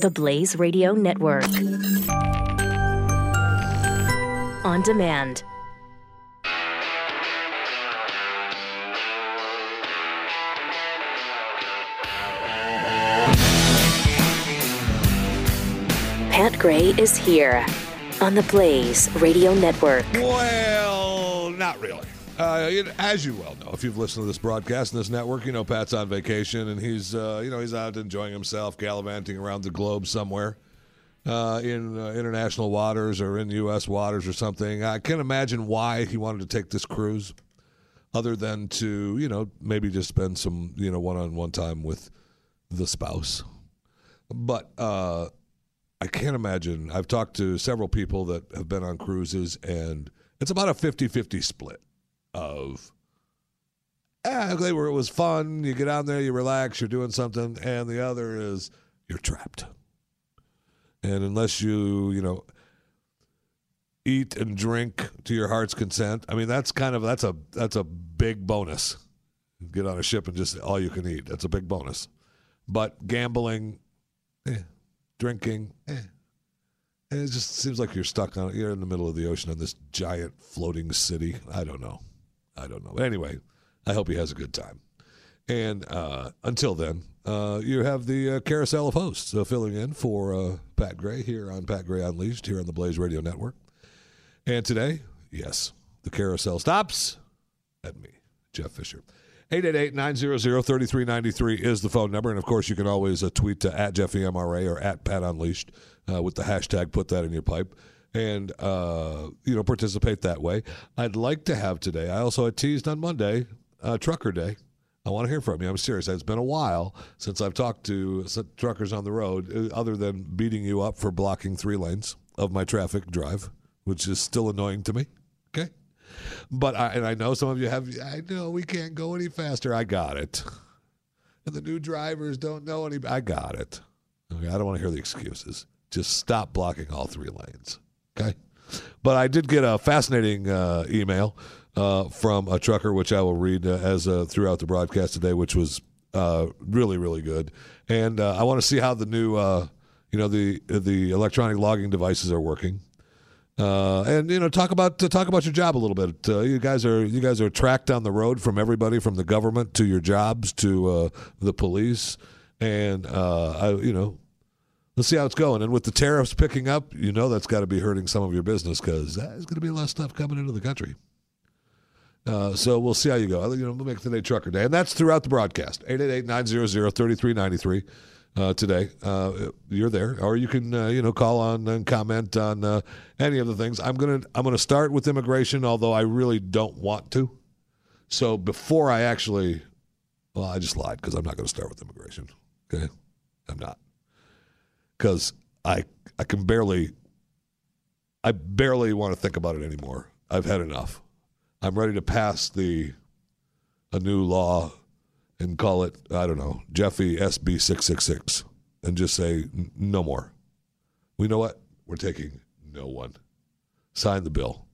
the Blaze Radio Network. On demand. Pat Gray is here on the Blaze Radio Network. Well, not really. Uh, as you well know, if you've listened to this broadcast and this network, you know Pat's on vacation and he's, uh, you know, he's out enjoying himself, gallivanting around the globe somewhere uh, in uh, international waters or in U.S. waters or something. I can't imagine why he wanted to take this cruise, other than to, you know, maybe just spend some, you know, one-on-one time with the spouse. But uh, I can't imagine. I've talked to several people that have been on cruises, and it's about a 50 50 split of, they were, it was fun. You get on there, you relax, you're doing something, and the other is you're trapped. And unless you, you know, eat and drink to your heart's consent, I mean, that's kind of, that's a, that's a big bonus. Get on a ship and just all you can eat. That's a big bonus. But gambling, eh drinking. Eh. It just seems like you're stuck on you're in the middle of the ocean on this giant floating city. I don't know. I don't know. But Anyway, I hope he has a good time. And uh, until then, uh, you have the uh, carousel of hosts uh, filling in for uh, Pat Gray here on Pat Gray Unleashed here on the Blaze Radio Network. And today, yes, the carousel stops at me, Jeff Fisher. 888-900-3393 is the phone number. And, of course, you can always uh, tweet to at JeffyMRA or at Pat Unleashed with the hashtag put that in your pipe and, uh, you know, participate that way. I'd like to have today, I also had teased on Monday, uh, Trucker Day. I want to hear from you. I'm serious. It's been a while since I've talked to truckers on the road, uh, other than beating you up for blocking three lanes of my traffic drive, which is still annoying to me. Okay. But I, and I know some of you have. I know we can't go any faster. I got it. And the new drivers don't know any. I got it. Okay, I don't want to hear the excuses. Just stop blocking all three lanes. Okay. But I did get a fascinating uh, email uh, from a trucker, which I will read uh, as uh, throughout the broadcast today, which was uh, really, really good. And uh, I want to see how the new, you know, the the electronic logging devices are working. And you know, talk about talk about your job a little bit. You guys are you guys are tracked down the road from everybody from the government to your jobs to the police, and uh, I, you know, let's see how it's going. And with the tariffs picking up, you know that's got to be hurting some of your business because there's going to be less stuff coming into the country. Uh, so we'll see how you go. You know, we'll make today Trucker Day, and that's throughout the broadcast. 888-900-3393 uh, today. Uh, you're there, or you can uh, you know call on and comment on uh, any of the things. I'm gonna I'm gonna start with immigration, although I really don't want to. So before I actually, well, I just lied because I'm not going to start with immigration. Okay, I'm not because I I can barely I barely want to think about it anymore. I've had enough. I'm ready to pass the a new law and call it, I don't know, Jeffy SB666 and just say, no more. We know what? We're taking no one. Sign the bill.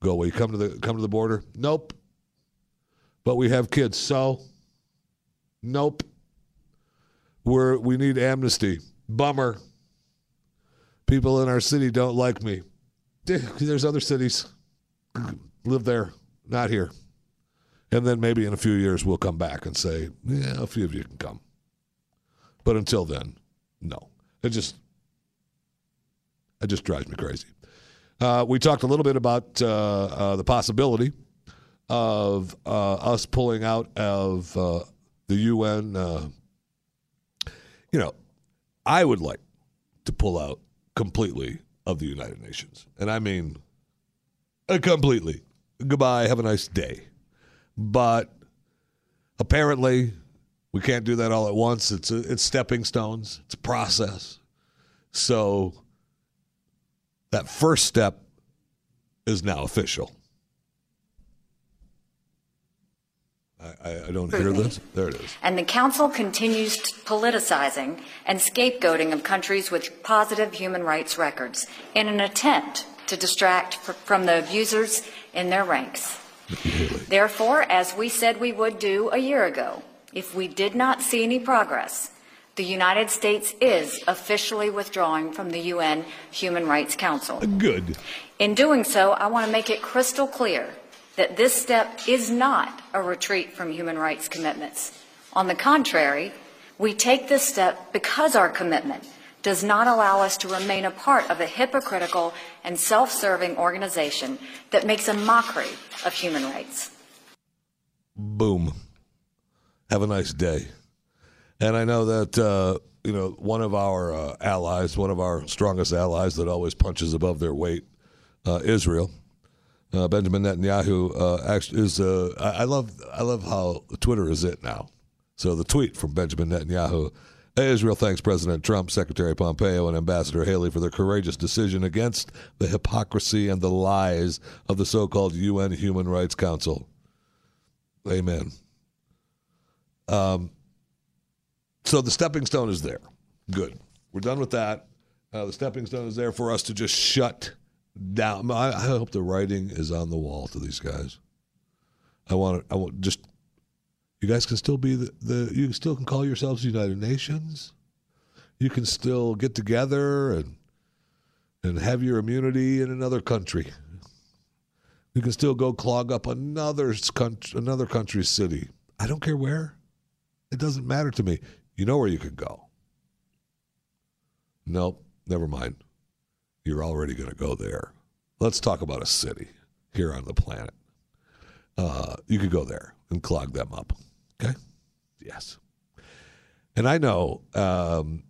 Go away. Come to the come to the border? Nope. But we have kids, so nope. We're we need amnesty. Bummer. People in our city don't like me. There's other cities. Live there, not here. And then maybe in a few years we'll come back and say, yeah, a few of you can come. But until then, no. It just it just drives me crazy. Uh, we talked a little bit about uh, uh, the possibility of uh, us pulling out of uh, the UN. Uh, you know, I would like to pull out completely of the United Nations, and I mean uh, completely. Goodbye. Have a nice day. But apparently, we can't do that all at once. It's a, it's stepping stones. It's a process. So that first step is now official. I, I, don't hear this. There it is. And the Council continues politicizing and scapegoating of countries with positive human rights records in an attempt to distract from the abusers in their ranks. Therefore, as we said we would do a year ago, if we did not see any progress, the United States is officially withdrawing from the UN Human Rights Council. Good. In doing so, I want to make it crystal clear that this step is not a retreat from human rights commitments. On the contrary, we take this step because our commitment does not allow us to remain a part of a hypocritical and self serving organization that makes a mockery of human rights. Boom. Have a nice day. And I know that, uh, you know, one of our uh, allies, one of our strongest allies that always punches above their weight, uh, Israel. Uh, Benjamin Netanyahu uh, actually is. Uh, I, I love. I love how Twitter is it now. So the tweet from Benjamin Netanyahu: Israel thanks President Trump, Secretary Pompeo, and Ambassador Haley for their courageous decision against the hypocrisy and the lies of the so-called UN Human Rights Council. Amen. Um, so the stepping stone is there. Good. We're done with that. Uh, the stepping stone is there for us to just shut down. I, I hope the writing is on the wall to these guys. I want to, I want just you guys can still be the, the you still can call yourselves United Nations. You can still get together and and have your immunity in another country. You can still go clog up another country, another country's city. I don't care where. It doesn't matter to me. You know where you could go. Nope, never mind. You're already going to go there. Let's talk about a city here on the planet. Uh, you could go there and clog them up. Okay? Yes. And I know, um,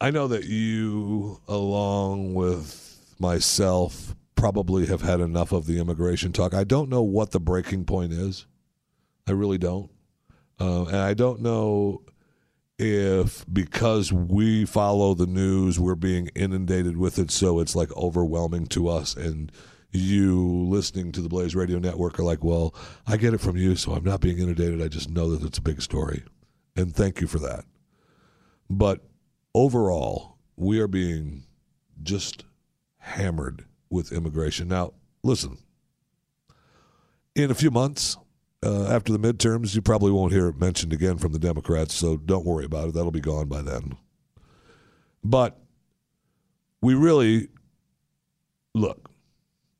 I know that you, along with myself, probably have had enough of the immigration talk. I don't know what the breaking point is. I really don't. Uh, and I don't know if because we follow the news, we're being inundated with it, so it's like overwhelming to us. And you listening to the Blaze Radio Network are like, well, I get it from you, so I'm not being inundated. I just know that it's a big story. And thank you for that. But overall, we are being just hammered with immigration. Now, listen, in a few months, uh, after the midterms, you probably won't hear it mentioned again from the Democrats, so don't worry about it. That'll be gone by then. But we really look,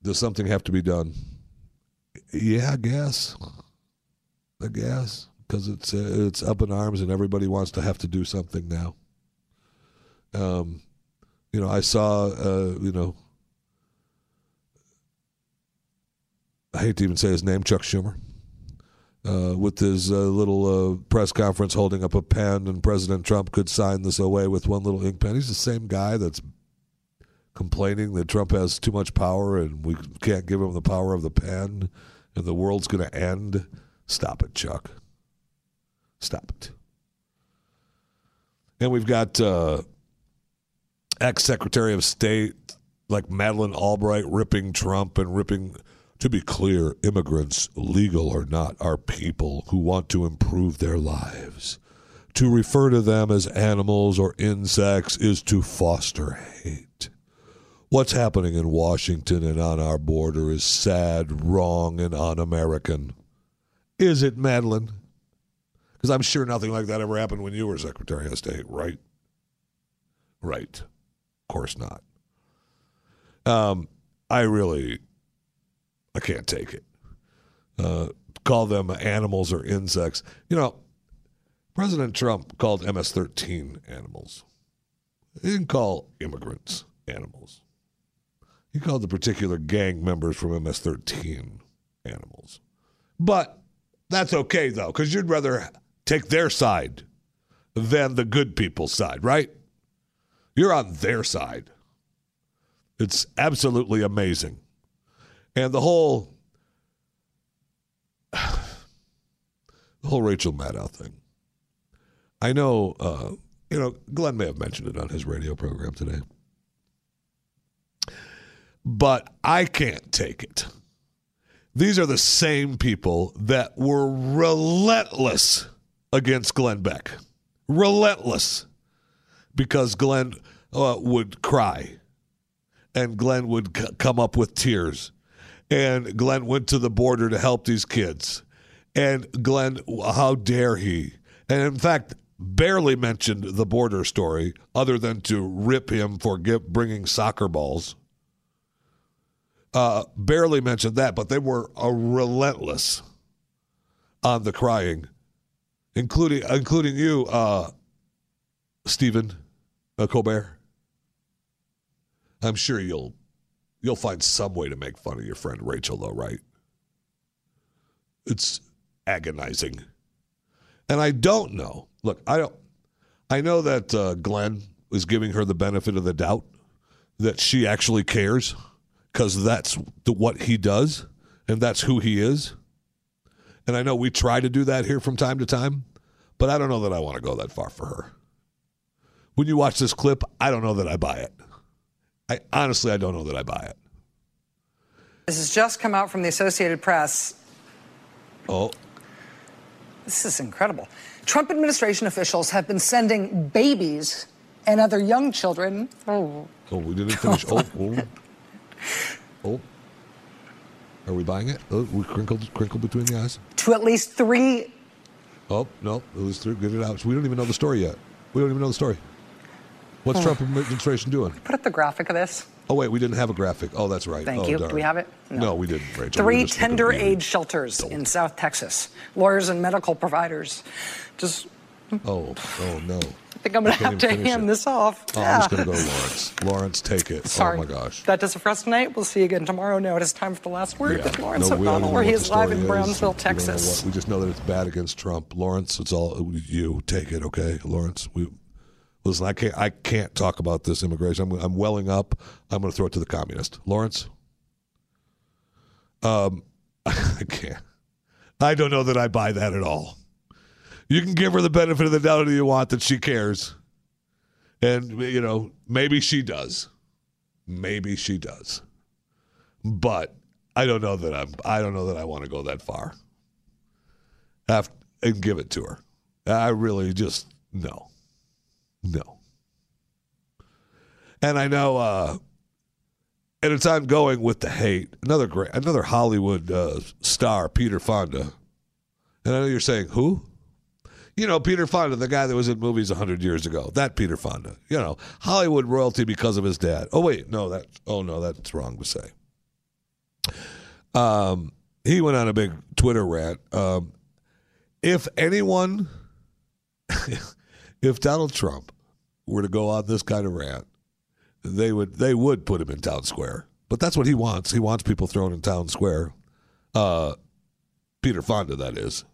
does something have to be done? Yeah, I guess. I guess because it's it's up in arms and everybody wants to have to do something now. Um, you know, I saw uh, you know, I hate to even say his name, Chuck Schumer uh, with his uh, little uh, press conference holding up a pen, and President Trump could sign this away with one little ink pen. He's the same guy that's complaining that Trump has too much power and we can't give him the power of the pen and the world's going to end. Stop it, Chuck. Stop it. And we've got uh, ex Secretary of State like Madeleine Albright ripping Trump and ripping to be clear, immigrants, legal or not, are people who want to improve their lives. To refer to them as animals or insects is to foster hate. What's happening in Washington and on our border is sad, wrong, and un American. Is it, Madeleine? Because I'm sure nothing like that ever happened when you were Secretary of State, right? Right. Of course not. Um, I really I can't take it. Uh, call them animals or insects. You know, President Trump called MS 13 animals. He didn't call immigrants animals. He called the particular gang members from MS 13 animals. But that's okay, though, because you'd rather take their side than the good people's side, right? You're on their side. It's absolutely amazing. And the whole the whole Rachel Maddow thing. I know, uh, you know, Glenn may have mentioned it on his radio program today, but I can't take it. These are the same people that were relentless against Glenn Beck, relentless, because Glenn uh, would cry, and Glenn would c- come up with tears and Glenn went to the border to help these kids. And Glenn, how dare he? And in fact, barely mentioned the border story other than to rip him for give, bringing soccer balls. Uh, barely mentioned that, but they were uh, relentless on the crying, including including you, uh, Stephen uh, Colbert. I'm sure you'll you'll find some way to make fun of your friend Rachel, though, right? It's agonizing, and I don't know. Look, I don't. I know that uh, Glenn is giving her the benefit of the doubt that she actually cares because that's the, what he does and that's who he is. And I know we try to do that here from time to time, but I don't know that I want to go that far for her. When you watch this clip, I don't know that I buy it. I honestly, I don't know that I buy it. This has just come out from the Associated Press. Oh, This is incredible. Trump administration officials have been sending babies and other young children. Oh, oh, we didn't finish. Oh, oh, oh. Are we buying it? Oh, we crinkled, crinkled between the eyes. to at least three. Oh no, it was through. Get it out. So we don't even know the story yet. We don't even know the story. What's hmm. Trump administration doing? Put up the graphic of this. Oh wait, we didn't have a graphic. Oh, that's right. Thank oh, you. darn. Do we have it? No, we didn't, Rachel. Three looking tender age shelters in South Texas. Lawyers and medical providers. Just hmm. Oh, oh no. I think I'm going to have to hand it. this off. Oh, I'm just gonna go to Lawrence. Lawrence, take it. Oh, Sorry. Oh my gosh. That does it for us tonight. We'll see you again tomorrow. Now it is time for the last word Yeah. with Lawrence No, we O'Donnell, where he is live in. Brownsville, We don't Texas. what- We just know that it's bad against Trump. Lawrence, it's all you. Take it, okay, Lawrence. We listen. I can't. I can't talk about this immigration. I'm, I'm welling up. I'm going to throw it to the communist. Lawrence. Um, I can't. I don't know that I buy that at all. You can give her the benefit of the doubt if you want that she cares, and you know maybe she does. Maybe she does but I don't know that I'm. I don't know that I want to go that far. Have and give it to her. I really just no, no. And I know, uh, and it's ongoing with the hate. Another great, another Hollywood uh, star, Peter Fonda. And I know you're saying who? You know, Peter Fonda, the guy that was in movies 100 years ago. That Peter Fonda. You know, Hollywood royalty because of his dad. Oh, wait. No, that, oh, no, that's wrong to say. Um, he went on a big Twitter rant. Um, if anyone, if Donald Trump were to go on this kind of rant, they would they would put him in town square. But that's what he wants. He wants people thrown in town square. Uh, Peter Fonda, that is,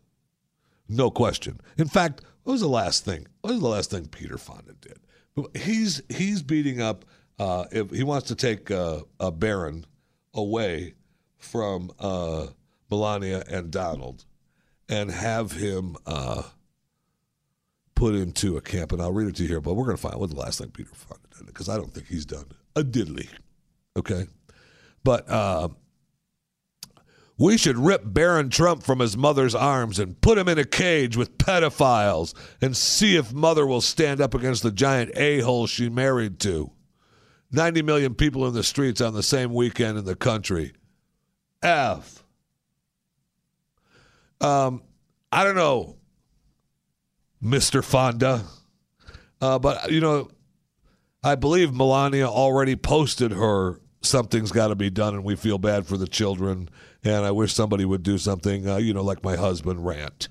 no question. In fact, what was the last thing? What was the last thing Peter Fonda did? He's he's beating up. Uh, if he wants to take uh, a Barron away from uh, Melania and Donald and have him uh, put into a camp. And I'll read it to you here, but we're going to find out what the last thing Peter Fonda did because I don't think he's done a diddly. Okay. But uh, we should rip Barron Trump from his mother's arms and put him in a cage with pedophiles and see if mother will stand up against the giant a hole she married to. 90 million people in the streets on the same weekend in the country. F. Um, I don't know, Mr. Fonda. Uh, but, you know, I believe Melania already posted her something's got to be done and we feel bad for the children and I wish somebody would do something, uh, you know, like my husband rant.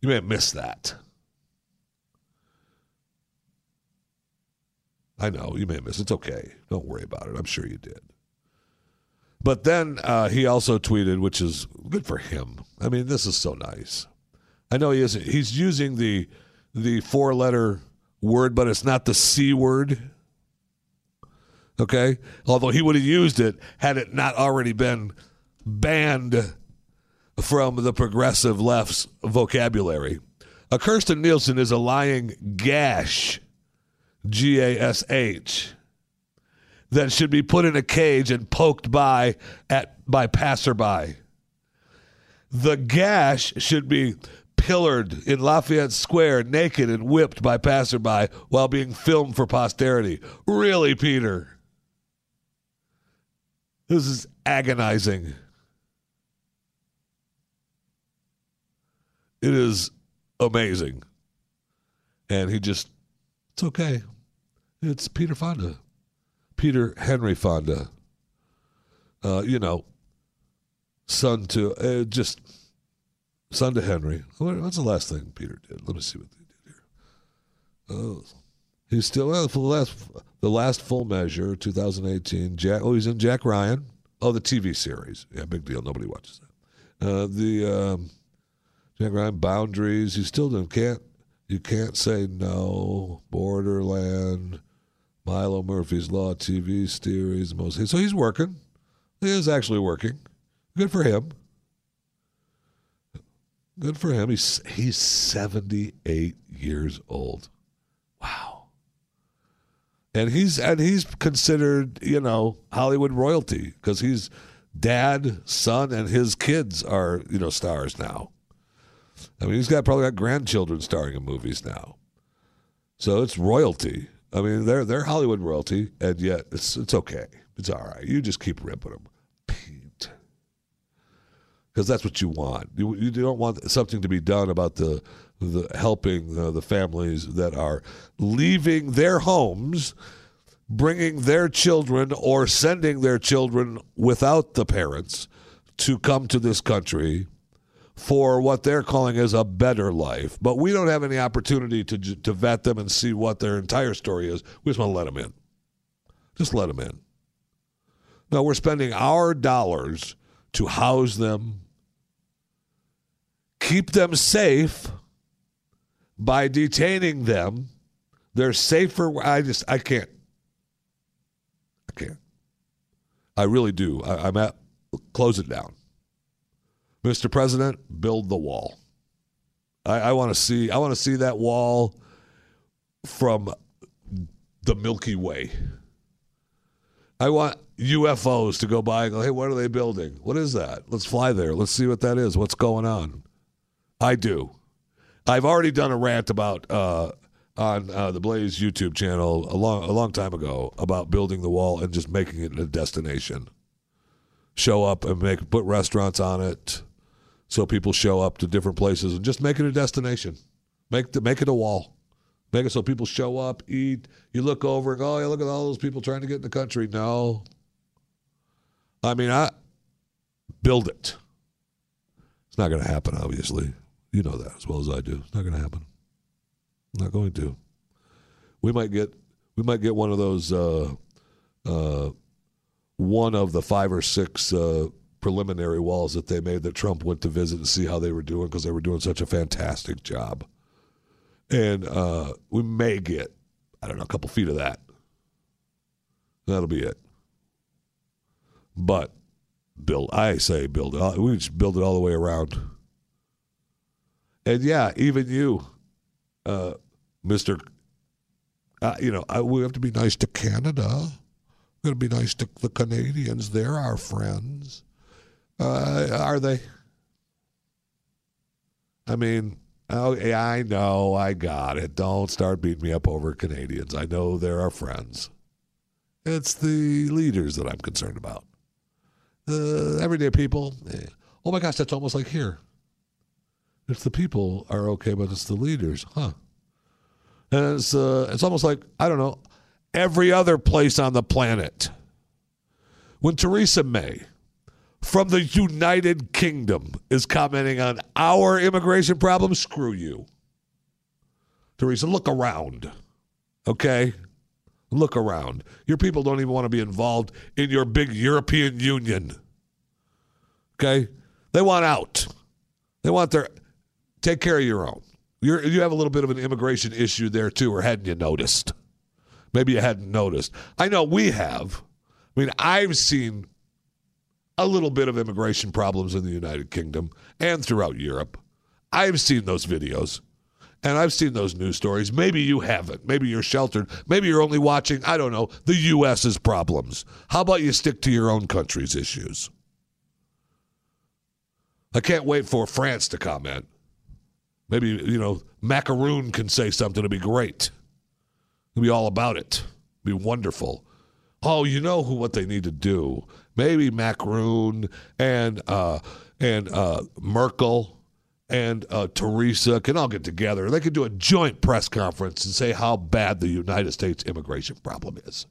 You may have missed that. I know you may have missed. It's okay. Don't worry about it. I'm sure you did. But then uh, he also tweeted, which is good for him. I mean, this is so nice. I know he isn't. He's using the the four letter word, but it's not the c word. Okay, although he would have used it had it not already been banned from the progressive left's vocabulary. A Kirstjen Nielsen is a lying gash, G A S H, that should be put in a cage and poked by at by passerby. The gash should be pillared in Lafayette Square, naked and whipped by passerby while being filmed for posterity. Really, Peter? This is agonizing. It is amazing. and he just it's okay. It's Peter Fonda, Peter Henry Fonda. Uh, you know, son to uh, just son to Henry. What's the last thing Peter did? Let me see what they did here. Oh, he's still uh, for the last the last full measure, 2018. Jack. Oh, he's in Jack Ryan. Oh, the TV series. Yeah, big deal. Nobody watches that. Uh, the um, Jack Ryan boundaries. You still don't can't you can't say no. Borderland. Milo Murphy's Law TV series. Most so he's working. He is actually working. Good for him. Good for him. He's he's 78 years old. Wow. And he's and he's considered, you know, Hollywood royalty because he's dad, son, and his kids are, you know, stars now. I mean, he's got probably got grandchildren starring in movies now. So it's royalty. I mean, they're they're Hollywood royalty, and yet it's it's okay. It's all right. You just keep ripping them because that's what you want. You, you don't want something to be done about the the helping uh, the families that are leaving their homes, bringing their children or sending their children without the parents to come to this country for what they're calling as a better life. But we don't have any opportunity to to vet them and see what their entire story is. We just want to let them in. Just let them in. No, we're spending our dollars to house them, keep them safe by detaining them. They're safer. I just, I can't. I can't. I really do. I, I'm at, close it down. Mr. President, build the wall. I, I want to see, I want to see that wall from the Milky Way. I want UFOs to go by and go, hey, what are they building? What is that? Let's fly there. Let's see what that is. What's going on? I do. I've already done a rant about uh, on uh, the Blaze YouTube channel a long a long time ago about building the wall and just making it a destination. Show up and make put restaurants on it, so people show up to different places and just make it a destination. Make the make it a wall. Make it so people show up, eat. You look over and go, oh, yeah, look at all those people trying to get in the country. No. I mean, I build it. It's not going to happen, obviously. You know that as well as I do. It's not going to happen. Not going to. We might get we might get one of those uh, uh, one of the five or six uh, preliminary walls that they made that Trump went to visit and see how they were doing because they were doing such a fantastic job. And uh, we may get I don't know a couple feet of that. That'll be it. But build, I say build it. We just build it all the way around. And yeah, even you, uh, Mister, uh, you know, I, we have to be nice to Canada. We're going to be nice to the Canadians. They're our friends. Uh, are they? I mean, oh, I know, I got it. Don't start beating me up over Canadians. I know they're our friends. It's the leaders that I'm concerned about. The everyday people. Eh. Oh my gosh, that's almost like here. If the people are okay, but it's the leaders, huh? And it's uh, it's almost like I don't know every other place on the planet. When Theresa May from the United Kingdom is commenting on our immigration problems, screw you. Theresa, look around. Okay? Look around. Your people don't even want to be involved in your big European Union. Okay? They want out. They want their take care of your own. You're, you have a little bit of an immigration issue there too, or hadn't you noticed? Maybe you hadn't noticed. I know we have. I mean, I've seen a little bit of immigration problems in the United Kingdom and throughout Europe. I've seen those videos and I've seen those news stories. Maybe you haven't. Maybe you're sheltered. Maybe you're only watching, I don't know, the U.S.'s problems. How about you stick to your own country's issues? I can't wait for France to comment. Maybe, you know, Macaroon can say something to be great. It'll be all about it. It'll be wonderful. Oh, you know who what they need to do. Maybe Macaroon and uh, and uh, Merkel and uh, Theresa can all get together. They could do a joint press conference and say how bad the United States immigration problem is.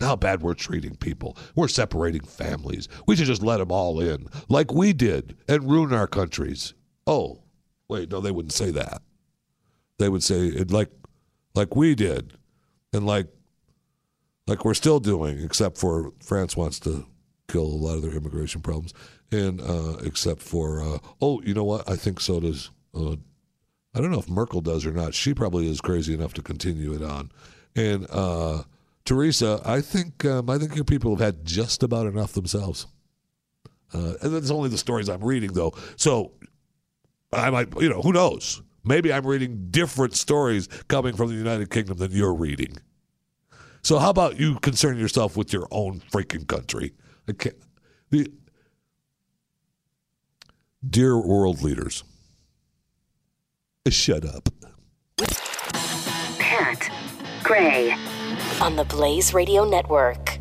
How bad we're treating people. We're separating families. We should just let them all in, like we did, and ruin our countries. Oh, wait, no, they wouldn't say that. They would say it like, like we did, and like, like we're still doing, except for France wants to kill a lot of their immigration problems, and uh, except for uh, oh, you know what? I think so does. Uh, I don't know if Merkel does or not. She probably is crazy enough to continue it on, and uh, Theresa, I think um, I think your people have had just about enough themselves. Uh, and that's only the stories I'm reading, though. So I might, you know, who knows? Maybe I'm reading different stories coming from the United Kingdom than you're reading. So how about you concern yourself with your own freaking country? I can't. The dear world leaders, shut up. Pat Gray on the Blaze Radio Network.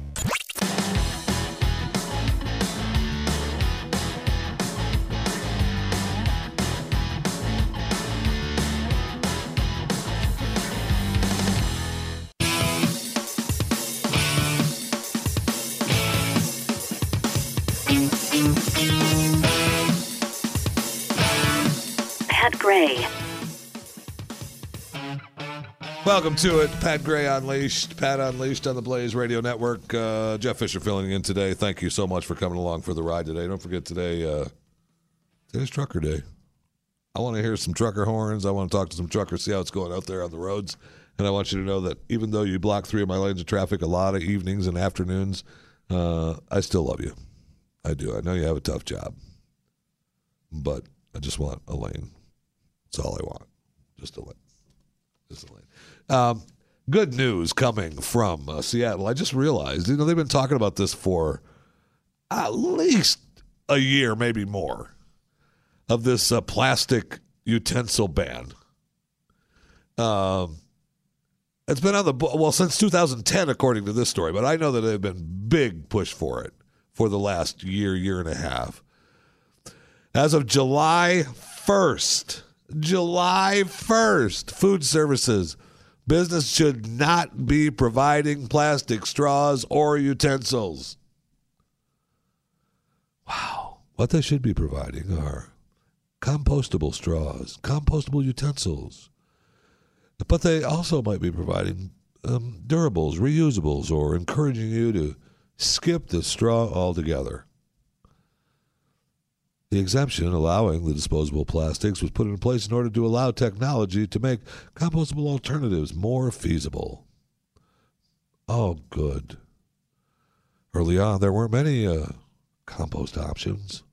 Gray. Welcome to it. Pat Gray Unleashed. Pat Unleashed on the Blaze Radio Network. Uh, Jeff Fisher filling in today. Thank you so much for coming along for the ride today. Don't forget today, uh, today's Trucker Day. I want to hear some trucker horns. I want to talk to some truckers, see how it's going out there on the roads. And I want you to know that even though you block three of my lanes of traffic a lot of evenings and afternoons, uh, I still love you. I do. I know you have a tough job, but I just want a lane. That's all I want. Just a lane. Just a lane. Um, good news coming from uh, Seattle. I just realized, you know, they've been talking about this for at least a year, maybe more, of this uh, plastic utensil ban. Um, it's been on the well since 2010, according to this story, but I know that they've been big push for it for the last year, year and a half. As of July 1st, July 1st, food services business should not be providing plastic straws or utensils. Wow. What they should be providing are compostable straws, compostable utensils. But they also might be providing um, durables, reusables, or encouraging you to skip the straw altogether. The exemption allowing the disposable plastics was put in place in order to allow technology to make compostable alternatives more feasible. Oh, good. Early on, there weren't many uh, compost options.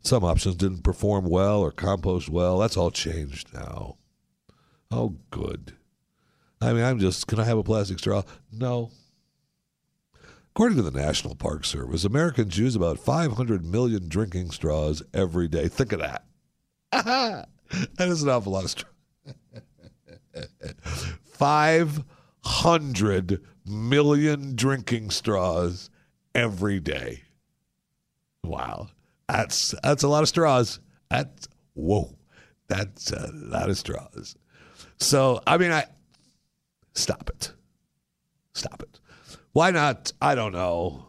Some options didn't perform well or compost well. That's all changed now. Oh, good. I mean, I'm just, can I have a plastic straw? No. According to the National Park Service, Americans use about 500 million drinking straws every day. Think of that. that is an awful lot of straws. 500 million drinking straws every day. Wow. That's that's a lot of straws. That's whoa. That's a lot of straws. So, I mean, I stop it. Stop it. Why not? I don't know.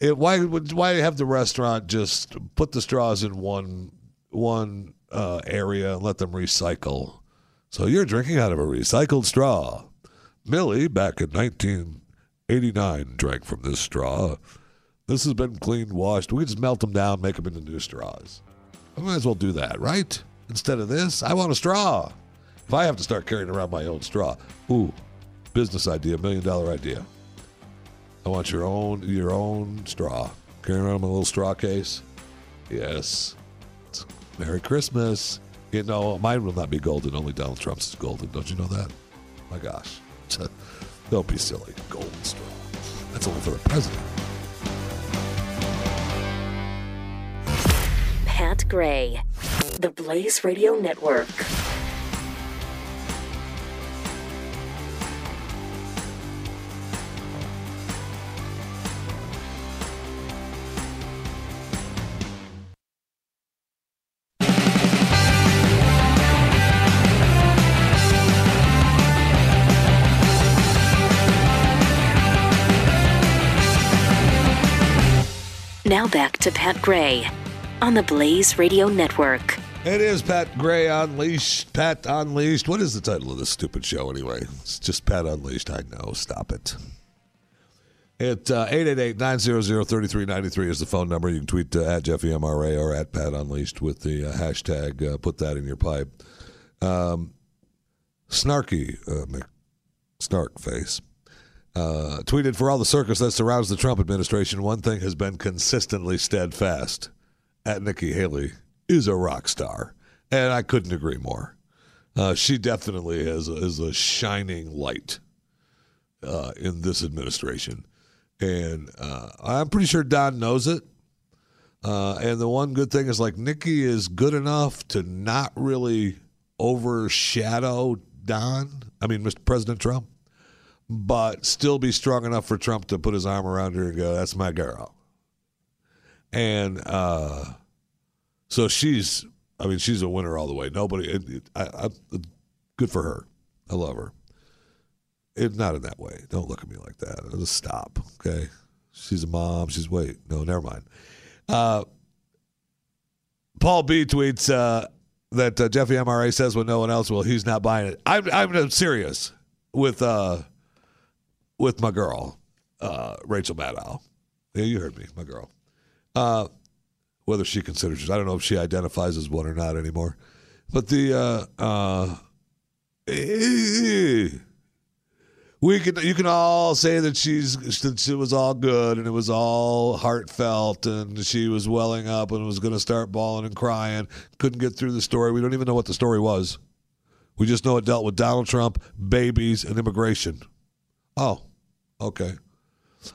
It, why would why have the restaurant just put the straws in one one uh, area and let them recycle? So you're drinking out of a recycled straw. Millie, back in 1989, drank from this straw. This has been cleaned, washed. We just melt them down, make them into new straws. I might as well do that, right? Instead of this, I want a straw. If I have to start carrying around my own straw, ooh, business idea, million dollar idea. I want your own your own straw. Carrying around my little straw case. Yes. Merry Christmas. You know, mine will not be golden. Only Donald Trump's is golden. Don't you know that? My gosh. Don't be silly. Golden straw. That's only for the president. Pat Gray, the Blaze Radio Network. Back to Pat Gray on the Blaze Radio Network. It is Pat Gray Unleashed. Pat Unleashed. What is the title of this stupid show anyway? It's just Pat Unleashed. I know. Stop it. At uh, 888-900-3393 is the phone number. You can tweet uh, at Jeffy MRA or at Pat Unleashed with the uh, hashtag. Uh, put that in your pipe. Um, snarky uh, face uh, tweeted for all the circus that surrounds the Trump administration. One thing has been consistently steadfast: at Nikki Haley is a rock star, and I couldn't agree more. Uh, she definitely is a, is a shining light uh, in this administration, and uh, I'm pretty sure Don knows it. Uh, and the one good thing is like Nikki is good enough to not really overshadow Don. I mean, Mr. President Trump, but still be strong enough for Trump to put his arm around her and go, "That's my girl." And uh, so she's, I mean, she's a winner all the way. Nobody, it, it, I, I, good for her. I love her. It, not in that way. Don't look at me like that. Just stop, okay? She's a mom. She's wait. No, never mind. Uh, Paul B tweets uh, that uh, Jeffy MRA says when no one else will, he's not buying it. I'm I'm serious with uh with my girl, uh, Rachel Maddow. Yeah, you heard me, my girl. Uh, whether she considers I don't know if she identifies as one or not anymore. But the uh, uh, we can you can all say that she's that it was all good and it was all heartfelt and she was welling up and was going to start bawling and crying couldn't get through the story we don't even know what the story was we just know it dealt with donald trump babies and immigration oh okay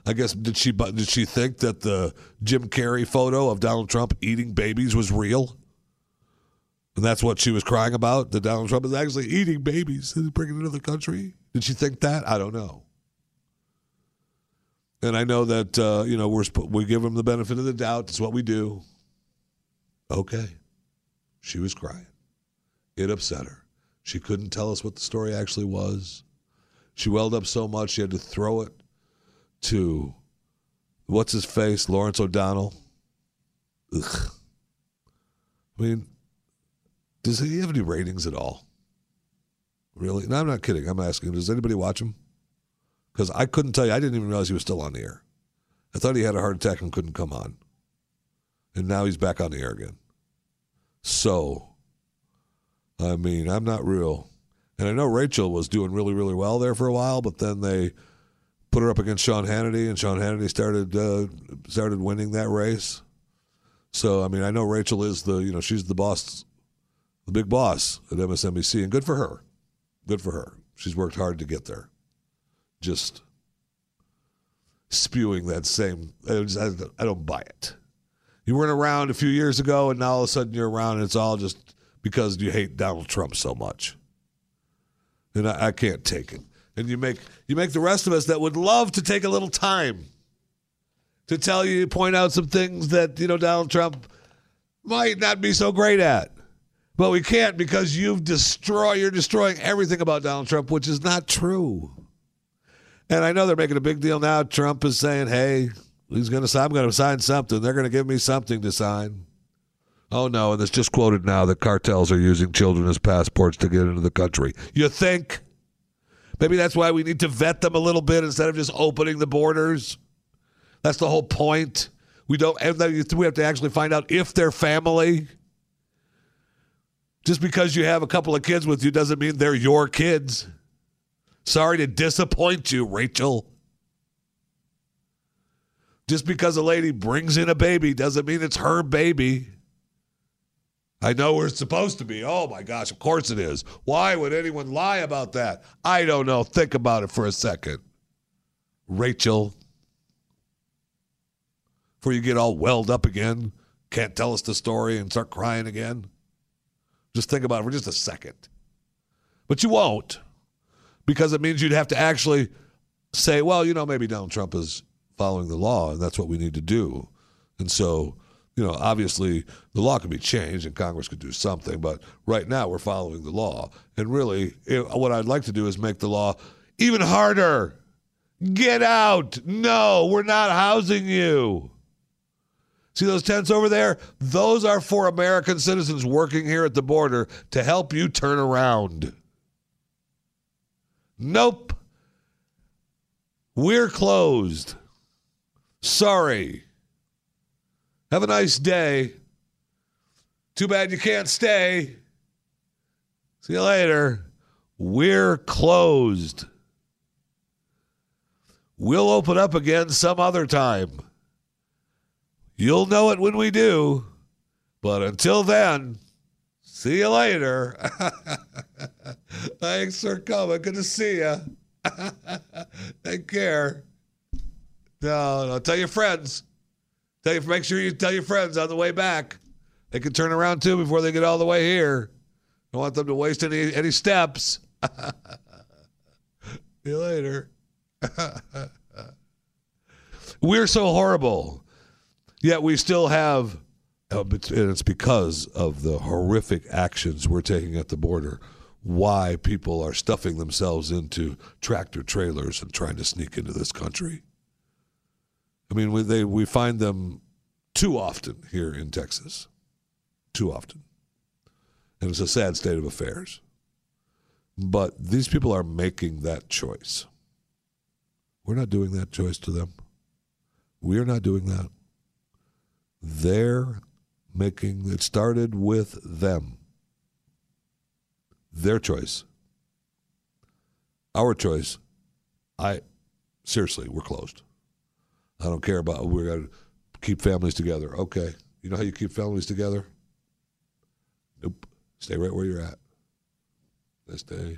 i guess did she did she think that the jim carrey photo of donald trump eating babies was real and that's what she was crying about that donald trump is actually eating babies and bringing it into the country did she think that? I don't know. And I know that uh, you know we're we give him the benefit of the doubt. It's what we do. Okay, she was crying. It upset her. She couldn't tell us what the story actually was. She welled up so much she had to throw it to what's his face, Lawrence O'Donnell. Ugh. I mean, does he have any ratings at all? Really? No, I'm not kidding. I'm asking. Does anybody watch him? Because I couldn't tell you. I didn't even realize he was still on the air. I thought he had a heart attack and couldn't come on. And now he's back on the air again. So, I mean, I'm not real. And I know Rachel was doing really, really well there for a while, but then they put her up against Sean Hannity, and Sean Hannity started uh, started winning that race. So, I mean, I know Rachel is the you know she's the boss, the big boss at MSNBC, and good for her. Good for her. She's worked hard to get there. Just spewing that same. I, don't buy it. You weren't around a few years ago, and now all of a sudden you're around, and it's all just because you hate Donald Trump so much. And I, I can't take it. And you make you make the rest of us that would love to take a little time to tell you, point out some things that you know Donald Trump might not be so great at. But we can't because you've destroyed you're destroying everything about Donald Trump, which is not true. And I know they're making a big deal now. Trump is saying, "Hey, he's going to sign. I'm going to sign something. They're going to give me something to sign." Oh no! And it's just quoted now that cartels are using children as passports to get into the country. You think? Maybe that's why we need to vet them a little bit instead of just opening the borders. That's the whole point. We don't. We have to actually find out if they're family. Just because you have a couple of kids with you doesn't mean they're your kids. Sorry to disappoint you, Rachel. Just because a lady brings in a baby doesn't mean it's her baby. I know we're supposed to be. Oh my gosh, of course it is. Why would anyone lie about that? I don't know. Think about it for a second. Rachel. Before you get all welled up again, can't tell us the story and start crying again. Just think about it for just a second. But you won't because it means you'd have to actually say, well, you know, maybe Donald Trump is following the law and that's what we need to do. And so, you know, obviously the law can be changed and Congress could do something, but right now we're following the law. And really, it, what I'd like to do is make the law even harder. Get out. No, we're not housing you. See those tents over there? Those are for American citizens working here at the border to help you turn around. Nope. We're closed. Sorry. Have a nice day. Too bad you can't stay. See you later. We're closed. We'll open up again some other time. You'll know it when we do. But until then, see you later. Thanks for coming. Good to see you. Take care. No, no, tell your friends. Tell you, make sure you tell your friends on the way back. They can turn around too before they get all the way here. Don't want them to waste any any steps. See you later. We're so horrible, yet we still have, uh, and it's because of the horrific actions we're taking at the border. Why people are stuffing themselves into tractor trailers and trying to sneak into this country. I mean, we, they, we find them too often here in Texas. Too often. And it's a sad state of affairs. But these people are making that choice. We're not doing that choice to them. We are not doing that. They're making it started with them. Their choice. Our choice. I seriously, we're closed. I don't care about we're gonna keep families together. Okay. You know how you keep families together? Nope. Stay right where you're at. Stay.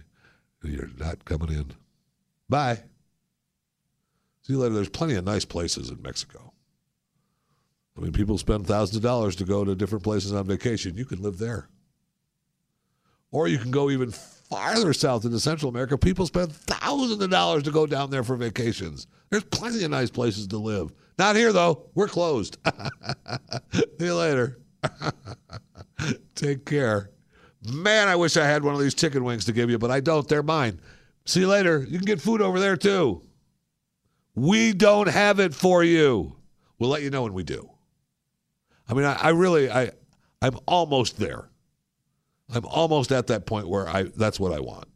You're not coming in. Bye. See you later. There's plenty of nice places in Mexico. I mean, people spend thousands of dollars to go to different places on vacation. You can live there. Or you can go even farther south into Central America. People spend thousands of dollars to go down there for vacations. There's plenty of nice places to live. Not here, though. We're closed. See you later. Take care. Man, I wish I had one of these chicken wings to give you, but I don't. They're mine. See you later. You can get food over there, too. We don't have it for you. We'll let you know when we do. I mean, I, I really, I, I'm almost there. I'm almost at that point where I that's what I want.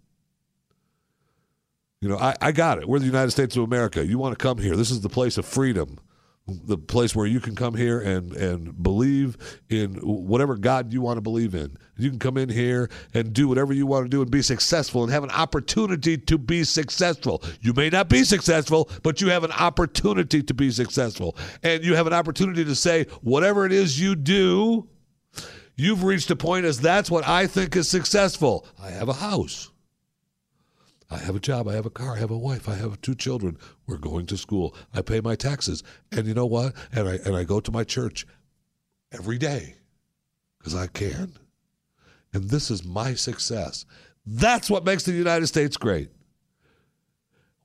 You know, I, I got it. We're the United States of America. You want to come here. This is the place of freedom, the place where you can come here and, and believe in whatever God you want to believe in. You can come in here and do whatever you want to do and be successful and have an opportunity to be successful. You may not be successful, but you have an opportunity to be successful. And you have an opportunity to say, whatever it is you do, You've reached a point as that's what I think is successful. I have a house. I have a job. I have a car. I have a wife. I have two children. We're going to school. I pay my taxes. And you know what? And I and I go to my church every day because I can. And this is my success. That's what makes the United States great.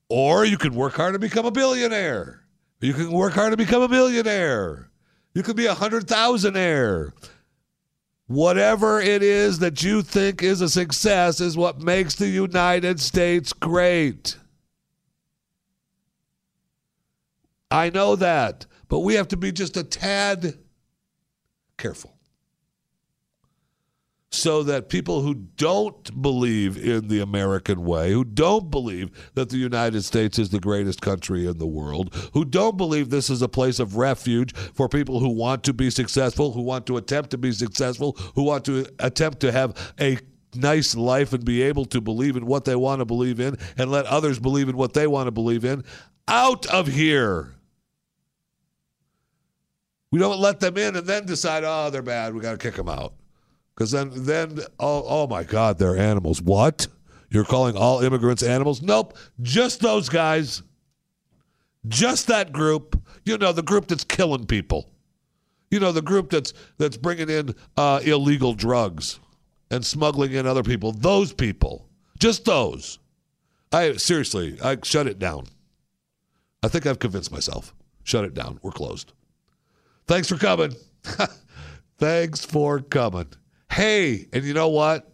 Or you can work hard to become a billionaire. You can work hard to become a millionaire. You can be a hundred thousandaire. Whatever it is that you think is a success is what makes the United States great. I know that, but we have to be just a tad careful so that people who don't believe in the American way, who don't believe that the United States is the greatest country in the world, who don't believe this is a place of refuge for people who want to be successful, who want to attempt to be successful, who want to attempt to have a nice life and be able to believe in what they want to believe in and let others believe in what they want to believe in, out of here. We don't let them in and then decide, oh, they're bad. We got to kick them out. Because then, then oh, oh my God, they're animals. What? You're calling all immigrants animals? Nope, just those guys. Just that group. You know, the group that's killing people. You know, the group that's that's bringing in uh, illegal drugs and smuggling in other people. Those people. Just those. I seriously, I shut it down. I think I've convinced myself. Shut it down. We're closed. Thanks for coming. Thanks for coming. Hey, and you know what?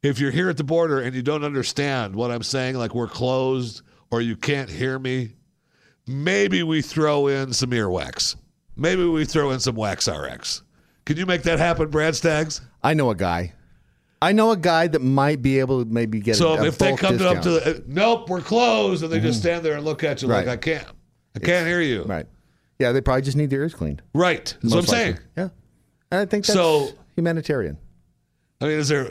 If you're here at the border and you don't understand what I'm saying, like we're closed or you can't hear me, maybe we throw in some earwax. maybe we throw in some Wax RX. Can you make that happen, Brad Staggs? I know a guy. I know a guy that might be able to maybe get. So a, a if they come discount. up to the, nope, we're closed, and they just mm-hmm. stand there and look at you like I can't, I can't hear you. right, yeah, they probably just need their ears cleaned. Right. That's what I'm likely. saying. Yeah, and I think that's So- humanitarian. I mean, is there?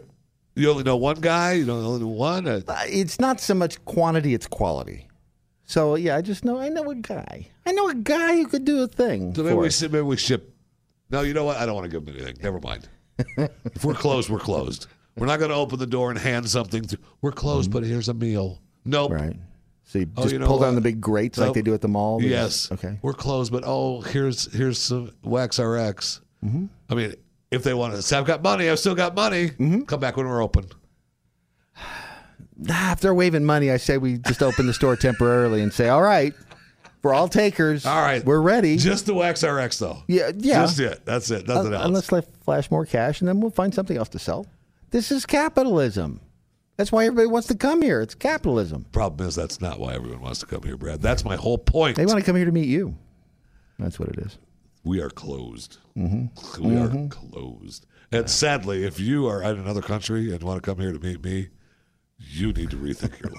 You only know one guy. You don't only know one. Uh, Uh, It's not so much quantity; it's quality. So yeah, I just know I know a guy. I know a guy who could do a thing. So maybe we us. maybe we ship. No, you know what? I don't want to give them anything. Never mind. if we're closed, we're closed. We're not going to open the door and hand something. To, we're closed, but here's a meal. Nope. right. So you Oh, just you know pull down the big grates Nope. like they do at the mall. Yes. Okay. We're closed, but oh, here's here's some Wax RX. Mm-hmm. I mean, if they want to say, I've got money. I've still got money. Mm-hmm. Come back when we're open. Nah, if they're waving money, I say we just open the store temporarily and say, "All right, for all takers, All right. we're ready." Just the Wax RX, though. yeah, yeah. Just it. That's it. Nothing else. Unless they flash more cash, and then we'll find something else to sell. This is capitalism. That's why everybody wants to come here. It's capitalism. Problem is, that's not why everyone wants to come here, Brad. That's my whole point. They want to come here to meet you. That's what it is. We are closed. Mm-hmm. We are closed. And sadly, if you are in another country and want to come here to meet me, you need to rethink your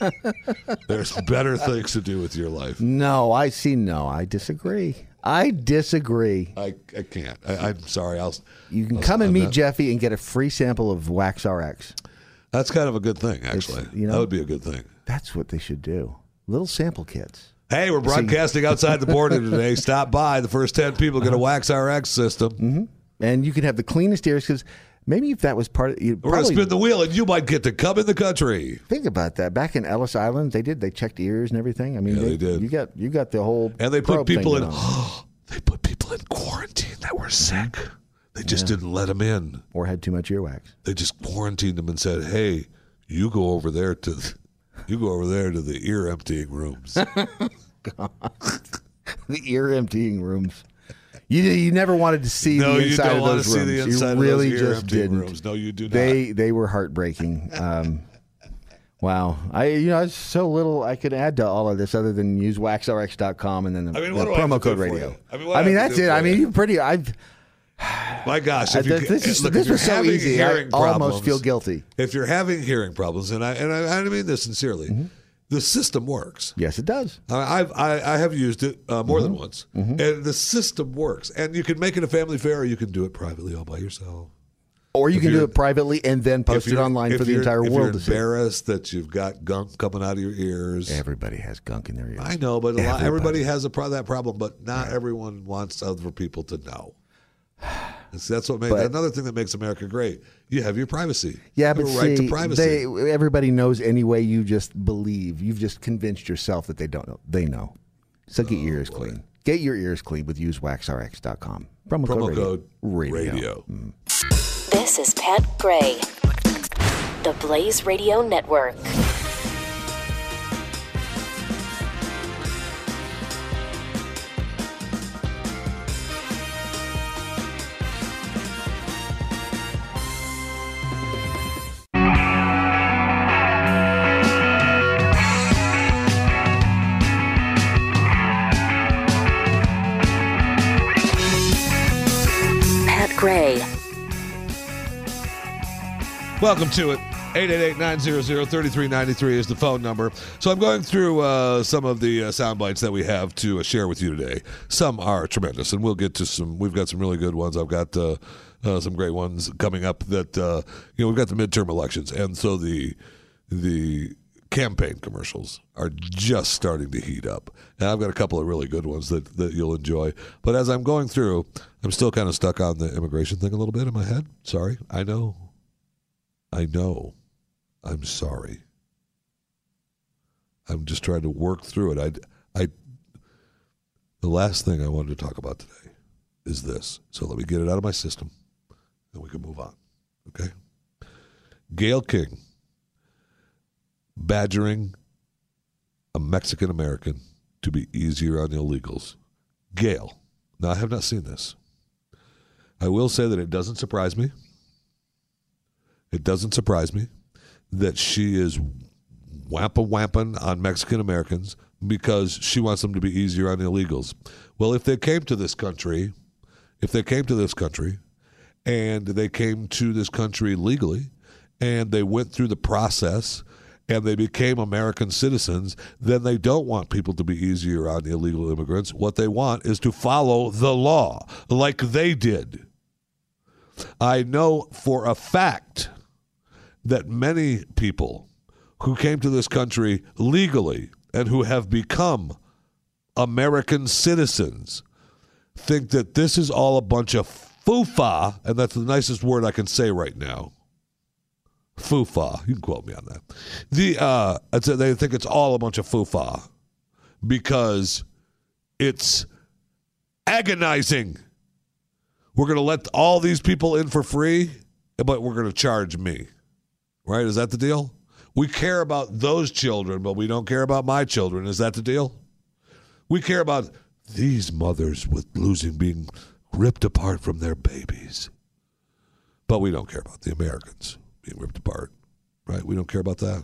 life. There's better things to do with your life. No, I see. No, I disagree. I disagree. I, I can't. I, I'm sorry. I'll. You can I'll- come and I'm meet not- Jeffy and get a free sample of Wax RX. That's kind of a good thing, actually. you know- that would be a good thing. That's what they should do. Little sample kits. Hey, we're broadcasting outside the border today. Stop by. The first 10 people get a uh-huh. Wax RX system. Mm-hmm. And you can have the cleanest ears because maybe if that was part of you We're going to spin the wheel, and you might get to come in the country. think about that. Back in Ellis Island, they did. They checked ears and everything. I mean, Yeah, they did. You got you got the whole And they put people in. they put people in quarantine that were mm-hmm. sick. They just didn't let them in. or had too much earwax. They just quarantined them and said, "Hey, you go over there to, you go over there to the ear emptying rooms." The ear emptying rooms. You you never wanted to see no, the inside of those rooms. you really just didn't. rooms. No, you do not. They they were heartbreaking. Um, wow, I you know so little I could add to all of this other than use waxrx.com and then the, I mean, the what do I have promo code radio. I mean, I have that's it. I mean, you? you're pretty. I've My gosh, if you, this is look, this if was you're so easy. I almost problems- feel guilty. If you're having hearing problems, and I and I, I mean this sincerely, Mm-hmm. the system works. Yes, it does. I- I've I, I have used it uh, more Mm-hmm. than once, and the system works. And you can make it a family fair, or you can do it privately all by yourself. Or you If can do it privately and then post it online for the entire if world You're to see. embarrassed that you've got gunk coming out of your ears. Everybody has gunk in their ears. I know, but a lot, Everybody. everybody has a pro- that problem, but not everyone wants other people to know. And see, that's what makes But- another thing that makes America great. You have your privacy. Yeah, You but have a right to privacy. they everybody knows anyway. You just believe. You've just convinced yourself that they don't know. They know. So get your Oh, ears clean. Get your ears clean with usewaxrx.com. Promo, Promo code, code radio. radio. Mm. This is Pat Gray, the Blaze Radio Network. Welcome to it. 888-900-3393 is the phone number. So I'm going through uh, some of the uh, sound bites that we have to uh, share with you today. Some are tremendous, and we'll get to some. We've got some really good ones. I've got uh, uh, some great ones coming up. That uh, you know, we've got the midterm elections, and so the the campaign commercials are just starting to heat up. And I've got a couple of really good ones that, that you'll enjoy. But as I'm going through, I'm still kind of stuck on the immigration thing a little bit in my head. Sorry, I know. I know. I'm sorry. I'm just trying to work through it. I, I, the last thing I wanted to talk about today is this. So let me get it out of my system, and we can move on. Okay. Gayle King badgering a Mexican American to be easier on the illegals. Gayle. Now I have not seen this. I will say that it doesn't surprise me. It doesn't surprise me that she is wampa wamping on Mexican Americans because she wants them to be easier on illegals. Well, if they came to this country, if they came to this country and they came to this country legally and they went through the process and they became American citizens, then they don't want people to be easier on illegal immigrants. What they want is to follow the law like they did. I know for a fact that many people who came to this country legally and who have become American citizens think that this is all a bunch of foofa, and that's the nicest word I can say right now. Foofa. You can quote me on that. The uh, they think it's all a bunch of foofa because it's agonizing. We're going to let all these people in for free, but we're going to charge me. Right? Is that the deal? We care about those children, but we don't care about my children. Is that the deal? We care about these mothers with losing being ripped apart from their babies. But we don't care about the Americans being ripped apart. Right? We don't care about that.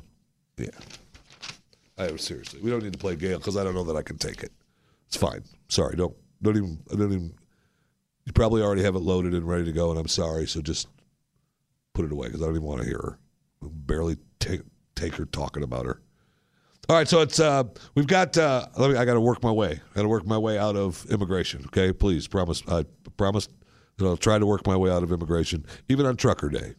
Yeah. I seriously. We don't need to play Gayle because I don't know that I can take it. It's fine. Sorry. Don't don't even I don't even you probably already have it loaded and ready to go, and I'm sorry. So just put it away because I don't even want to hear her. Barely take take her talking about her. All right, so it's uh, we've got. Uh, let me. I got to work my way. I got to work my way out of immigration. Okay, please promise. I promise that I'll try to work my way out of immigration, even on Trucker Day.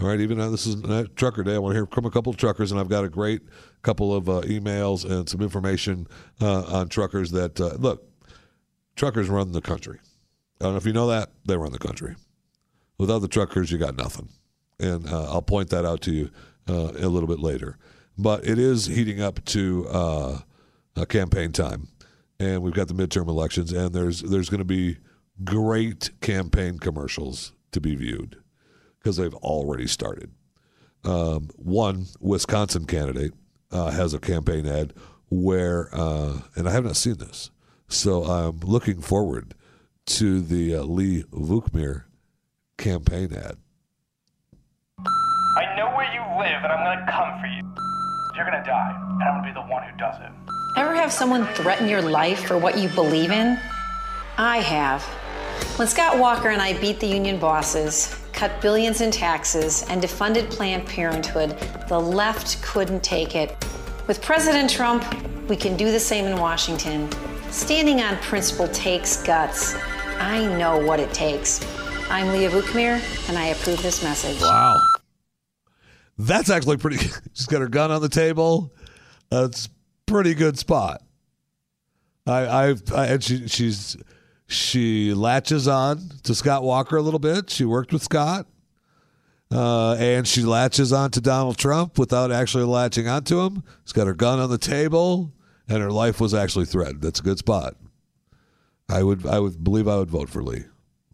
All right, even though this is Trucker Day, I want to hear from a couple of truckers, and I've got a great couple of uh, emails and some information uh, on truckers that uh, look. Truckers run the country. I don't know if you know that they run the country. Without the truckers, you got nothing, and uh, I'll point that out to you uh, a little bit later. But it is heating up to uh, campaign time, and we've got the midterm elections, and there's there's going to be great campaign commercials to be viewed because they've already started. Um, one Wisconsin candidate uh, has a campaign ad where, uh, and I have not seen this, so I'm looking forward to the Lee Vukmir campaign ad. I know where you live, and I'm gonna come for you. You're gonna die, and I'm gonna be the one who does it. Ever have someone threaten your life for what you believe in? I have. When Scott Walker and I beat the union bosses, cut billions in taxes, and defunded Planned Parenthood, the left couldn't take it. With President Trump, we can do the same in Washington. Standing on principle takes guts. I know what it takes. I'm Leah Vukmir, and I approve this message. Wow. That's actually pretty. She's got her gun on the table. That's pretty good spot. I, I've, I, and she, she's, she latches on to Scott Walker a little bit. She worked with Scott. Uh, and she latches on to Donald Trump without actually latching onto him. She's got her gun on the table, and her life was actually threatened. That's a good spot. I would, I would believe I would vote for Lee,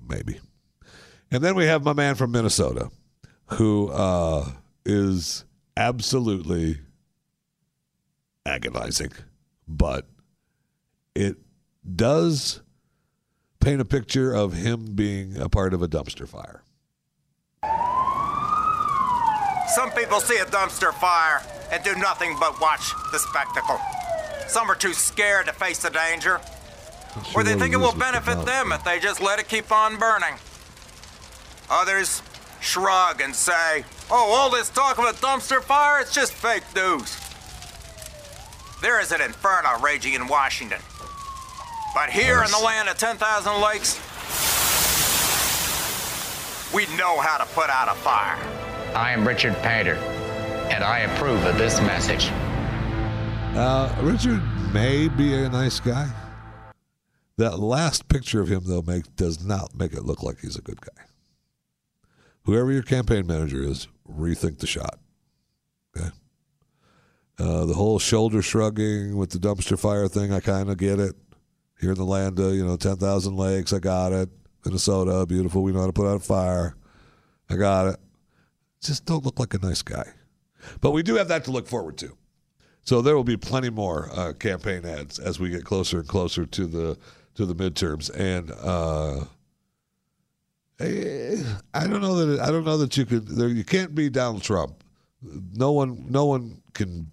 maybe. And then we have my man from Minnesota, who uh, is absolutely agonizing, but it does paint a picture of him being a part of a dumpster fire. Some people see a dumpster fire and do nothing but watch the spectacle. Some are too scared to face the danger, or they think it will benefit them if they just let it keep on burning. Others shrug and say, oh, all this talk of a dumpster fire, it's just fake news. There is an inferno raging in Washington. But here in the land of 10,000 lakes, we know how to put out a fire. I am Richard Painter, and I approve of this message. Uh, Richard may be a nice guy. That last picture of him, though, make, does not make it look like he's a good guy whoever your campaign manager is, rethink the shot. Okay. Uh, the whole shoulder shrugging with the dumpster fire thing, I kind of get it. Here in the land of, you know, 10,000 lakes, I got it. Minnesota, beautiful. We know how to put out a fire. I got it. Just don't look like a nice guy. But we do have that to look forward to. So there will be plenty more uh, campaign ads as we get closer and closer to the to the midterms. And uh, Eh, I don't know that I don't know that you could. There, you can't be Donald Trump. No one, no one can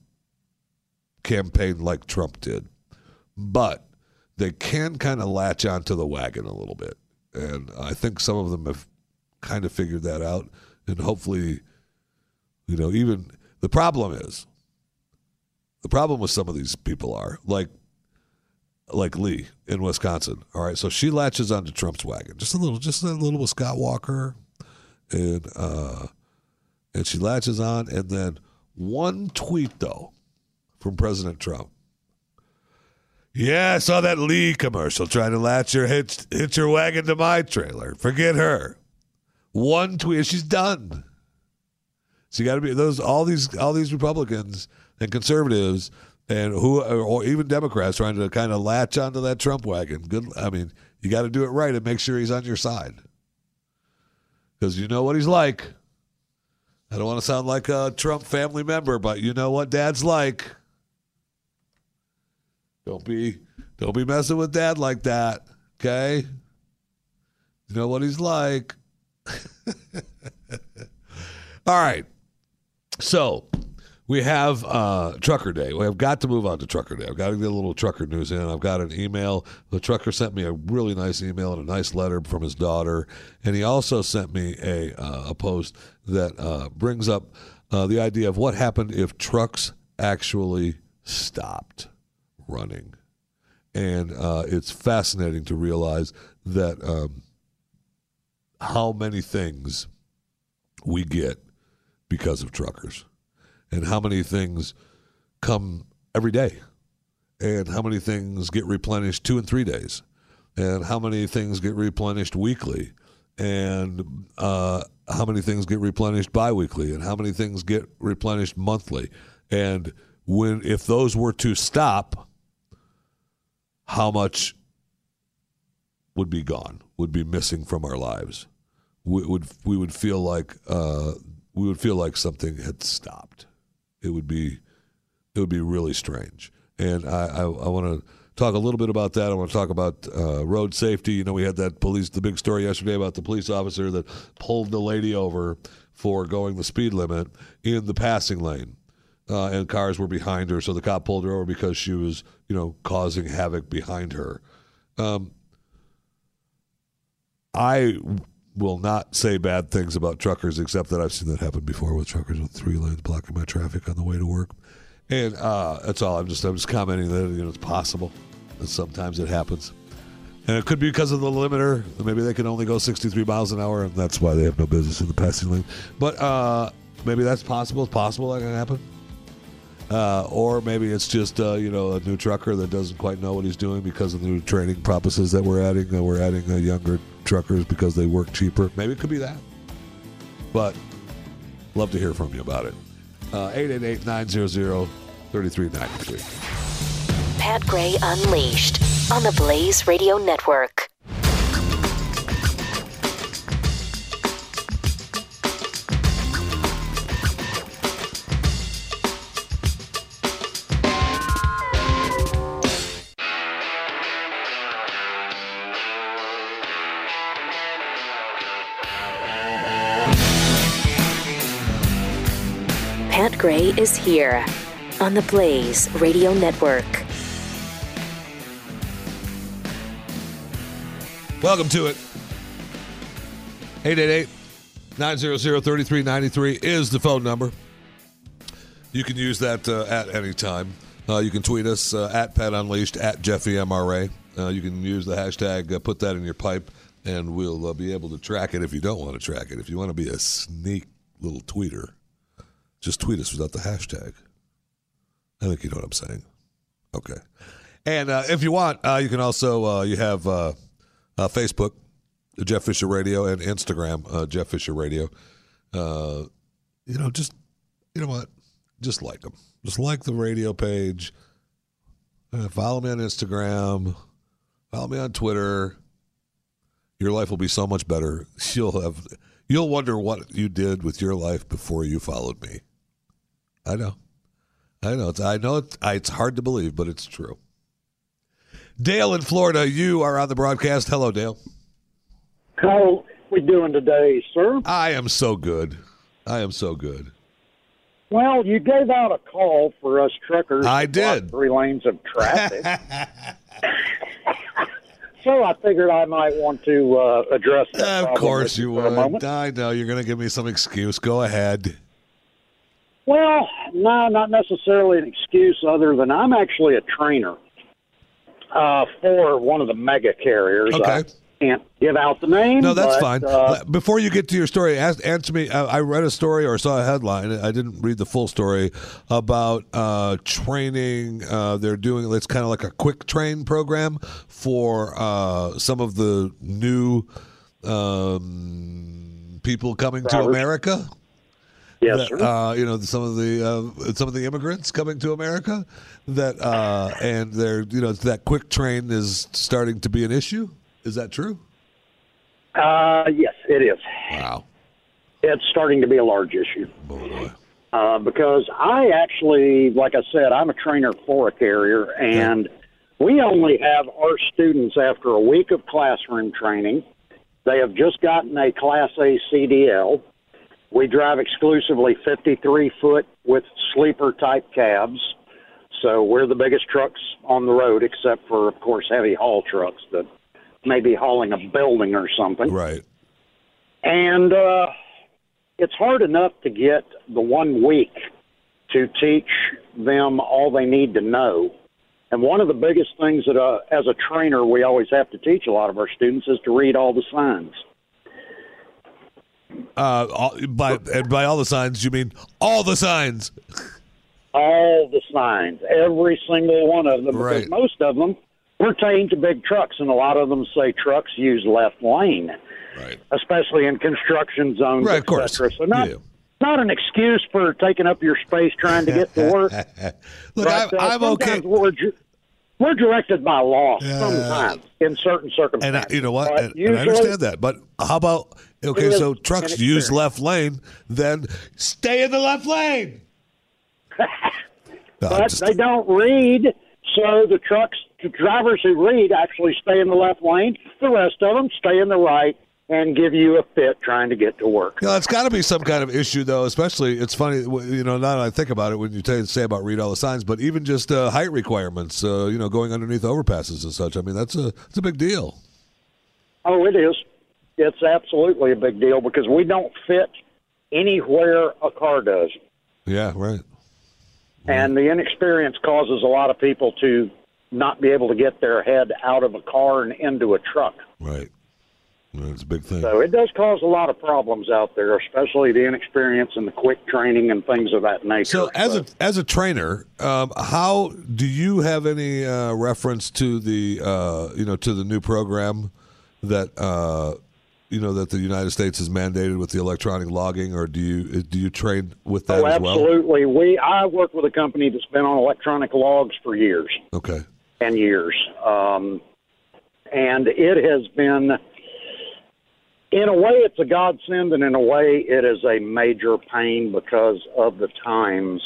campaign like Trump did, but they can kind of latch onto the wagon a little bit, and I think some of them have kind of figured that out, and hopefully, you know, even the problem is the problem with some of these people are like like Lee in Wisconsin. All right, so she latches onto Trump's wagon just a little, just a little with Scott Walker, and uh, and she latches on, and then one tweet though from President Trump. Yeah, I saw that Lee commercial trying to latch your hitch, hitch your wagon to my trailer. Forget her. One tweet, she's done. So you got to be those all these all these Republicans and conservatives and who or even Democrats trying to kind of latch onto that Trump wagon. Good, I mean, you got to do it right and make sure he's on your side because you know what he's like. I don't want to sound like a Trump family member, but you know what Dad's like. Don't be don't be messing with Dad like that, okay? You know what he's like. All right. So we have uh, Trucker Day. We have got to move on to Trucker Day. I've got to get a little trucker news in. I've got an email. The trucker sent me a really nice email and a nice letter from his daughter, and he also sent me a uh, a post that uh, brings up uh, the idea of what happened if trucks actually stopped running, and uh, it's fascinating to realize that um, how many things we get because of truckers and how many things come every day and how many things get replenished two and three days and how many things get replenished weekly and uh, how many things get replenished biweekly and how many things get replenished monthly. And when if those were to stop how much would be gone would be missing from our lives. We would we would feel like uh, we would feel like something had stopped it would be it would be really strange. And I, I, I want to talk a little bit about that. I want to talk about uh, road safety. You know, we had that police the big story yesterday about the police officer that pulled the lady over for going the speed limit in the passing lane. Uh, and cars were behind her, so the cop pulled her over because she was, you know, causing havoc behind her. Um, I will not say bad things about truckers, except that I've seen that happen before with truckers with three lanes blocking my traffic on the way to work. And uh, that's all. I'm just I'm just commenting that you know it's possible that sometimes it happens, and it could be because of the limiter. Maybe they can only go 63 miles an hour, and that's why they have no business in the passing lane. But uh, maybe that's possible. It's possible that can happen. Uh, or maybe it's just uh, you know a new trucker that doesn't quite know what he's doing because of the new training purposes that we're adding. That we're adding uh, younger truckers because they work cheaper. Maybe it could be that. But love to hear from you about it. Uh, 888 900 3393. Pat Gray Unleashed on the Blaze Radio Network. Is here on the Blaze Radio Network. Welcome to it. 888 900 3393 is the phone number. You can use that uh, at any time. Uh, you can tweet us uh, at Pat Unleashed, at Jeffy MRA. Uh, you can use the hashtag, uh, put that in your pipe, and we'll uh, be able to track it if you don't want to track it. If you want to be a sneak little tweeter, just tweet us without the hashtag. I think you know what I'm saying. Okay. And uh, if you want, uh, you can also uh, you have uh, uh, Facebook, Jeff Fisher Radio, and Instagram, uh, Jeff Fisher Radio. You know, just you know what, just like them. Just like the radio page. Follow me on Instagram. Follow me on Twitter. Your life will be so much better. You'll have you'll wonder what you did with your life before you followed me. I know. I know. It's, I know it's, it's hard to believe, but it's true. Dale in Florida, you are on the broadcast. Hello, Dale. How we doing today, sir? I am so good. I am so good. Well, you gave out a call for us truckers. I did. Three lanes of traffic. so I figured I might want to uh, address that. Of course you would. I know you're going to give me some excuse. Go ahead. Well, no, not necessarily an excuse other than I'm actually a trainer uh, for one of the mega carriers. Okay. I can't give out the name. No, that's but, fine. Uh, Before you get to your story, ask, answer me. I, I read a story or saw a headline. I didn't read the full story about uh, training. Uh, they're doing it's kind of like a quick train program for uh, some of the new um, people coming to America. Yes, that, sir. uh, you know some of the uh, some of the immigrants coming to America that uh, and they're you know that quick train is starting to be an issue. Is that true? Uh, yes, it is. Wow. It's starting to be a large issue. Oh, boy. Uh, because I actually, like I said, I'm a trainer for a carrier, and we only have our students after a week of classroom training. They have just gotten a Class A CDL. We drive exclusively 53 foot with sleeper type cabs. So we're the biggest trucks on the road, except for, of course, heavy haul trucks that may be hauling a building or something. Right. And uh, it's hard enough to get the one week to teach them all they need to know. And one of the biggest things that, uh, as a trainer, we always have to teach a lot of our students is to read all the signs. Uh, all, by and by all the signs, you mean all the signs. All the signs, every single one of them, Right. because most of them pertain to big trucks, and a lot of them say trucks use left lane, Right. especially in construction zones, Right, et of course. So not Yeah. not an excuse for taking up your space trying to get to work. Look, I'm, But, uh, I'm okay. sometimes We're, di- we're directed by law Yeah. sometimes in certain uh, circumstances. And. I, you know what? And, and I understand that. But how about okay? Is So trucks use left lane, then stay in the left lane. No, But just- they don't read, so the trucks, the drivers who read actually stay in the left lane. The rest of them stay in the right and give you a fit trying to get to work. You know, it's got to be some kind of issue, though. Especially, it's funny, you know. Now that I think about it, when you say about read all the signs, but even just uh, height requirements, uh, you know, going underneath overpasses and such. I mean, that's a it's a big deal. Oh, it is. It's absolutely a big deal because we don't fit anywhere a car does. Yeah, right. And the inexperience causes a lot of people to not be able to get their head out of a car and into a truck. Right. It's a big thing. So it does cause a lot of problems out there, especially the inexperience and the quick training and things of that nature. So, as a as a trainer, um, how do you have any uh, reference to the uh, you know to the new program that uh, you know that the United States has mandated with the electronic logging, or do you do you train with that oh, as well? absolutely. We I work with a company that's been on electronic logs for years Okay. and years, um, and it has been. In a way, it's a godsend, and in a way, it is a major pain because of the times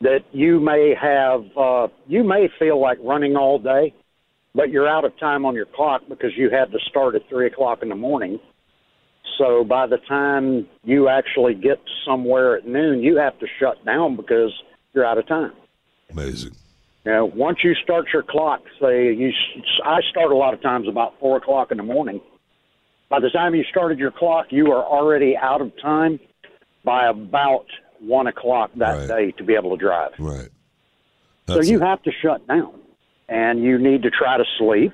that you may have. Uh, you may feel like running all day, but you're out of time on your clock because you had to start at three o'clock in the morning. So by the time you actually get somewhere at noon, you have to shut down because you're out of time. Amazing. Know, once you start your clock, say you, I start a lot of times about four o'clock in the morning. By the time you started your clock, you are already out of time by about one o'clock that Right. day to be able to drive. Right. So you it. have to shut down, and you need to try to sleep,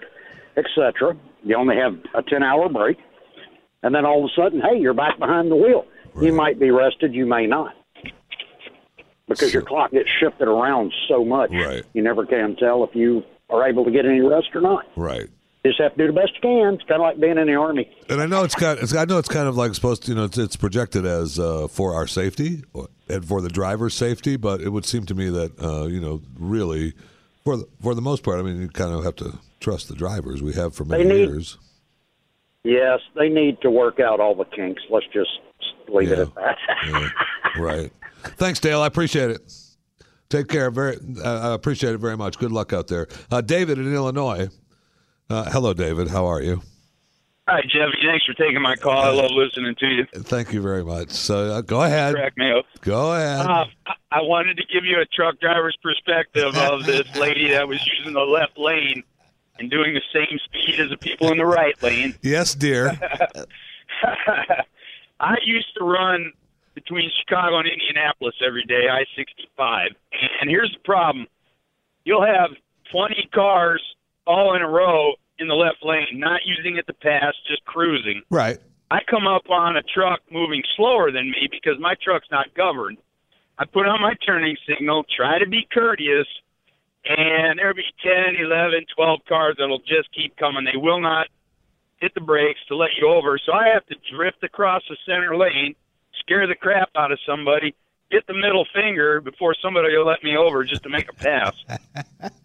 etc. You only have a ten-hour break, and then all of a sudden, hey, you're back behind the wheel. You might be rested, you may not, because your clock gets shifted around so much. Right. You never can tell if you are able to get any rest or not. right. Just have to do the best you can. It's kind of like being in the army. And I know it's kind. It's, I know it's kind of like supposed to. You know, it's, it's projected as uh, for our safety and for the driver's safety, but it would seem to me that uh, you know, really, for the, for the most part, I mean, you kind of have to trust the drivers. We have for many need- years. Yes, they need to work out all the kinks. Let's just leave it Yeah. at that. Yeah, right. Thanks, Dale. I appreciate it. Take care. Very, uh, I appreciate it very much. Good luck out there, uh, David in Illinois. Uh, hello, David. How are you? Hi, Jeffy. Thanks for taking my call. I love listening to you. Thank you very much. So uh, go ahead. Crack me up. Go ahead. Uh, I- I wanted to give you a truck driver's perspective of this lady that was using the left lane and doing the same speed as the people in the right lane. yes, dear. I used to run between Chicago and Indianapolis every day, I 65. And here's the problem you'll have 20 cars all in a row in the left lane, not using it to pass, just cruising. Right. I come up on a truck moving slower than me because my truck's not governed. I put on my turning signal, try to be courteous, and there'll be 10, 11, 12 cars that'll just keep coming. They will not hit the brakes to let you over. So I have to drift across the center lane, scare the crap out of somebody, get the middle finger before somebody will let me over just to make a pass.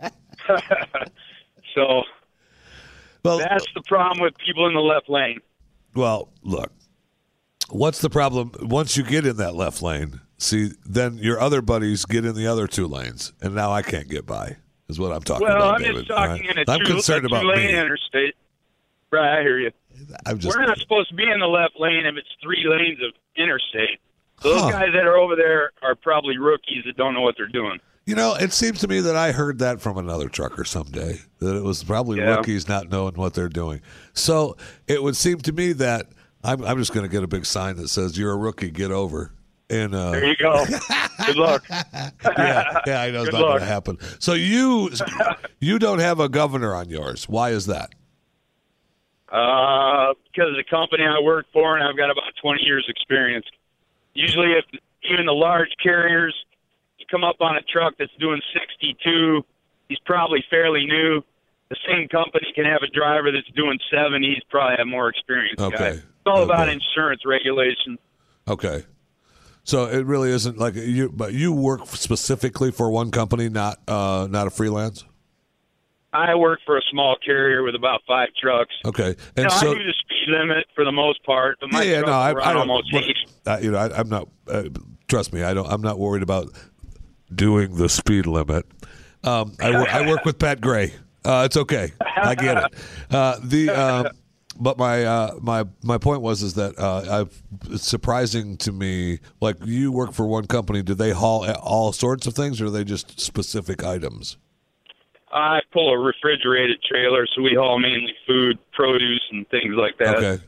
so well, that's the problem with people in the left lane. Well, look. What's the problem once you get in that left lane? See, then your other buddies get in the other two lanes, and now I can't get by. Is what I'm talking well, about, Well, I'm David. just talking right? in a I'm two, concerned a about two-lane me. interstate. Right, I hear you. I'm just We're not supposed to be in the left lane if it's three lanes of interstate. Those Huh. guys that are over there are probably rookies that don't know what they're doing. You know, it seems to me that I heard that from another trucker someday that it was probably Yeah. rookies not knowing what they're doing. So it would seem to me that I'm, I'm just going to get a big sign that says "You're a rookie, get over." And uh, There you go. Good luck. yeah, yeah, I know it's Good not going to happen. So you you don't have a governor on yours. Why is that? Uh, because of the company I work for, and I've got about 20 years experience. Usually, if even the large carriers, come up on a truck that's doing 62, he's probably fairly new. The same company can have a driver that's doing 70, he's probably have more experience. Okay. Guy. It's all about insurance regulation. Okay. So it really isn't like you, but you work specifically for one company, not uh, not a freelance. I work for a small carrier with about five trucks. Okay, and now, so I do the speed limit for the most part, but my yeah, no, I, I don't. almost but, 80 uh, you know, I, I'm not. Uh, trust me, I don't. I'm not worried about doing the speed limit. Um, I, I work with Pat Gray. Uh, it's okay. I get it. Uh, the um, but my uh, my my point was is that uh, I've, it's surprising to me. Like you work for one company, do they haul all sorts of things, or are they just specific items? I pull a refrigerated trailer, so we haul mainly food, produce, and things like that. Okay.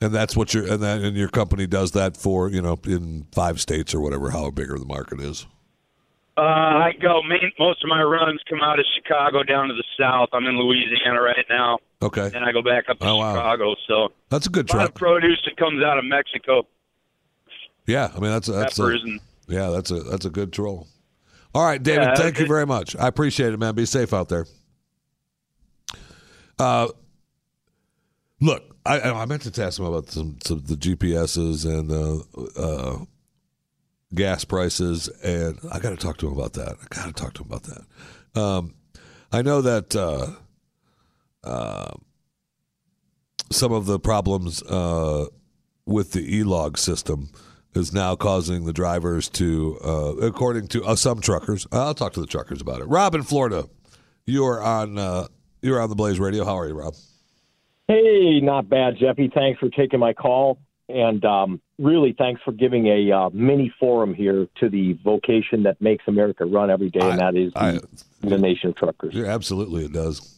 And that's what your and that and your company does that for you know in five states or whatever how bigger the market is. Uh, I go. Main, most of my runs come out of Chicago down to the south. I'm in Louisiana right now, Okay, and I go back up to Oh, wow. Chicago. So that's a good a lot of truck. produce that comes out of Mexico. Yeah, I mean that's a, that's a, and yeah that's a that's a good troll. All right, David, Yeah, thank you very much. I appreciate it, man. Be safe out there. Uh, look, I I meant to ask him about some, some the GPSs and the uh, gas prices, and I got to talk to him about that. I got to talk to him about that. Um, I know that uh, uh, some of the problems uh, with the e-log system is now causing the drivers to, uh, according to uh, some truckers, I'll talk to the truckers about it. Rob in Florida, you are on uh, you're on the Blaze Radio. How are you, Rob? Hey, not bad, Jeffy. Thanks for taking my call. And um, really, thanks for giving a uh, mini forum here to the vocation that makes America run every day, and that is the, the nation of truckers. Yeah, absolutely, it does.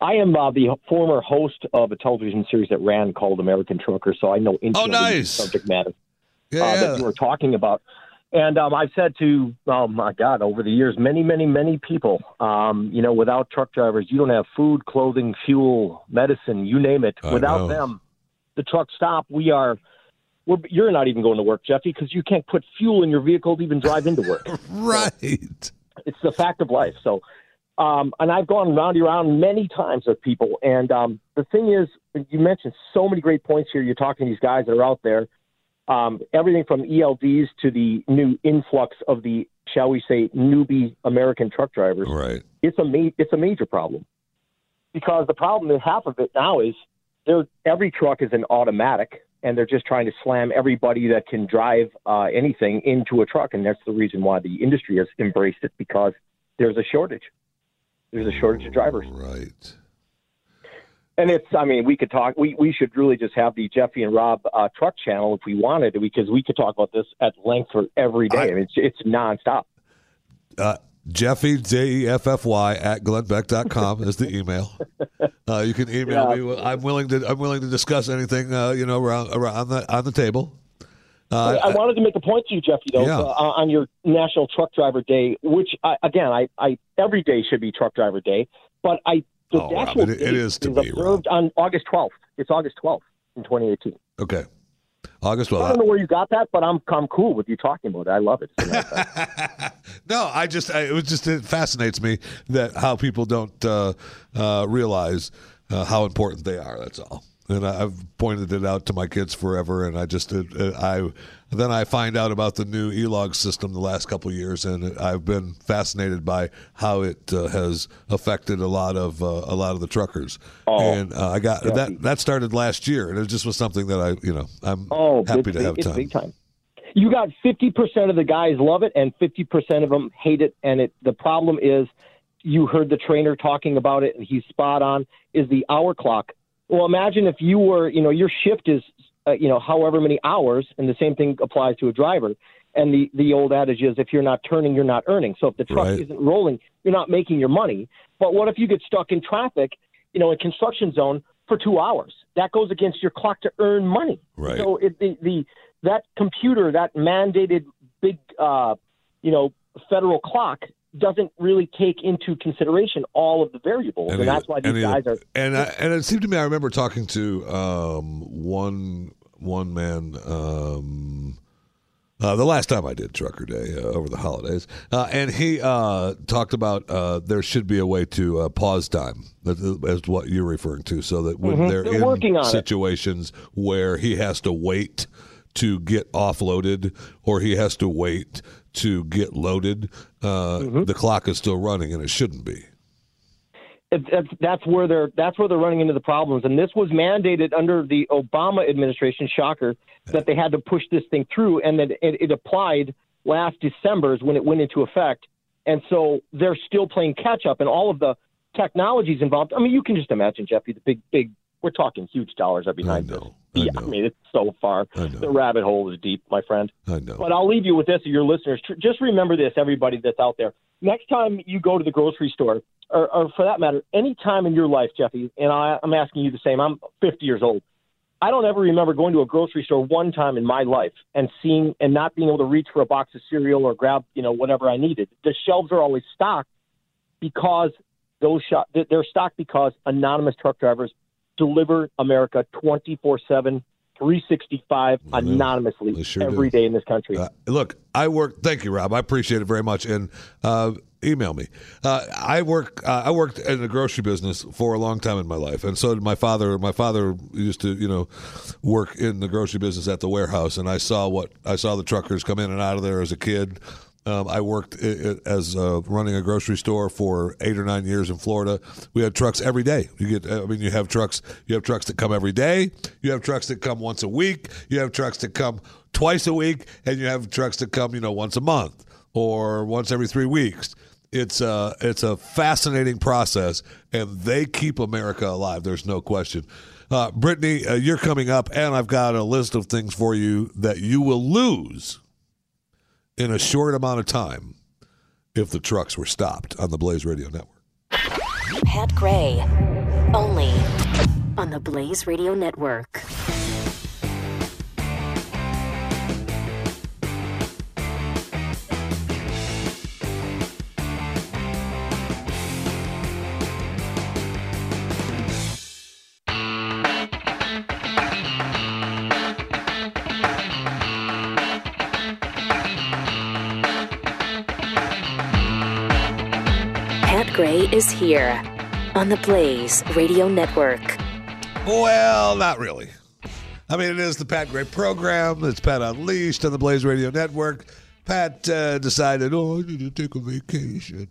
I am uh, the former host of a television series that ran called American Trucker, so I know intimately Oh, nice. subject matter Yeah, uh, that you were talking about. And um, I've said to, oh my God, over the years, many, many, many people, um, you know, without truck drivers, you don't have food, clothing, fuel, medicine, you name it. I without know. them, the truck stop. We are, we're, you're not even going to work, Jeffy, because you can't put fuel in your vehicle to even drive into work. right. It's the fact of life. So, um, and I've gone round and round many times with people. And um, the thing is, you mentioned so many great points here. You're talking to these guys that are out there. Um, everything from ELDs to the new influx of the, shall we say, newbie American truck drivers. Right. It's a ma- it's a major problem because the problem is half of it now is they're, every truck is an automatic, and they're just trying to slam everybody that can drive uh, anything into a truck, and that's the reason why the industry has embraced it because there's a shortage. There's a shortage of drivers. Right. And it's, I mean, we could talk. We we should really just have the Jeffy and Rob uh, truck channel if we wanted, to, because we could talk about this at length for every day. I, I mean, it's it's nonstop. Uh, Jeffy J E F F Y at glennbeck.com is the email. Uh, you can email yeah. me. I'm willing to I'm willing to discuss anything uh, you know around around on the on the table. Uh, I wanted to make a point to you, Jeffy, though, yeah. uh, on your National Truck Driver Day, which I, again, I, I every day should be Truck Driver Day, but I the oh, actual Rob, it, it is to is be observed on August 12th. It's August 12th in 2018. Okay. August 12th. I don't know where you got that, but I'm I'm cool with you talking about it. I love it. no, I just I, it was just it fascinates me that how people don't uh, uh, realize uh, how important they are. That's all and I've pointed it out to my kids forever. And I just I then I find out about the new e-log system the last couple of years, and I've been fascinated by how it uh, has affected a lot of uh, a lot of the truckers. Oh, and uh, I got yeah. that that started last year, and it just was something that I you know I'm oh, happy to big, have time. big time. You got fifty percent of the guys love it, and fifty percent of them hate it. And it the problem is, you heard the trainer talking about it, and he's spot on. Is the hour clock well, imagine if you were, you know, your shift is, uh, you know, however many hours, and the same thing applies to a driver. And the the old adage is, if you're not turning, you're not earning. So if the truck right. isn't rolling, you're not making your money. But what if you get stuck in traffic, you know, in construction zone for two hours? That goes against your clock to earn money. Right. So it, the the that computer, that mandated big, uh, you know, federal clock doesn't really take into consideration all of the variables, and, and that's why these guys are. And I, and it seemed to me, I remember talking to um, one one man. Um, uh, the last time I did Trucker Day uh, over the holidays, uh, and he uh, talked about uh, there should be a way to uh, pause time, as what you're referring to, so that when mm-hmm. they're, they're in situations it. where he has to wait to get offloaded or he has to wait to get loaded, uh, mm-hmm. the clock is still running, and it shouldn't be. It, that's where they're that's where they're running into the problems, and this was mandated under the Obama administration. Shocker that they had to push this thing through, and that it, it applied last December is when it went into effect, and so they're still playing catch up, and all of the technologies involved. I mean, you can just imagine, Jeffy, the big big we're talking huge dollars are behind I this. Yeah, I mean it's so far. The rabbit hole is deep, my friend. I know. But I'll leave you with this, your listeners. Tr- Just remember this, everybody that's out there. Next time you go to the grocery store, or, or for that matter, any time in your life, Jeffy, and I, I'm asking you the same. I'm 50 years old. I don't ever remember going to a grocery store one time in my life and seeing and not being able to reach for a box of cereal or grab, you know, whatever I needed. The shelves are always stocked because those shop they're stocked because anonymous truck drivers deliver America 24 7, 365 anonymously sure every do. day in this country. Uh, look, I work. Thank you, Rob. I appreciate it very much. And uh, email me. Uh, I work. Uh, I worked in the grocery business for a long time in my life, and so did my father. My father used to, you know, work in the grocery business at the warehouse, and I saw what I saw the truckers come in and out of there as a kid. Um, I worked as uh, running a grocery store for eight or nine years in Florida. We had trucks every day. You get, I mean, you have trucks. You have trucks that come every day. You have trucks that come once a week. You have trucks that come twice a week, and you have trucks that come, you know, once a month or once every three weeks. It's a it's a fascinating process, and they keep America alive. There's no question. Uh, Brittany, uh, you're coming up, and I've got a list of things for you that you will lose in a short amount of time if the trucks were stopped on the Blaze Radio Network. Pat Gray, only on the Blaze Radio Network. Here on the Blaze Radio Network. Well, not really. I mean, it is the Pat Gray program. It's Pat Unleashed on the Blaze Radio Network. Pat uh, decided, oh, I need to take a vacation.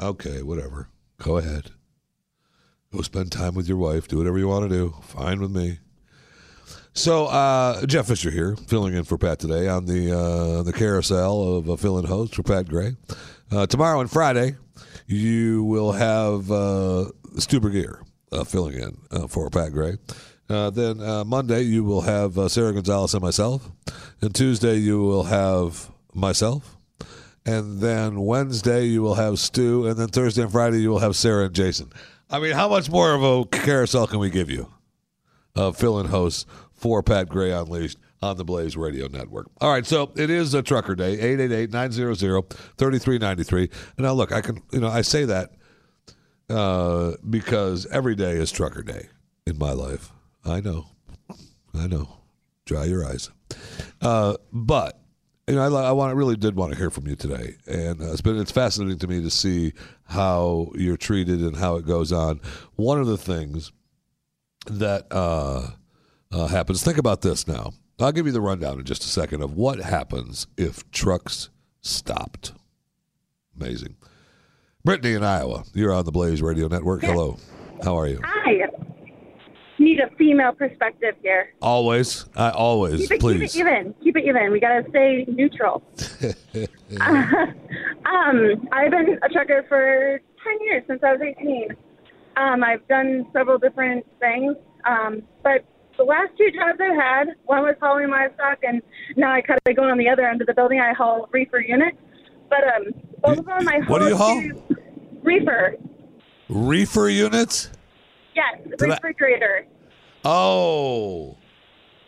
Okay, whatever. Go ahead. Go spend time with your wife. Do whatever you want to do. Fine with me. So, uh, Jeff Fisher here, filling in for Pat today on the uh, the carousel of a fill-in host for Pat Gray. Uh, tomorrow and Friday, you will have uh, Stu Burguiere uh, filling in uh, for Pat Gray. Uh, then uh, Monday you will have uh, Sara Gonzales and myself, and Tuesday you will have myself, and then Wednesday you will have Stu, and then Thursday and Friday you will have Sarah and Jason. I mean, how much more of a carousel can we give you? Of fill-in hosts for Pat Gray Unleashed on the Blaze Radio Network. All right, so it is a trucker day, 888-900-3393. And now look, I can, you know, I say that uh, because every day is trucker day in my life. I know. I know. Dry your eyes. Uh, but you know, I, I want, I really did want to hear from you today, and uh, it's been it's fascinating to me to see how you're treated and how it goes on. One of the things that uh, uh, happens. Think about this now. I'll give you the rundown in just a second of what happens if trucks stopped. Amazing. Brittany in Iowa, you're on the Blaze Radio Network. Hello. How are you? Hi. Need a female perspective here. Always. I always, Keep it, please. keep it even. Keep it even. We gotta stay neutral. um, I've been a trucker for ten years since I was eighteen. Um, I've done several different things, um, but the last two jobs I've had, one was hauling livestock, and now I kind of go on the other end of the building. I haul reefer units, but um, both of them I haul. What do you haul? Reefer. Reefer units? Yes, Did I- refrigerator. Oh.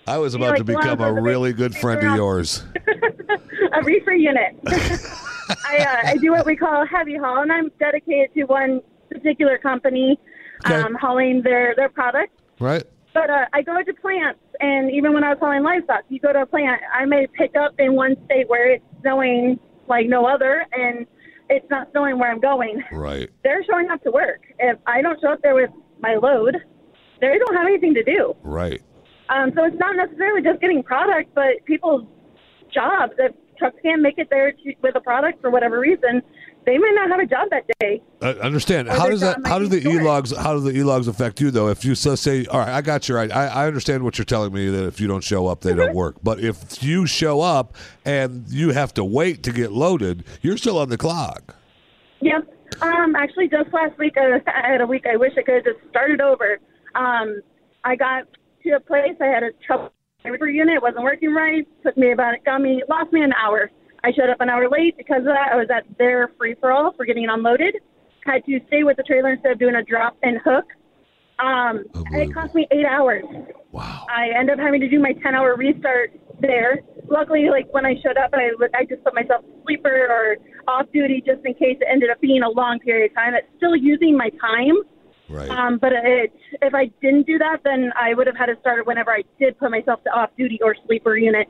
I was You know, about to become a really good friend of yours. a reefer unit. I, uh, I do what we call heavy haul, and I'm dedicated to one particular company um, hauling their, their products. Right? But uh, I go to plants, and even when I was hauling livestock, you go to a plant, I may pick up in one state where it's snowing like no other, and it's not snowing where I'm going. Right. They're showing up to work. If I don't show up there with my load, they don't have anything to do. Right. Um, so it's not necessarily just getting product, but people's jobs. If trucks can't make it there to, with a product for whatever reason, they might not have a job that day. I understand. How does that? How do the be e-logs? How do the e-logs affect you though? If you so say, all right, I got you right. I, I understand what you're telling me that if you don't show up, they Mm-hmm. don't work. But if you show up and you have to wait to get loaded, you're still on the clock. Yep. Um, actually, just last week, uh, I had a week I wish I could have just started over. Um, I got to a place, I had a trouble reefer unit, it wasn't working right. Took me about, got me, lost me an hour. I showed up an hour late because of that. I was at their free for all for getting it unloaded. Had to stay with the trailer instead of doing a drop and hook. Um, and it cost me eight hours. Wow. I ended up having to do my 10 hour restart there. Luckily, like when I showed up, I, I just put myself sleeper or off duty just in case it ended up being a long period of time. It's still using my time. Right. Um, but it, if I didn't do that, then I would have had to start whenever I did put myself to off duty or sleeper unit.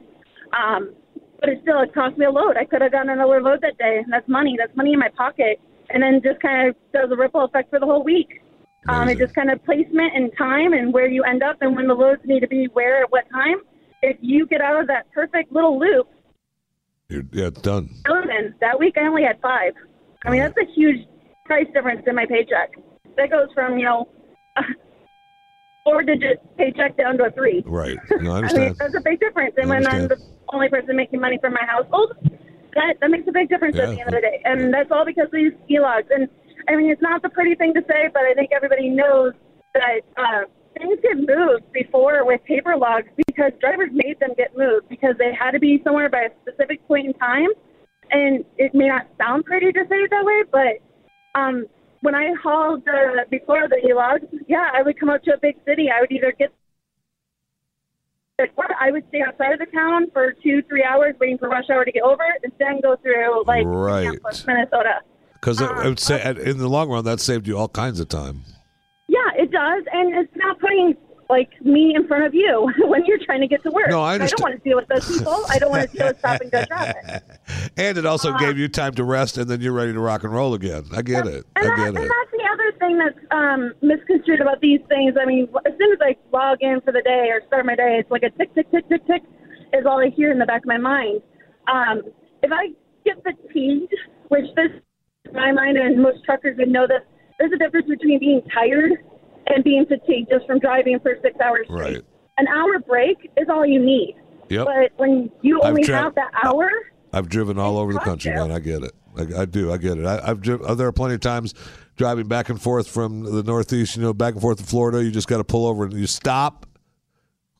Um, but it still it cost me a load. I could have gotten another load that day. That's money. That's money in my pocket. And then just kind of does a ripple effect for the whole week. Um, it just kind of placement and time and where you end up and when the loads need to be where at what time. If you get out of that perfect little loop, You're, yeah, it's done. then that week I only had five. I mean, that's a huge price difference in my paycheck. That goes from, you know, four digit paycheck down to a three. Right. No, I I mean, that's a big difference. And when I'm the only person making money for my household, that that makes a big difference at the end of the day. And that's all because of these e-logs. And I mean, it's not the pretty thing to say, but I think everybody knows that uh, things get moved before with paper logs because drivers made them get moved because they had to be somewhere by a specific point in time. And it may not sound pretty to say it that way, but um, when I hauled uh, before the e-logs, yeah, I would come out to a big city. I would either get I would stay outside of the town for two, three hours waiting for rush hour to get over and then go through like Right. Minnesota. Because Um, I would say, in the long run, that saved you all kinds of time. Yeah, it does, and it's not putting like me in front of you when you're trying to get to work. No, I don't want to deal with those people. I don't want to deal with stop and go traffic. And it also Uh, gave you time to rest, and then you're ready to rock and roll again. I get it. I And, that, get and it. that's the other thing that's um, misconstrued about these things. I mean, as soon as I log in for the day or start my day, it's like a tick, tick, tick, tick, tick is all I hear in the back of my mind. Um, if I get fatigued, which this, in my mind, and most truckers would know this, there's a difference between being tired and being fatigued just from driving for six hours straight. Right. An hour break is all you need. Yep. But when you only tra- have that hour, I've driven all over the country, man. I get it. I, I do. I get it. I, I've driven. There are plenty of times driving back and forth from the Northeast, you know, back and forth to Florida. You just got to pull over and you stop,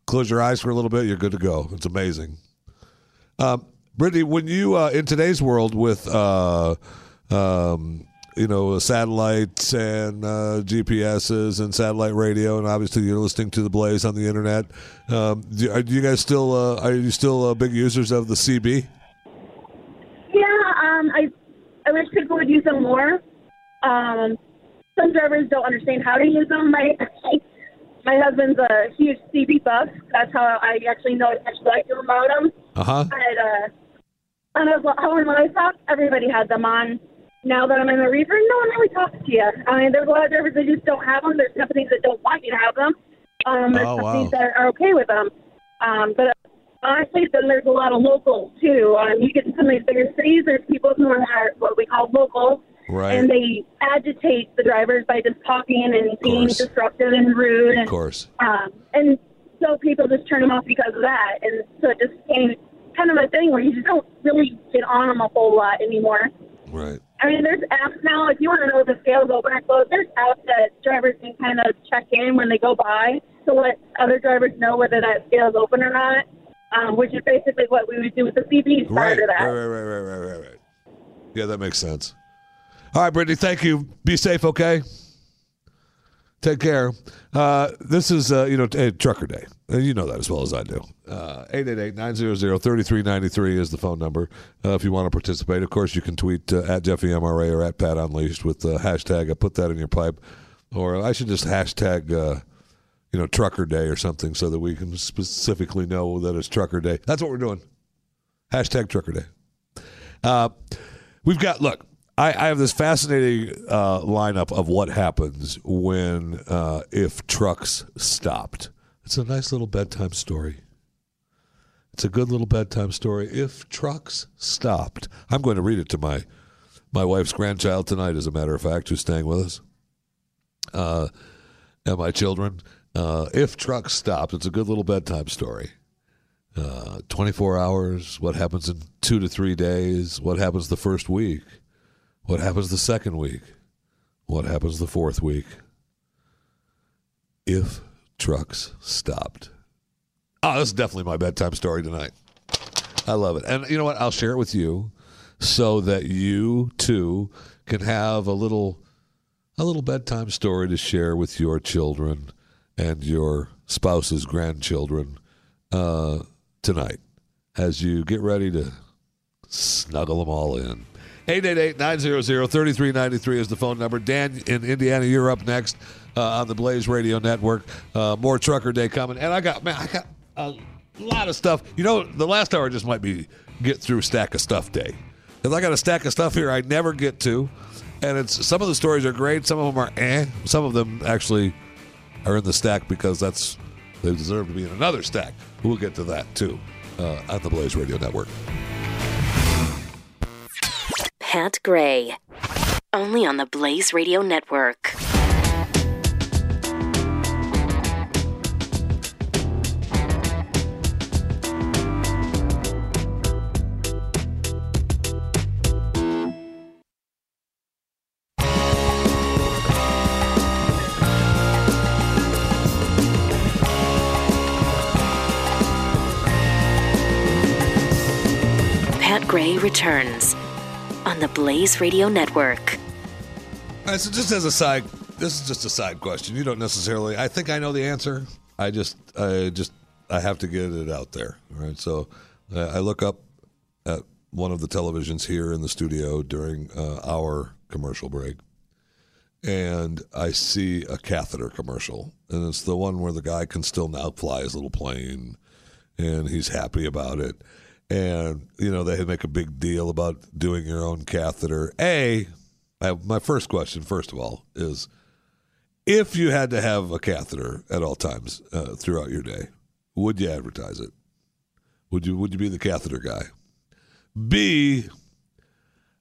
close your eyes for a little bit. You're good to go. It's amazing. Um, Brittany, when you uh, in today's world with uh, um, you know satellites and uh, GPSs and satellite radio, and obviously you're listening to the Blaze on the internet. Um, do, are you guys still uh, are you still uh, big users of the CB? Yeah, um, I I wish people would use them more. Um, some drivers don't understand how to use them. My my husband's a huge CB buff. That's how I actually know actually like to about them. Uh huh. But uh, and I was how in livestock, everybody had them on. Now that I'm in the reefer, no one really talks to you. I mean, there's a lot of drivers that just don't have them. There's companies that don't want you to have them. Um, there's Oh, companies wow. that are okay with them. Um, but honestly, then there's a lot of locals too. Um, you get to some of these bigger cities, there's people who are what we call locals, Right. and they agitate the drivers by just talking and being disruptive and rude. And, Of course. Um, and so people just turn them off because of that, and so it just became kind of a thing where you just don't really get on them a whole lot anymore. Right. I mean, there's apps now. If you want to know if the scale's open or closed, there's apps that drivers can kind of check in when they go by to let other drivers know whether that scale is open or not. Um, which is basically what we would do with the prior Right. to that. right, right, right, right, right, right. Yeah, that makes sense. All right, Brittany, thank you. Be safe, okay? Take care. Uh, this is, uh, you know, a trucker day. Uh, you know that as well as I do. Uh, 888-900-3393 is the phone number uh, if you want to participate. Of course, you can tweet uh, at Jeffy MRA or at Pat Unleashed with the hashtag. I put that in your pipe. Or I should just hashtag, uh, you know, trucker day or something so that we can specifically know that it's trucker day. That's what we're doing. Hashtag trucker day. Uh, we've got look. I, I have this fascinating uh, lineup of what happens when if trucks stopped. It's a nice little bedtime story. It's a good little bedtime story. If trucks stopped, I'm going to read it to my my wife's grandchild tonight. As a matter of fact, who's staying with us, uh, and my children. Uh, if trucks stopped, it's a good little bedtime story uh, 24 hours, what happens in two to three days, what happens the first week, what happens the second week, what happens the fourth week. If trucks stopped. Oh, this is definitely my bedtime story tonight. I love it. And you know what? I'll share it with you so that you too can have a little a little bedtime story to share with your children and your spouse's grandchildren uh, tonight as you get ready to snuggle them all in. 888-900-3393 is the phone number. Dan in Indiana, you're up next uh, on the Blaze Radio Network. Uh, more Trucker Day coming. And I got, man, I got a lot of stuff. You know, the last hour just might be get through stack of stuff day. Because I got a stack of stuff here I never get to. And it's some of the stories are great. Some of them are eh. Some of them actually are in the stack because that's they deserve to be in another stack. We'll get to that too uh, the Blaze Radio Network. Pat Gray. Only on the Blaze Radio Network. Returns on the Blaze Radio Network. All right, so just as a side, this is just a side question. You don't necessarily. I think I know the answer. I just, I just, I have to get it out there. All right, so uh, I look up at one of the televisions here in the studio during uh, our commercial break, and I see a catheter commercial, and it's the one where the guy can still now fly his little plane, and he's happy about it. And you know they make a big deal about doing your own catheter. A, I, my first question, first of all, is if you had to have a catheter at all times uh, throughout your day, would you advertise it? Would you Would you be the catheter guy? B,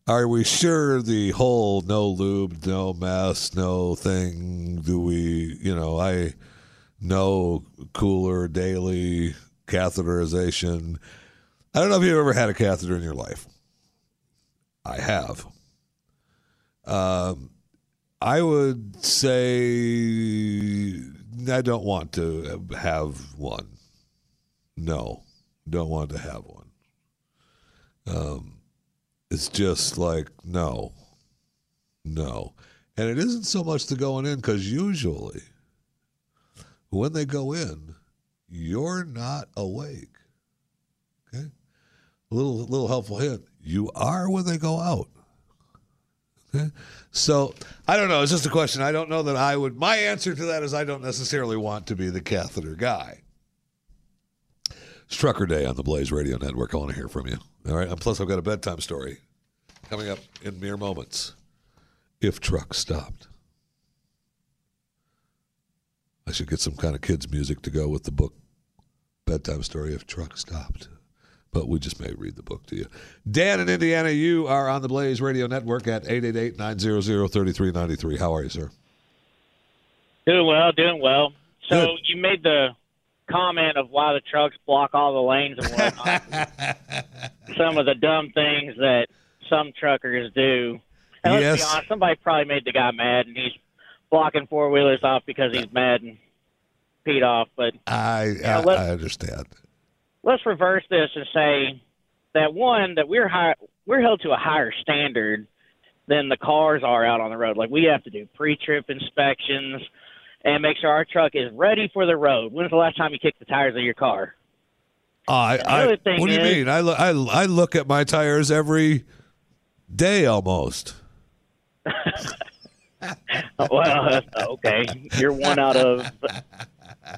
are we sure the whole no lube, no mess, no thing? Do we, you know, I no cooler daily catheterization. I don't know if you've ever had a catheter in your life. I have. Um, I would say I don't want to have one. No, don't want to have one. Um, it's just like no, no, and it isn't so much the going in because usually when they go in, you're not awake. A little little helpful hint: you are when they go out. Okay, so I don't know. It's just a question. I don't know that I would. My answer to that is I don't necessarily want to be the catheter guy. It's Trucker Day on the Blaze Radio Network. I want to hear from you. All right. And plus, I've got a bedtime story coming up in mere moments. If trucks stopped, I should get some kind of kids' music to go with the book bedtime story. If trucks stopped, but we just may read the book to you. Dan in Indiana, you are on the Blaze Radio Network at 888-900-3393. How are you, sir? Doing well, doing well. So you made the comment of why the trucks block all the lanes and whatnot. some of the dumb things that some truckers do. And let's Yes. be honest, somebody probably made the guy mad, and he's blocking four wheelers off because he's mad and peed off. But I Yeah, I, I understand. Let's reverse this and say that one that we're high, we're held to a higher standard than the cars are out on the road. Like we have to do pre-trip inspections and make sure our truck is ready for the road. When's the last time you kicked the tires of your car? Uh, I, I, thing what do you is- mean? I, I, I look at my tires every day almost. well, okay, you're one out of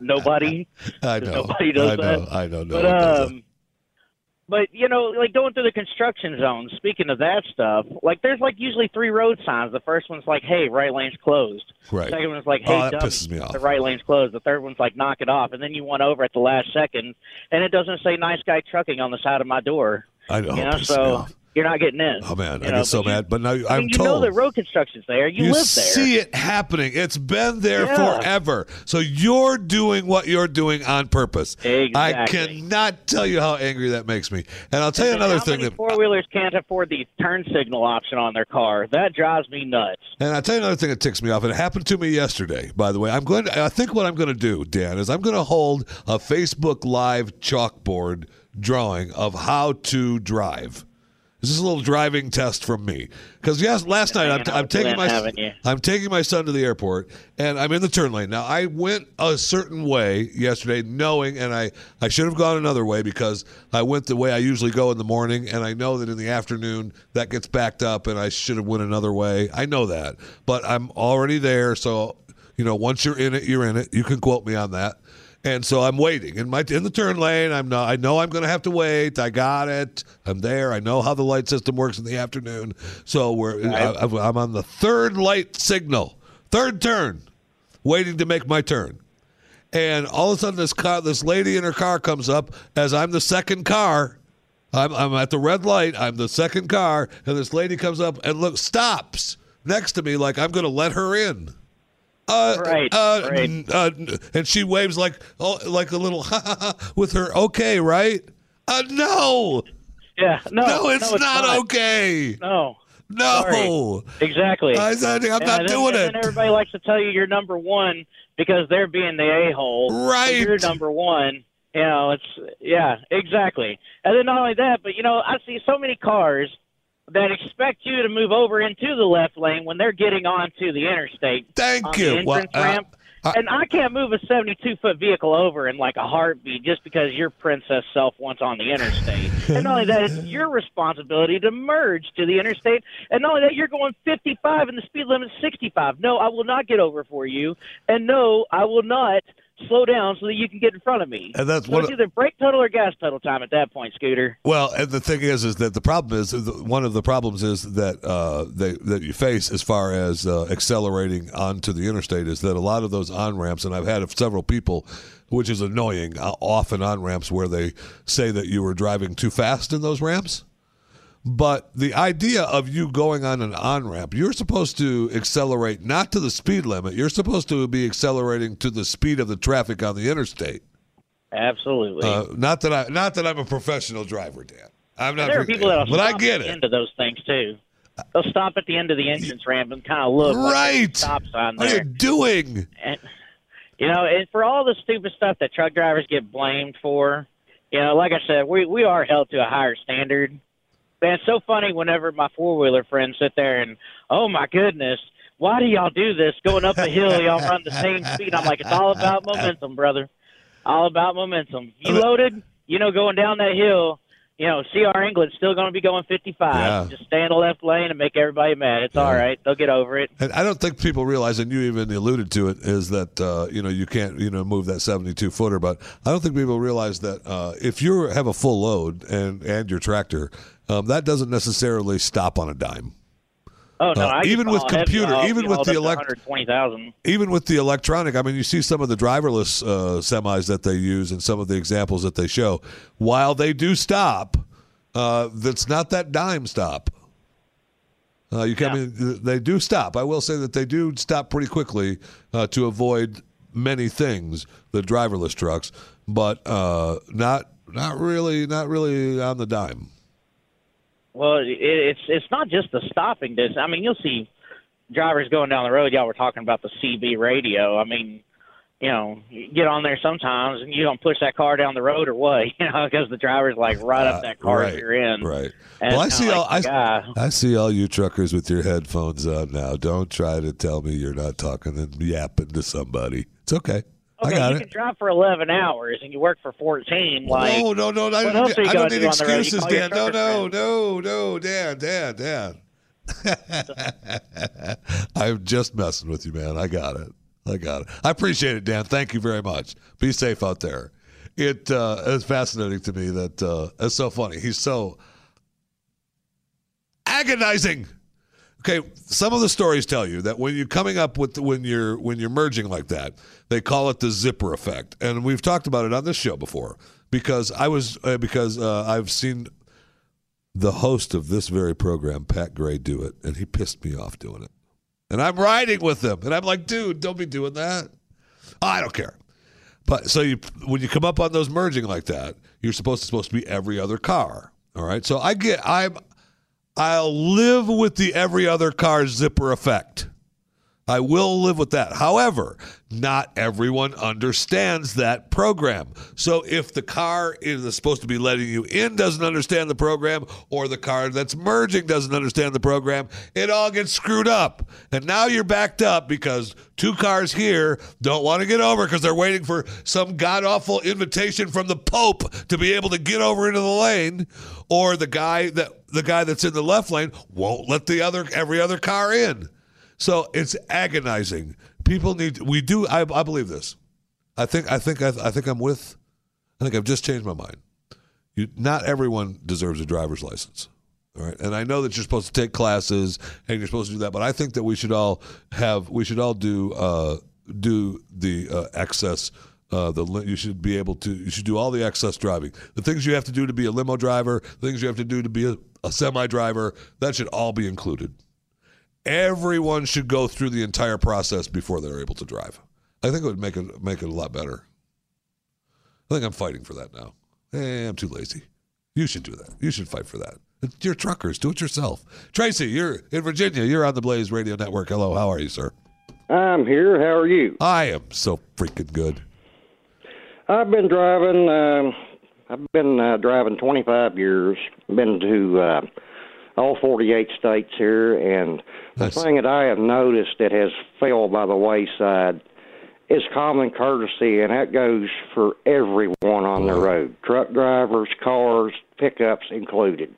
nobody. I know. Nobody does I know. that. I know. No but one does that. um, but you know, like going through the construction zone. Speaking of that stuff, like there's like usually three road signs. The first one's like, "Hey, right lane's closed." Right. Second one's like, Oh, "Hey, that dummy, pisses me off. the right lane's closed." The third one's like, "Knock it off." And then you went over at the last second, and it doesn't say "Nice Guy Trucking" on the side of my door. I know. You know, so. You're not getting in. Oh man, you I know, get so you- mad. But now I I'm mean, you told know that road construction's there. You, live there. see it happening. It's been there Yeah. forever. So you're doing what you're doing on purpose. Exactly. I cannot tell you how angry that makes me. And I'll tell you And another how thing that four wheelers can't afford the turn signal option on their car. That drives me nuts. And I'll tell you another thing that ticks me off. and It happened to me yesterday, by the way. I'm going to, I think what I'm going to do, Dan, is I'm going to hold a Facebook Live chalkboard drawing of how to drive. This is a little driving test from me. Because yes, last night I'm, I'm taking my? I'm taking my son to the airport, and I'm in the turn lane. Now I went a certain way yesterday, knowing, and I I should have gone another way because I went the way I usually go in the morning, and I know that in the afternoon that gets backed up, and I should have went another way. I know that, but I'm already there, so you know once you're in it, you're in it. You can quote me on that. And so I'm waiting in my in the turn lane. I'm not. I know I'm going to have to wait. I got it. I'm there. I know how the light system works in the afternoon. So we're. I, I'm on the third light signal, third turn, waiting to make my turn. And all of a sudden, this car, this lady in her car comes up as I'm the second car. I'm, I'm at the red light. I'm the second car, and this lady comes up and look stops next to me like I'm going to let her in. Uh, Right, uh, right. uh, and she waves like oh, like a little ha ha ha with her. Okay, right? Uh, no, Yeah, no, no, it's, no, not, okay. No, No, Sorry. exactly. I, I'm And not doing and it. then everybody likes to tell you you're number one because they're being the a hole. Right. You're number one. You know, it's yeah, exactly. And then not only that, but you know, I see so many cars that expect you to move over into the left lane when they're getting onto the interstate. Thank you. The Well, uh, ramp. and I can't move a 72 foot vehicle over in like a heartbeat just because your princess self wants on the interstate. and not only that, it's your responsibility to merge to the interstate. And not only that, you're going 55 and the speed limit is 65. No, I will not get over for you. And no, I will not slow down so that you can get in front of me. And that's so one it's either brake pedal or gas pedal time at that point, Scooter. Well, and the thing is, is that the problem is one of the problems is that uh, they, that you face as far as uh, accelerating onto the interstate is that a lot of those on ramps, and I've had several people, which is annoying, uh, often on ramps where they say that you were driving too fast in those ramps. But the idea of you going on an on ramp, you're supposed to accelerate not to the speed limit. You're supposed to be accelerating to the speed of the traffic on the interstate. Absolutely. Uh, not that I, not that I'm a professional driver, Dan. I'm not. there are people that but I get at the it. end of those things too. they'll stop at the end of the entrance ramp and kind of look. like Right. stop sign What are you doing? And you know, and for all the stupid stuff that truck drivers get blamed for, you know, like I said, we we are held to a higher standard. Man, it's so funny whenever my four wheeler friends sit there and, oh my goodness, why do y'all do this? Going up a hill, y'all run the same speed. I'm like, it's all about momentum, brother. All about momentum. You loaded, you know, going down that hill. You know, CR England's still going to be going 55. Yeah. Just stay in the left lane and make everybody mad. It's all right. They'll get over it. And I don't think people realize, and you even alluded to it, is that uh, you know you can't you know move that seventy-two footer. But I don't think people realize that uh, if you have a full load and and your tractor, um, that doesn't necessarily stop on a dime. Oh no! Uh, even with computer, even with the elect, hundred twenty thousand. even with the electronic, I mean, you see some of the driverless uh, semis that they use and some of the examples that they show. While they do stop, uh, that's not that dime stop. Uh, you can, I mean, they do stop. I will say that they do stop pretty quickly uh, to avoid many things. The driverless trucks, but uh, not not really not really on the dime. Well, it, it's it's not just the stopping distance. I mean, you'll see drivers going down the road. Y'all were talking about the CB radio. I mean, you know, you get on there sometimes and you don't push that car down the road or what? You know, because the driver's like right up that car Uh, right, you're in. Right. And well, I see like all I. I see all you truckers with your headphones on now. Don't try to tell me you're not talking and yapping to somebody. It's okay. Okay, I got you it. can drive for eleven hours and you work for fourteen. Like, no, no, no, I, what else are you I don't need do on the road? You excuses, Dan. No, no, no, no, Dan, Dan, Dan. I'm just messing with you, man. I got it. I got it. I appreciate it, Dan. Thank you very much. Be safe out there. It uh, is fascinating to me that uh, it's so funny. He's so agonizing. Okay, some of the stories tell you that when you're coming up with when you're when you're merging like that, they call it the zipper effect, and we've talked about it on this show before because I was uh, because uh, I've seen the host of this very program, Pat Gray, do it, and he pissed me off doing it, and I'm riding with him, and I'm like, dude, don't be doing that. I don't care. But so you when you come up on those merging like that, you're supposed to supposed to be every other car. All right. So I get I'm I'll live with the every other car zipper effect. I will live with that. However, not everyone understands that program. So if the car is supposed to be letting you in doesn't understand the program, or the car that's merging doesn't understand the program, it all gets screwed up. And now you're backed up because two cars here don't want to get over because they're waiting for some god awful invitation from the Pope to be able to get over into the lane, or the guy that the guy that's in the left lane won't let the other every other car in. So it's agonizing. People need. We do. I, I believe this. I think. I think. I, I think I'm with. I think I've just changed my mind. You, not everyone deserves a driver's license. All right, and I know that you're supposed to take classes and you're supposed to do that, but I think that we should all have. We should all do. Uh, do the uh, excess. Uh, the you should be able to. You should do all the excess driving. The things you have to do to be a limo driver. The things you have to do to be a, a semi driver. That should all be included everyone should go through the entire process before they're able to drive. I think it would make it make it a lot better. I think I'm fighting for that now. Eh, I'm too lazy. You should do that. You should fight for that. You're truckers. Do it yourself. Tracy, you're in Virginia. You're on the Blaze Radio Network. Hello. How are you, sir? I'm here. How are you? I am so freaking good. I've been driving. Um, I've been uh, driving 25 years. Been to uh, all 48 states here, and the thing that I have noticed that has fell by the wayside is common courtesy, and that goes for everyone on the road: truck drivers, cars, pickups included.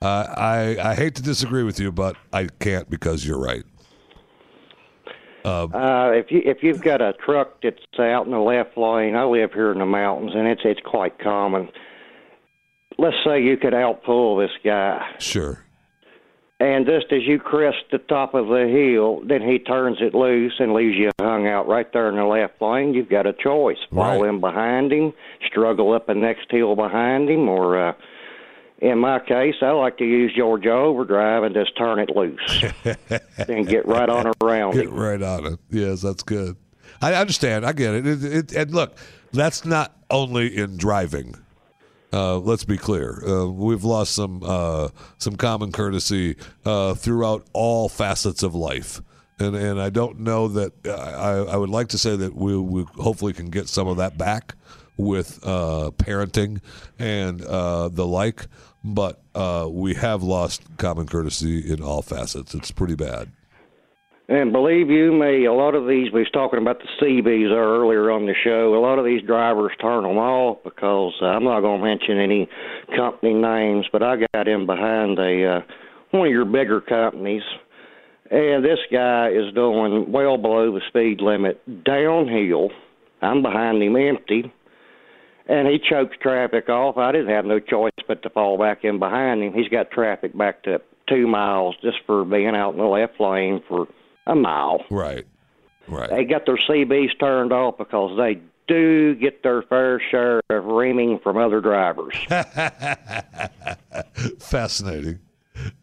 Uh, I I hate to disagree with you, but I can't because you're right. Um, Uh, if you if you've got a truck that's out in the left lane, I live here in the mountains, and it's it's quite common. Let's say you could outpull this guy, sure. and just as you crest the top of the hill, then he turns it loose and leaves you hung out right there in the left lane. You've got a choice: fall in behind him, struggle up the next hill behind him, or uh, in my case, I like to use Georgia overdrive and just turn it loose, then get right on around Get him. right on it. Yes, that's good. I understand. I get it. It, it. And look, that's not only in driving. Uh, let's be clear. Uh, we've lost some uh, some common courtesy uh, throughout all facets of life, and and I don't know that I, I would like to say that we, we hopefully can get some of that back with uh, parenting and uh, the like, but we have lost common courtesy in all facets. It's pretty bad. And believe you me, a lot of these, we was talking about the CBs earlier on the show, a lot of these drivers turn them off because uh, I'm not going to mention any company names, but I got in behind a uh, one of your bigger companies, and this guy is doing well below the speed limit downhill. I'm behind him empty, and he chokes traffic off. I didn't have no choice but to fall back in behind him. He's got traffic back to two miles just for being out in the left lane for – a mile. Right. Right. They got their CBs turned off because they do get their fair share of reaming from other drivers. Fascinating.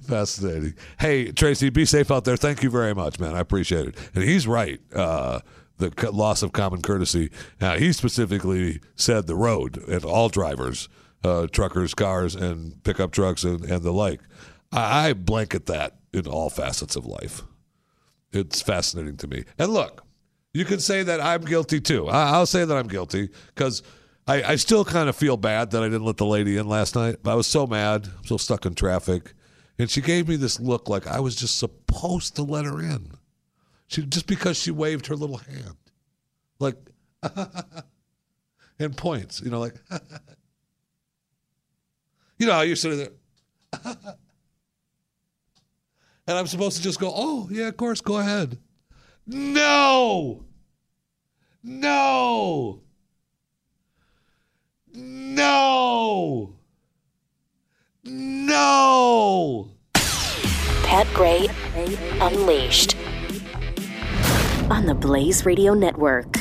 Fascinating. Hey, Tracy, be safe out there. Thank you very much, man. I appreciate it. And he's right. Uh, the loss of common courtesy. Now, he specifically said the road and all drivers, uh, truckers, cars, and pickup trucks, and, and the like. I, I blanket that in all facets of life. It's fascinating to me. And look, you can say that I'm guilty too. I, will say that I'm guilty because I, I, still kind of feel bad that I didn't let the lady in last night. I was so mad, I'm so stuck in traffic. And she gave me this look like I was just supposed to let her in. She just because she waved her little hand. Like and points, you know, like you know how you're sitting there. And I'm supposed to just go, oh, yeah, of course, go ahead. No! No! No! No! Pat Gray Unleashed on the Blaze Radio Network.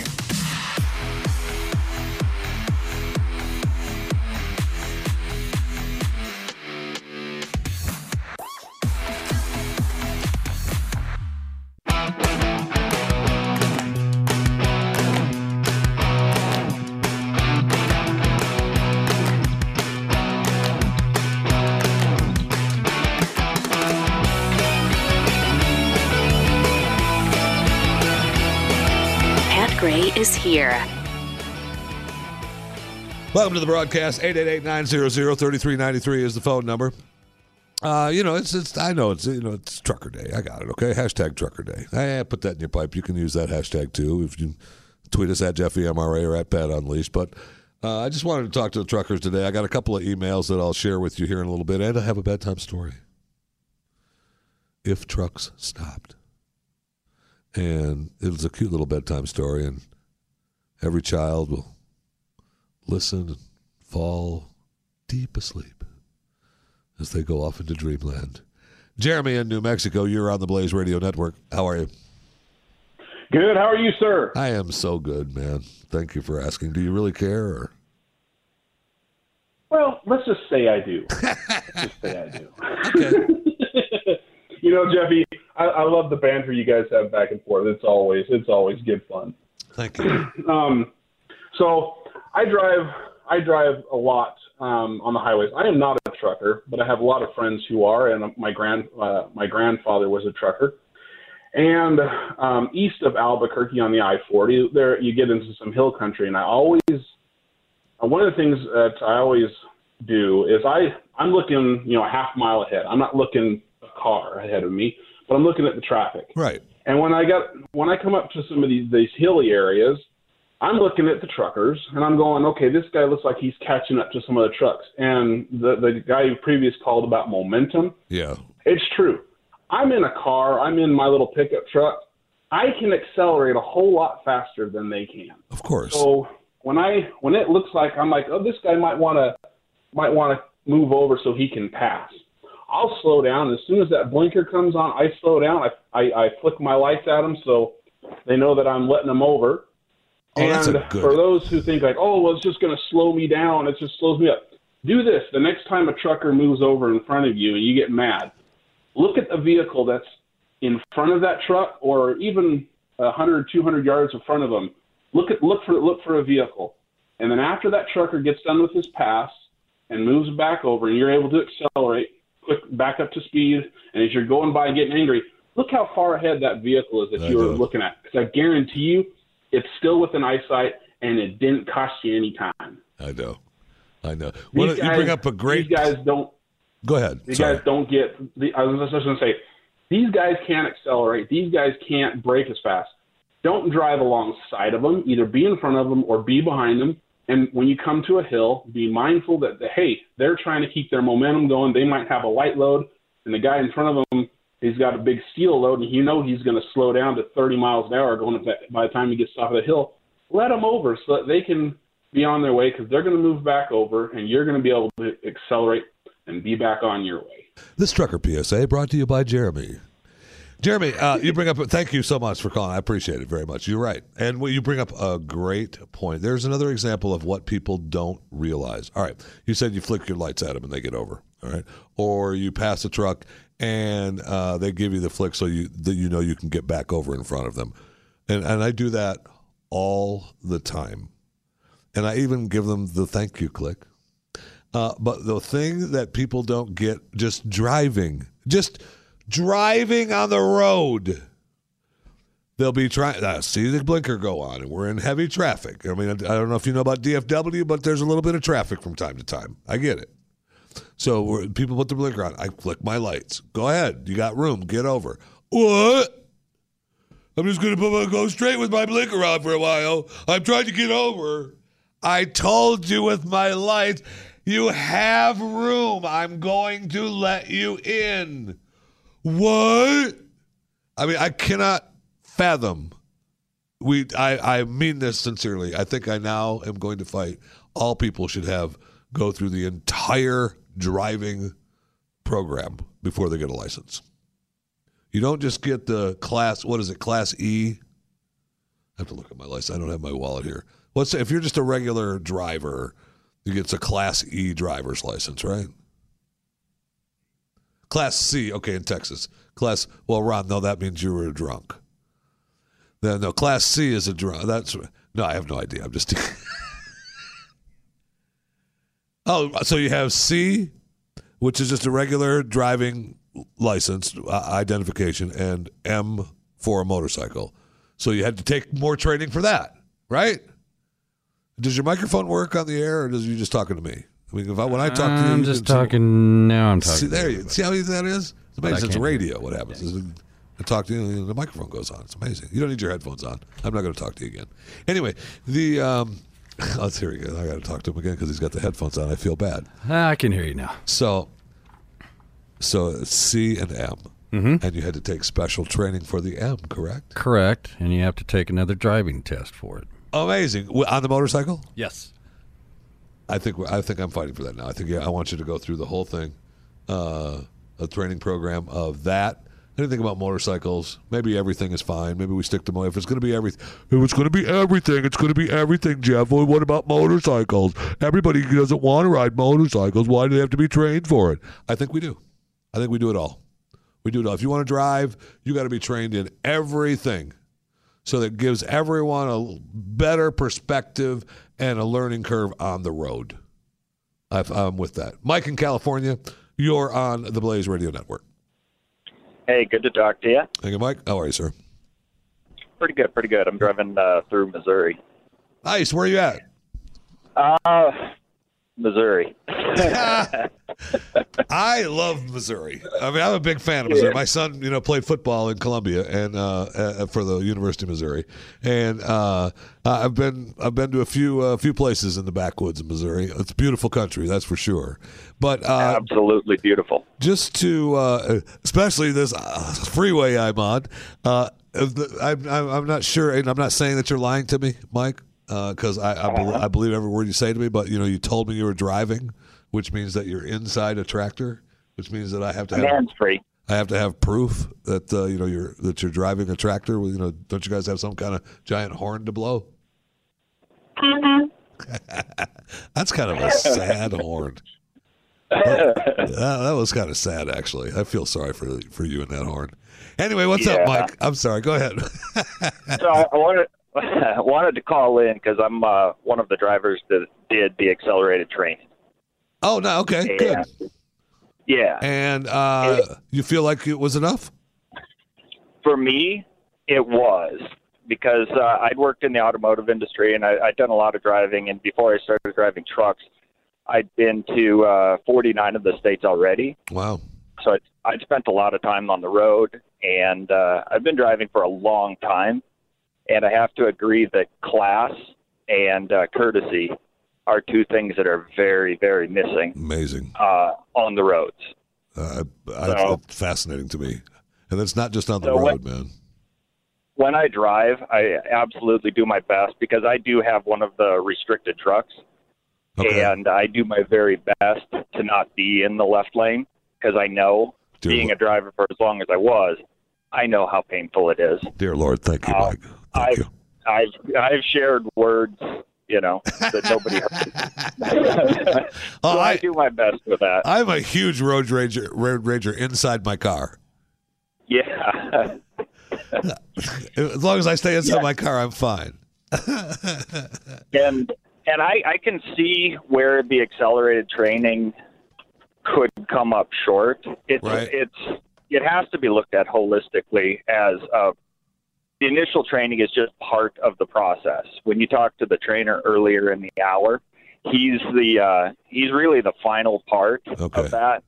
Welcome to the broadcast. 888-900-3393 is the phone number. Uh, you know, it's it's. I know it's you know it's Trucker Day. I got it. Okay, hashtag Trucker Day. I put that in your pipe. You can use that hashtag too if you tweet us at Jeffy MRA or at Pat Unleashed. But uh, I just wanted to talk to the truckers today. I got a couple of emails that I'll share with you here in a little bit, and I have a bedtime story. If trucks stopped, and it was a cute little bedtime story, and every child will listen and fall deep asleep as they go off into dreamland. Jeremy in New Mexico, you're on the Blaze Radio Network. How are you? Good. How are you, sir? I am so good, man. Thank you for asking. Do you really care? Or? Well, let's just say I do. let's just say I do. Okay. you know, Jeffy, I, I love the banter you guys have back and forth. It's always it's always good fun. Thank you. Um, so I drive I drive a lot um, on the highways. I am not a trucker, but I have a lot of friends who are, and my grand uh, my grandfather was a trucker. And um, east of Albuquerque on the I-40, there you get into some hill country, and I always uh, one of the things that I always do is I I'm looking you know a half mile ahead. I'm not looking a car ahead of me, but I'm looking at the traffic. Right. And when I got when I come up to some of these these hilly areas, I'm looking at the truckers and I'm going, okay, this guy looks like he's catching up to some of the trucks. And the the guy who previous called about momentum, yeah, it's true. I'm in a car, I'm in my little pickup truck. I can accelerate a whole lot faster than they can. Of course. So when I when it looks like I'm like, oh, this guy might want to might want to move over so he can pass. I'll slow down. As soon as that blinker comes on, I slow down. I, I, I flick my lights at them so they know that I'm letting them over. Oh, and good... for those who think like, oh, well, it's just going to slow me down, it just slows me up. Do this the next time a trucker moves over in front of you and you get mad. Look at the vehicle that's in front of that truck, or even 100, 200 yards in front of them. Look at look for look for a vehicle, and then after that trucker gets done with his pass, and moves back over, and you're able to accelerate, quick back up to speed, and as you're going by and getting angry, look how far ahead that vehicle is that you were looking at. Because I guarantee you, it's still within eyesight, and it didn't cost you any time. I know. I know. These Well, you bring up a great. These guys don't. Go ahead. These Sorry. guys don't get. The, I was just going to say, these guys can't accelerate. These guys can't brake as fast. Don't drive alongside of them. Either be in front of them or be behind them. And when you come to a hill, be mindful that the, hey, they're trying to keep their momentum going. They might have a light load, and the guy in front of them, he's got a big steel load, and you know he's going to slow down to 30 miles an hour going up by the time he gets off of the hill. Let them over so that they can be on their way because they're going to move back over, and you're going to be able to accelerate and be back on your way. This trucker PSA brought to you by Jeremy. Jeremy, uh, you bring up. Thank you so much for calling. I appreciate it very much. You're right, and you bring up a great point. There's another example of what people don't realize. All right, you said you flick your lights at them and they get over. All right, or you pass a truck and uh, they give you the flick so you that you know you can get back over in front of them, and and I do that all the time, and I even give them the thank you click. Uh, but the thing that people don't get just driving, just driving on the road, they'll be trying. Uh, see the blinker go on, and we're in heavy traffic. I mean, I, don't know if you know about DFW, but there's a little bit of traffic from time to time. I get it. So people put the blinker on. I flick my lights. Go ahead. You got room. Get over. What? I'm just going to go straight with my blinker on for a while. I'm trying to get over. I told you with my lights, you have room. I'm going to let you in. What? I mean, I cannot fathom. We, I, I mean this sincerely. I think I now am going to fight. All people should have go through the entire driving program before they get a license. You don't just get the class. What is it? Class E. I have to look at my license. I don't have my wallet here. What's if you're just a regular driver? You get a Class E driver's license, right? Class C, okay, in Texas. Class, well, Ron, no, that means you were drunk. Then no, Class C is a drunk. That's no, I have no idea. I'm just. oh, so you have C, which is just a regular driving license uh, identification, and M for a motorcycle. So you had to take more training for that, right? Does your microphone work on the air, or does you just talking to me? I mean, if I, when I talk to you, I'm you just talking now. I'm talking. See there, you see how easy that is. It's amazing. It's radio. What happens is I talk to you, and the microphone goes on. It's amazing. You don't need your headphones on. I'm not going to talk to you again. Anyway, the um, let's hear you. Again. I got to talk to him again because he's got the headphones on. I feel bad. Ah, I can hear you now. So, so C and M, Mm-hmm. and you had to take special training for the M, correct? Correct, and you have to take another driving test for it. Amazing. On the motorcycle? Yes. I think I think I'm fighting for that now. I think yeah, I want you to go through the whole thing, uh, a training program of that. Anything about motorcycles? Maybe everything is fine. Maybe we stick to. If it's going to be everything, if it's going to be everything, it's going to be everything, Jeff. Well, what about motorcycles? Everybody doesn't want to ride motorcycles. Why do they have to be trained for it? I think we do. I think we do it all. We do it all. If you want to drive, you got to be trained in everything so that gives everyone a better perspective and a learning curve on the road. i I'm with that. Mike in California, you're on the Blaze Radio Network. Hey, good to talk to you. Thank you, Mike. How are you, sir? Pretty good, pretty good. I'm driving uh, through Missouri. Nice. Where are you at? Uh, Missouri. I love Missouri. I mean, I'm a big fan of Missouri. My son, you know, played football in Columbia and uh, uh, for the University of Missouri, and uh, I've been I've been to a few uh, few places in the backwoods of Missouri. It's a beautiful country, that's for sure. But uh, Absolutely beautiful. just to uh, especially this freeway I'm on. Uh, I'm, I'm I'm not sure, and I'm not saying that you're lying to me, Mike, Uh, because I I, bel uh-huh. I believe every word you say to me. But you know, you told me you were driving, which means that you're inside a tractor, which means that I have to have hands-free. I have to have proof that uh, you know you're that you're driving a tractor. You know, don't you guys have some kind of giant horn to blow? Mm-hmm. That's kind of a sad horn. That, that was kind of sad, actually. I feel sorry for for you and that horn. Anyway, what's up, Mike? I'm sorry. Go ahead. so I I wanted wanted to call in because I'm uh, one of the drivers that did the accelerated training. Oh no, okay, good. Yeah. And uh, you feel like it was enough? For me, it was because uh, I'd worked in the automotive industry and I, I'd done a lot of driving. And before I started driving trucks, I'd been to uh, 49 of the states already. Wow. So I'd, I'd spent a lot of time on the road, and uh, I've been driving for a long time. And I have to agree that class and uh, courtesy are two things that are very, very missing Amazing. uh, on the roads. Uh, I, So- it's fascinating to me, and it's not just on the So road, what- man. when I drive, I absolutely do my best because I do have one of the restricted trucks, and I do my very best to not be in the left lane because I know, Dear being a driver for as long as I was, I know how painful it is. Dear Lord, thank you, Uh, Mike. I've, I've I've shared words, you know, that nobody heard. Oh, I, I- do my best with that. I'm a huge road rager, road rager inside my car. yeah. As long as I stay inside my car, I'm fine. and and I, I can see where the accelerated training could come up short. It's Right. it's it has to be looked at holistically as uh, the initial training is just part of the process. When you talk to the trainer earlier in the hour, he's the uh, he's really the final part of that.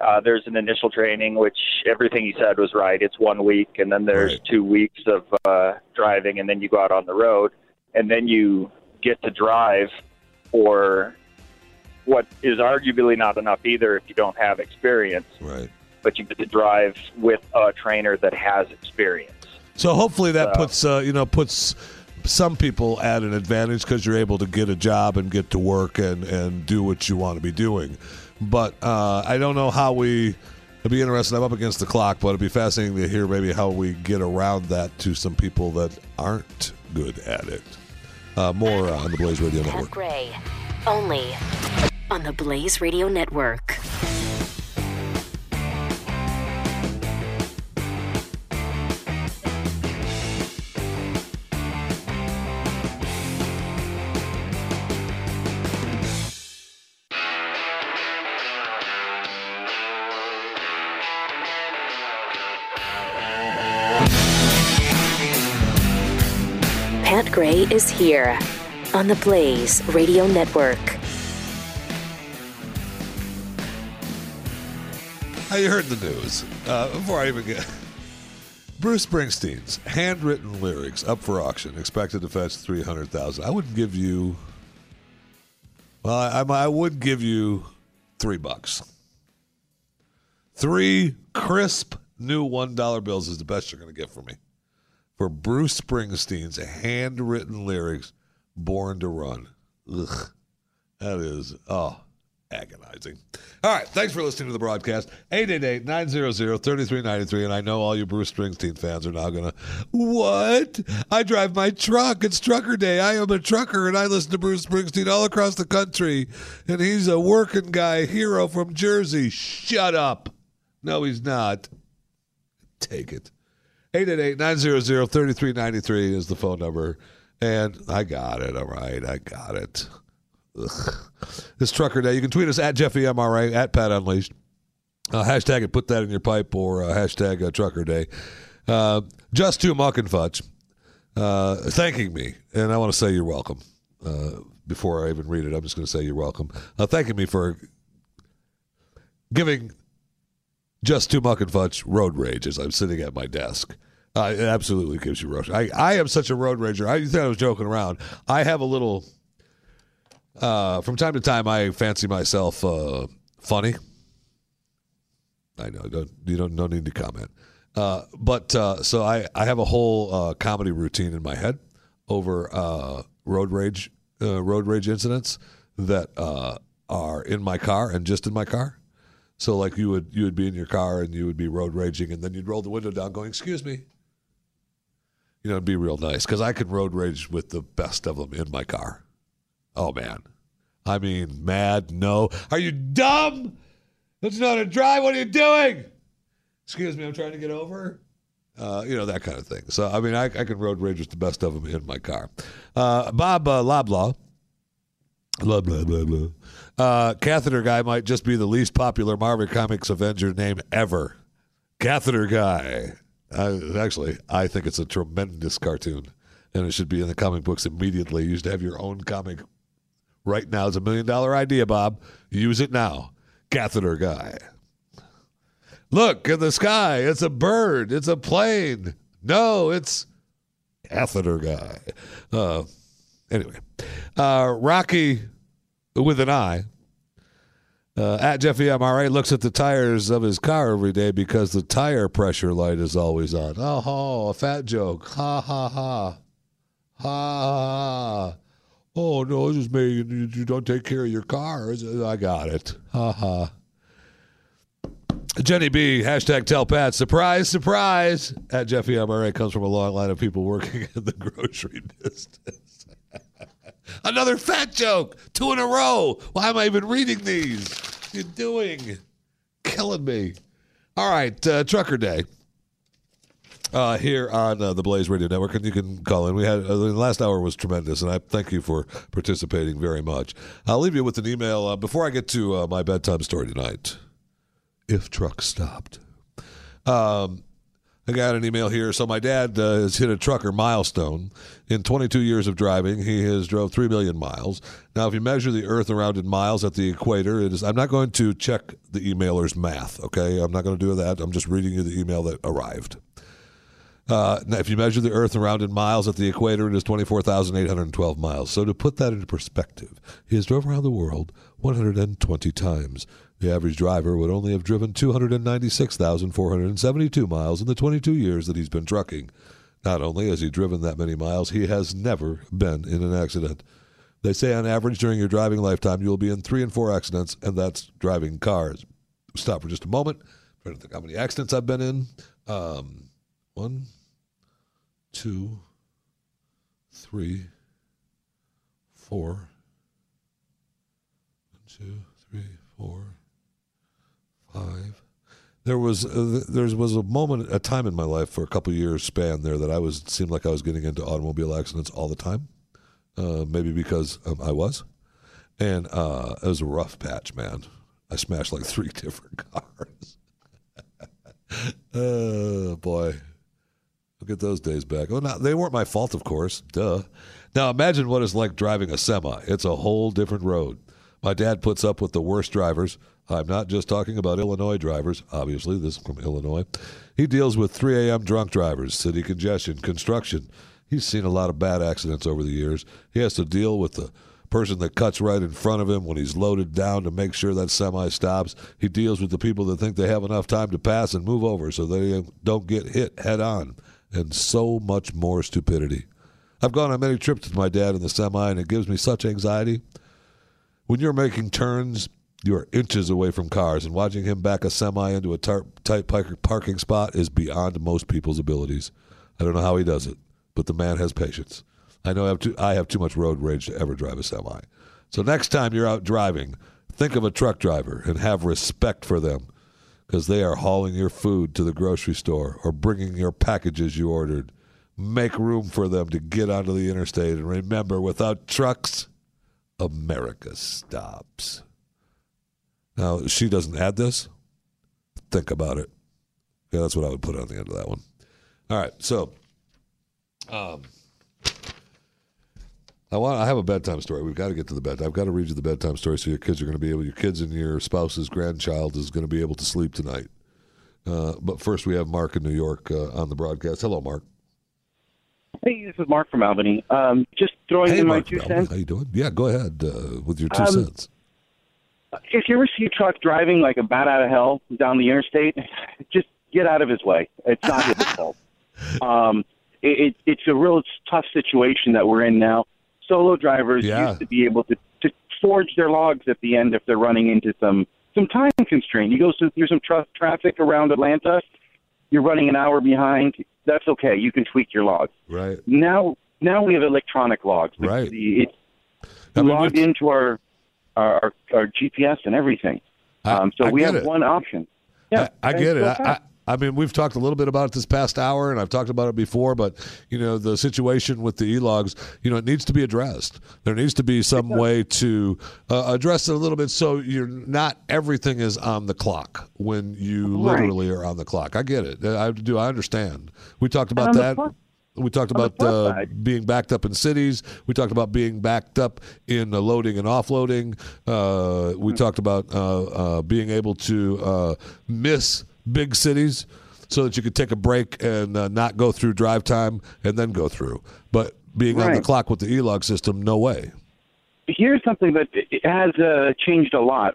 Uh, there's an initial training, which everything he said was right. It's one week, and then there's two weeks of uh, driving, and then you go out on the road, and then you get to drive for what is arguably not enough either if you don't have experience. Right. But you get to drive with a trainer that has experience. So hopefully that So- puts uh, you know puts some people at an advantage because you're able to get a job and get to work and and do what you want to be doing. But uh, I don't know how we. It'd be interesting. I'm up against the clock, but it'd be fascinating to hear maybe how we get around that to some people that aren't good at it. Uh, more uh, on the Blaze Radio Network. Gray, only on the Blaze Radio Network. Gray is here on the Blaze Radio Network. How you heard the news? Uh, before I even get Bruce Springsteen's handwritten lyrics up for auction, expected to fetch three hundred thousand. I would give you. Well, I, I, would give you three bucks. Three crisp new one dollar bills is the best you're going to get from me for Bruce Springsteen's handwritten lyrics, "Born to Run." Ugh, that is oh agonizing. All right, thanks for listening to the broadcast. 888-900-3393. And I know all you Bruce Springsteen fans are now going to, what? I drive my truck. It's trucker day. I am a trucker, and I listen to Bruce Springsteen all across the country. And he's a working guy, hero from Jersey. Shut up. No, he's not. Take it. 888-900-3393 is the phone number. And I got it. All right, I got it. Ugh. This trucker day. You can tweet us at Jeffy MRA at Pat Unleashed. Uh, hashtag it. Put that in your pipe or uh, hashtag uh, Trucker Day. Uh, just to muck and fudge, uh, thanking me, and I want to say you're welcome. Uh, before I even read it, I'm just going to say you're welcome. Thanking me for giving just to muck and fudge road rage as I'm sitting at my desk. Uh, it absolutely gives you road. I I am such a road rager. I thought I was joking around. I have a little. Uh, from time to time, I fancy myself uh, funny. I know don't, you don't no need to comment. Uh, but uh, so I, I have a whole uh, comedy routine in my head over road rage road rage incidents that are in my car and just in my car. So like you would you would be in your car and you would be road raging and then you'd roll the window down going excuse me. You know, it'd be real nice because I could road rage with the best of them in my car. Oh man, I mean, mad? No, are you dumb? Know how to drive? What are you doing? Excuse me, I'm trying to get over. Uh, you know that kind of thing. So I mean, I, I can road rage with the best of them in my car. Uh, Bob uh, Loblaw Blah blah blah blah. Uh, catheter guy might just be the least popular Marvel Comics Avenger name ever. Catheter guy. I, actually, I think it's a tremendous cartoon, and it should be in the comic books immediately. You should have your own comic right now. It's a million dollar idea, Bob. Use it now. Catheter guy. Look in the sky. It's a bird. It's a plane. No, it's catheter guy. Uh, anyway, uh, Rocky with an eye. Uh, at Jeffy MRA looks at the tires of his car every day because the tire pressure light is always on. Oh, ho, a fat joke. Ha ha ha. Ha ha. Oh no, this is me. You you don't take care of your car. I got it. Ha ha. Jenny B, hashtag tell Pat. Surprise, surprise. At Jeffy MRA comes from a long line of people working in the grocery business. Another fat joke. Two in a row. Why am I even reading these? What are you doing? Killing me. All right, uh, Trucker Day. Uh, here on uh, the Blaze Radio Network, and you can call in. We had uh, the last hour was tremendous, and I thank you for participating very much. I'll leave you with an email uh, before I get to uh, my bedtime story tonight. If truck stopped, um, I got an email here. So my dad uh, has hit a trucker milestone. In 22 years of driving, he has drove 3 million miles. Now, if you measure the Earth around in miles at the equator, it is. I'm not going to check the emailer's math. Okay, I'm not going to do that. I'm just reading you the email that arrived. Uh, now, if you measure the Earth around in miles at the equator, it is 24,812 miles. So to put that into perspective, he has drove around the world 120 times. The average driver would only have driven 296,472 miles in the 22 years that he's been trucking. Not only has he driven that many miles, he has never been in an accident. They say on average during your driving lifetime, you'll be in three and four accidents, and that's driving cars. Stop for just a moment. I'm trying to think how many accidents I've been in. Um, one, two, three, four. One, two, three, four, There was uh, there was a moment, a time in my life for a couple years span there that I was seemed like I was getting into automobile accidents all the time. Uh, maybe because um, I was, and uh, it was a rough patch, man. I smashed like three different cars. oh boy, I'll get those days back. Oh, no, they weren't my fault, of course. Duh. Now imagine what it's like driving a semi. It's a whole different road. My dad puts up with the worst drivers. I'm not just talking about Illinois drivers. Obviously, this is from Illinois. He deals with 3 a.m. drunk drivers, city congestion, construction. He's seen a lot of bad accidents over the years. He has to deal with the person that cuts right in front of him when he's loaded down to make sure that semi stops. He deals with the people that think they have enough time to pass and move over so they don't get hit head on, and so much more stupidity. I've gone on many trips with my dad in the semi, and it gives me such anxiety. When you're making turns, you are inches away from cars, and watching him back a semi into a tar- tight parking spot is beyond most people's abilities. I don't know how he does it, but the man has patience. I know I have too, I have too much road rage to ever drive a semi. So next time you're out driving, think of a truck driver and have respect for them because they are hauling your food to the grocery store or bringing your packages you ordered. Make room for them to get onto the interstate. And remember, without trucks, America stops. Now, she doesn't add this. Think about it. Yeah, that's what I would put on the end of that one. All right, so um, I want. I have a bedtime story. We've got to get to the bed. I've got to read you the bedtime story so your kids are going to be able. Your kids and your spouse's grandchild is going to be able to sleep tonight. Uh, but first, we have Mark in New York uh, on the broadcast. Hello, Mark. Hey, this is Mark from Albany. Um, just throwing hey, in Mark my two cents. How you doing? Yeah, go ahead uh, with your two Um, cents. If you ever see a truck driving like a bat out of hell down the interstate, just get out of his way. It's not his fault. Um, it, it, it's a real tough situation that we're in now. Solo drivers Yeah. used to be able to, to forge their logs at the end if they're running into some some time constraint. You go through some tra- traffic around Atlanta, you're running an hour behind. That's okay. You can tweak your logs. Right. Now, now we have electronic logs. Right. the- It's logged into our, our our GPS and everything. Um, so I we have it. one option. Yeah, I, I get it. I, I, mean, we've talked a little bit about it this past hour, and I've talked about it before. But you know, the situation with the e-logs, you know, it needs to be addressed. There needs to be some way to uh, address it a little bit, so you're not everything is on the clock when you Right. literally are on the clock. I get it. I do. I understand. We talked about that. plus- we talked about uh, being backed up in cities. We talked about being backed up in uh, loading and offloading. Uh, we talked about uh, uh, being able to uh, miss big cities so that you could take a break and uh, not go through drive time and then go through. But being on the clock with the e-log system, no way. here's something that has uh, changed a lot.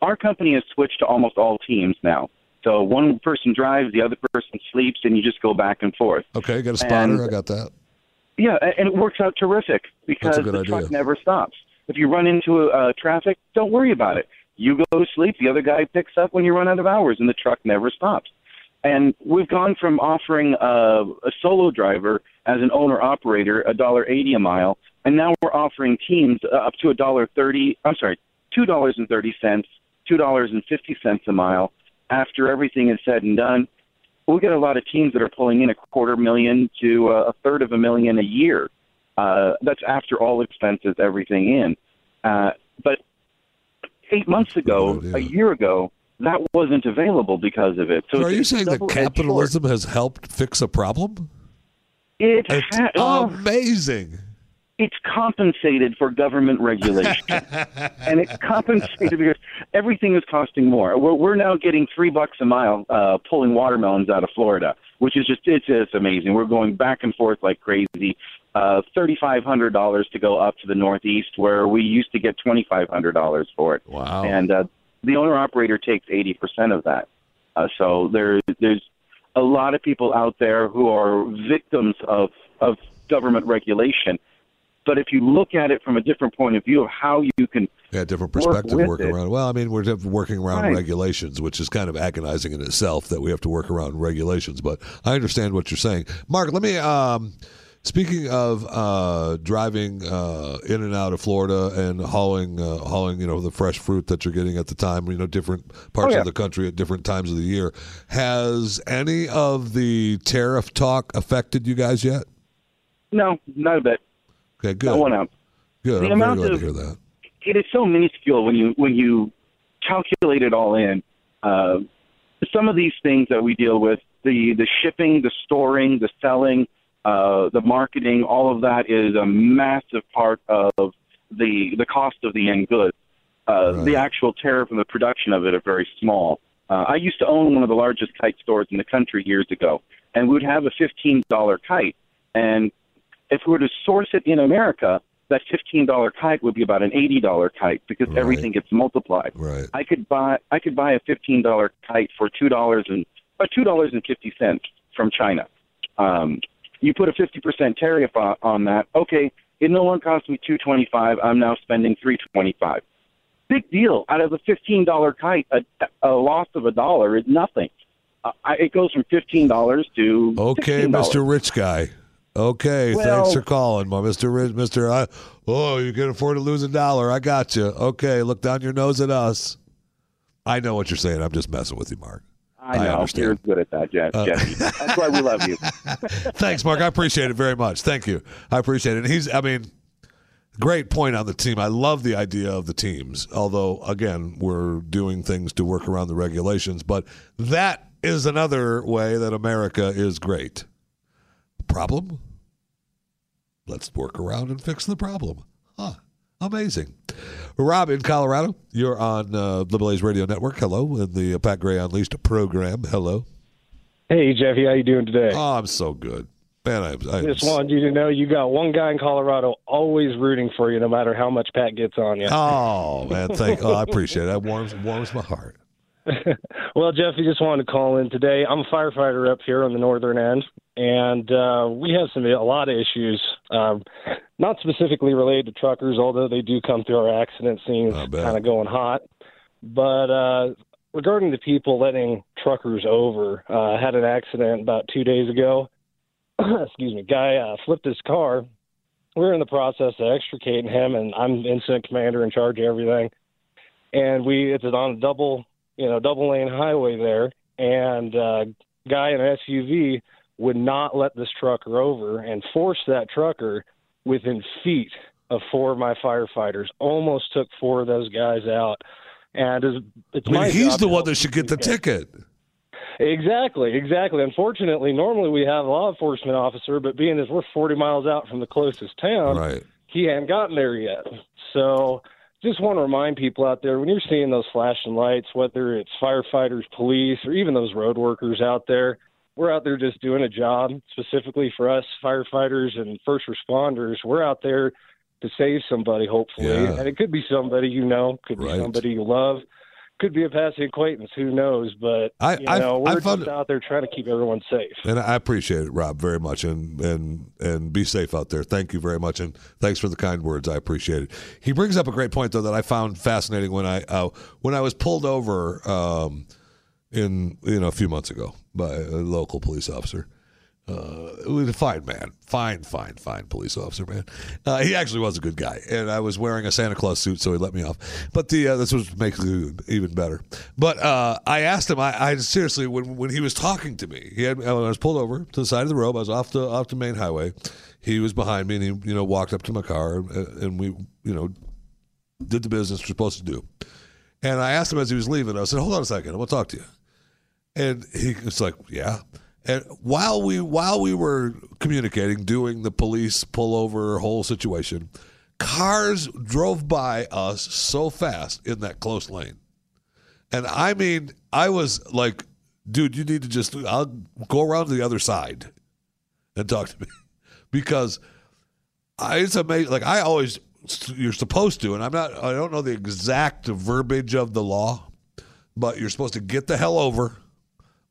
Our company has switched to almost all teams now. So one person drives, the other person sleeps, and you just go back and forth. Okay, got a spotter. And- I got that. Yeah, and it works out terrific because the idea. truck never stops. If you run into uh, traffic, don't worry about it. You go to sleep, the other guy picks up when you run out of hours, and the truck never stops. And we've gone from offering uh, a solo driver as an owner operator a dollar eighty a mile, and now we're offering teams uh, up to a dollar thirty. I'm sorry, two dollars and thirty cents, two dollars and fifty cents a mile. After everything is said and done, we get a lot of teams that are pulling in a quarter million to uh, a third of a million a year. Uh, that's after all expenses, everything in. Uh, but eight months ago, a year ago, that wasn't available because of it. So, So are you saying that capitalism has helped fix a problem? It It's ha- oh, amazing. It's compensated for government regulation, and it's compensated because everything is costing more. We're, we're now getting three bucks a mile uh, pulling watermelons out of Florida, which is just it's just amazing. We're going back and forth like crazy. Uh, Thirty five hundred dollars to go up to the Northeast, where we used to get twenty five hundred dollars for it. Wow! And uh, the owner operator takes eighty percent of that. Uh, so there, there's a lot of people out there who are victims of of government regulation. But if you look at it from a different point of view of how you can Yeah, different work perspective working it. around. Well, I mean, we're working around Right. regulations, which is kind of agonizing in itself that we have to work around regulations. But I understand what you're saying, Mark. Let me. Um, speaking of uh, driving uh, in and out of Florida and hauling, uh, hauling, you know, the fresh fruit that you're getting at the time, you know, different parts Oh, yeah. of the country at different times of the year. Has any of the tariff talk affected you guys yet? no, not a bit. Okay, good. Ounce. Good. The I'm very amount glad of- to hear that. It is so minuscule when you when you calculate it all in. Uh, some of these things that we deal with, the the shipping, the storing, the selling, uh, the marketing, all of that is a massive part of the the cost of the end goods. Uh, The actual tariff and the production of it are very small. Uh, I used to own one of the largest kite stores in the country years ago, and we would have a fifteen dollar kite, and if we were to source it in America, that fifteen dollar kite would be about an eighty dollar kite because everything gets multiplied. Right. I could buy I could buy a fifteen dollar kite for two dollars and uh, two dollars and fifty cents from China. Um, you put a fifty percent tariff on, on that. Okay, it no longer costs me two twenty five. I'm now spending three twenty five. Big deal. Out of a fifteen dollar kite, a, a loss of a dollar is nothing. Uh, I, it goes from fifteen dollars to Okay, $16. Mr. Rich Guy. Okay, Well- thanks for calling, my Mr. Rich, Mr. I, oh, you can afford to lose a dollar. I got you. Okay, look down your nose at us. I know what you're saying. I'm just messing with you, Mark. I know understand. you're good at that, Jeff. Uh, Jeffy. That's why we love you. Thanks, Mark. I appreciate it very much. Thank you. I appreciate it. And he's, I mean, great point on the team. I love the idea of the teams, although, again, we're doing things to work around the regulations. But that is another way that America is great. Problem? Let's work around and fix the problem. Huh. Amazing. Rob in Colorado, you're on uh, the Blaze Radio Network. Hello. In the Pat Gray Unleashed program. Hello. Hey, Jeffy, how you doing today? Oh, I'm so good. Man, I, I Just wanted you to know you got one guy in Colorado always rooting for you, no matter how much Pat gets on you. Oh man, thank. Oh, I appreciate it. That warms warms my heart. well, Jeffy, just wanted to call in today. I'm a firefighter up here on the northern end, and uh, we have some a lot of issues, um, not specifically related to truckers, although they do come through our accident scenes kind of going hot. But uh, regarding the people letting truckers over, uh, I had an accident about two days ago. Excuse me, guy uh, flipped his car. We're in the process of extricating him, and I'm incident commander in charge of everything and we it's on a double you know double lane highway there and uh, guy in an SUV would not let this trucker over and forced that trucker within feet of four of my firefighters. Almost took four of those guys out. And it's, it's I mean, he's the one that should get the ticket. Exactly, exactly. Unfortunately, normally we have a law enforcement officer, but being as we're 40 miles out from the closest town, Right. he hadn't gotten there yet. So just want to remind people out there when you're seeing those flashing lights, whether it's firefighters, police, or even those road workers out there, we're out there just doing a job specifically for us firefighters and first responders. We're out there to save somebody, hopefully. Yeah. And it could be somebody you know, could be Right. somebody you love. Could be a passing acquaintance, who knows? But I- you I've- know, we're I've just out there trying to keep everyone safe. And I appreciate it, Rob, very much, and and and be safe out there. Thank you very much, and thanks for the kind words. I appreciate it. He brings up a great point though that I found fascinating when I uh, when I was pulled over um, in you know a few months ago by a local police officer. Uh, it was a fine man, fine, fine, fine police officer, man. Uh, he actually was a good guy, and I was wearing a Santa Claus suit, so he let me off. But the uh, this was makes it even better. But uh, I asked him, I, I seriously, when when he was talking to me, he had when I was pulled over to the side of the road. I was off the off the main highway. He was behind me, and he you know walked up to my car, and, and we you know did the business we're supposed to do. And I asked him as he was leaving, I said, "Hold on a second, I want to talk to you." And he was like, "Yeah." And while we while we were communicating, doing the police pullover whole situation, cars drove by us so fast in that close lane. And I mean, I was like, dude, you need to just I'll go around to the other side and talk to me. Because I, it's amazing. Like I always you're supposed to, and I'm not I don't know the exact verbiage of the law, but you're supposed to get the hell over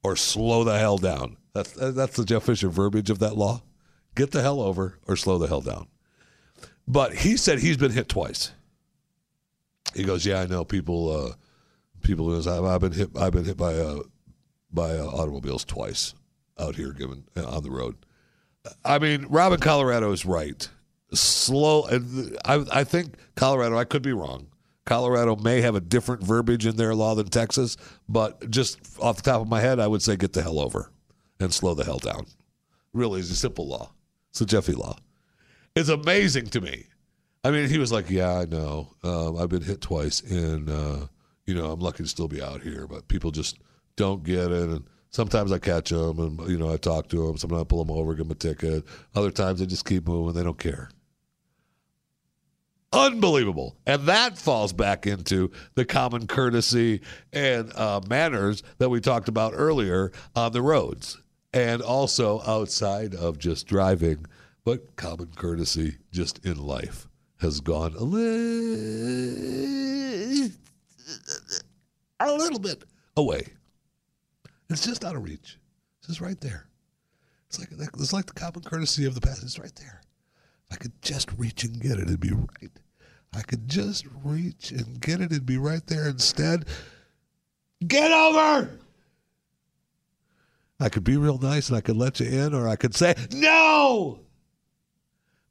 or slow the hell down. That's that's the Jeff Fisher verbiage of that law. Get the hell over or slow the hell down. But he said he's been hit twice. He goes, "Yeah, I know people. Uh, people. I've, I've been hit. I've been hit by uh, by uh, automobiles twice out here, given uh, on the road. I mean, Robin Colorado is right. Slow, I, I think Colorado. I could be wrong. Colorado may have a different verbiage in their law than Texas, but just off the top of my head, I would say get the hell over and slow the hell down. Really, it's a simple law. It's a Jeffy law. It's amazing to me. I mean, he was like, "Yeah, I know. Um, I've been hit twice, and uh, you know, I'm lucky to still be out here. But people just don't get it, and sometimes I catch them, and you know, I talk to them. Sometimes I pull them over, give them a ticket. Other times they just keep moving. They don't care. Unbelievable, and that falls back into the common courtesy and uh, manners that we talked about earlier on the roads, and also outside of just driving, but common courtesy just in life has gone a little, a little bit away. It's just out of reach. It's just right there. It's like it's like the common courtesy of the past. It's right there. I could just reach and get it, it'd be right. I could just reach and get it, it'd be right there. Instead, get over. I could be real nice and I could let you in, or I could say no.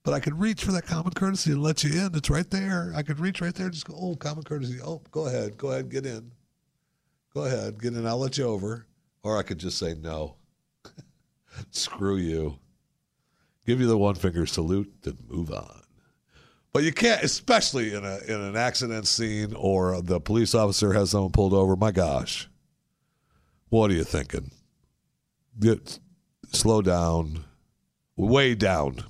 But I could reach for that common courtesy and let you in. It's right there. I could reach right there and just go, oh, common courtesy. Oh, go ahead. Go ahead. Get in. Go ahead. Get in. I'll let you over. Or I could just say no. Screw you. Give you the one finger salute and move on. But you can't, especially in a in an accident scene or the police officer has someone pulled over. My gosh, what are you thinking? Get slow down, way down,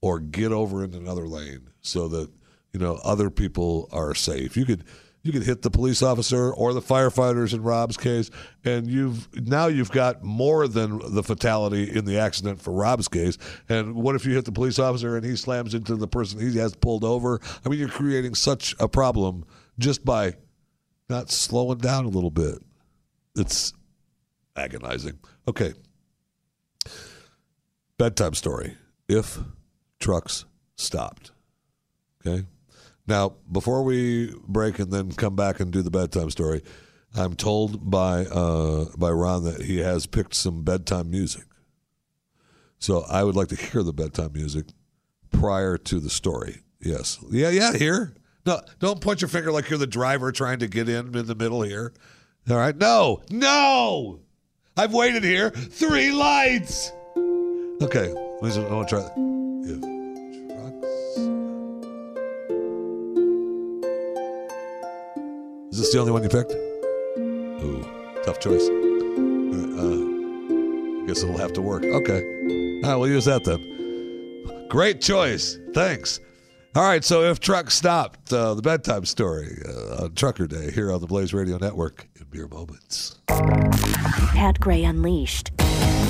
or get over in another lane so that you know other people are safe. You could you could hit the police officer or the firefighters in Rob's case, and you've now you've got more than the fatality in the accident for Rob's case. And what if you hit the police officer and he slams into the person he has pulled over? I mean, you're creating such a problem just by not slowing down a little bit. It's agonizing. Okay. Bedtime story. If trucks stopped. Okay. Now, before we break and then come back and do the bedtime story, I'm told by uh, by Ron that he has picked some bedtime music. So I would like to hear the bedtime music prior to the story. Yes. Yeah, yeah, here. No, don't point your finger like you're the driver trying to get in in the middle here. All right. No, no. I've waited here. Three lights. Okay. I want to try that. Is this the only one you picked? Ooh, tough choice. Uh, guess it'll have to work. Okay. All right, we'll use that then. Great choice. Thanks. All right, so if truck stopped, uh, the bedtime story uh, on Trucker Day here on the Blaze Radio Network in mere moments. Pat Gray Unleashed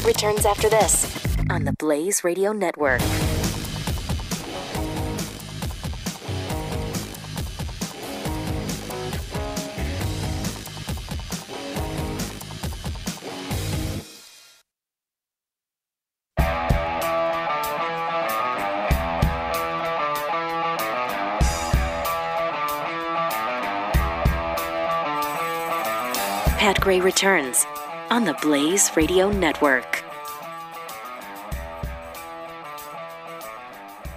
returns after this on the Blaze Radio Network. Returns on the Blaze Radio Network.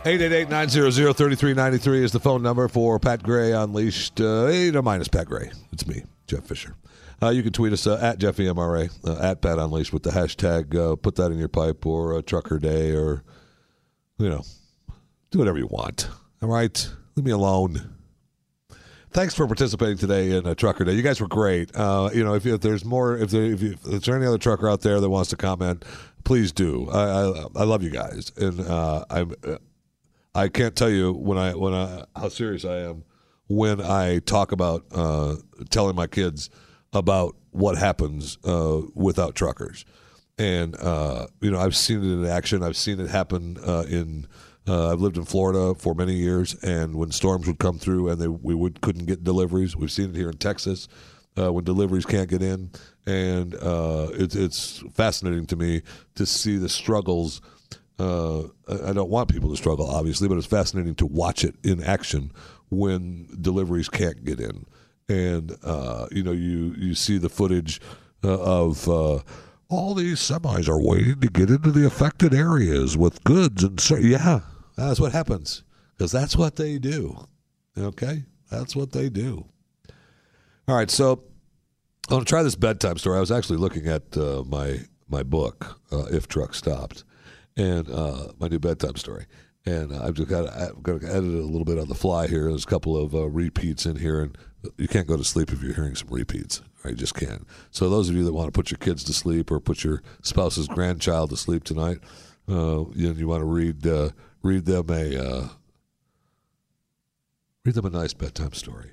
888-900-3393 is the phone number for Pat Gray Unleashed. Uh, hey, no, minus Pat Gray. It's me, Jeff Fisher. Uh, you can tweet us uh, at JeffyMRA, uh, at Pat Unleashed with the hashtag, uh, put that in your pipe, or uh, Trucker Day, or, you know, do whatever you want. All right? Leave me alone. Thanks for participating today in a Trucker Day. You guys were great. Uh, you know, if, if there's more, if, there, if, you, if there's any other trucker out there that wants to comment, please do. I, I, I love you guys, and uh, I'm. Uh, I can't tell you when I when I how serious I am when I talk about uh, telling my kids about what happens uh, without truckers, and uh, you know I've seen it in action. I've seen it happen uh, in. Uh, I've lived in Florida for many years, and when storms would come through and they we would couldn't get deliveries, we've seen it here in Texas uh, when deliveries can't get in, and it's it's fascinating to me to see the struggles uh, I don't want people to struggle, obviously, but it's fascinating to watch it in action when deliveries can't get in, and uh, you know you you see the footage uh, of uh, all these semis are waiting to get into the affected areas with goods and so yeah, that's what happens because that's what they do. Okay, that's what they do. All right, so I'm going to try this bedtime story. I was actually looking at uh, my my book, uh, If Truck Stopped and uh, my new bedtime story. And I've just got to, I've got to edit it a little bit on the fly here. There's a couple of uh, repeats in here, and you can't go to sleep if you're hearing some repeats. Right? You just can't. So those of you that want to put your kids to sleep or put your spouse's grandchild to sleep tonight, uh, you, you want to read uh, read them a uh, read them a nice bedtime story.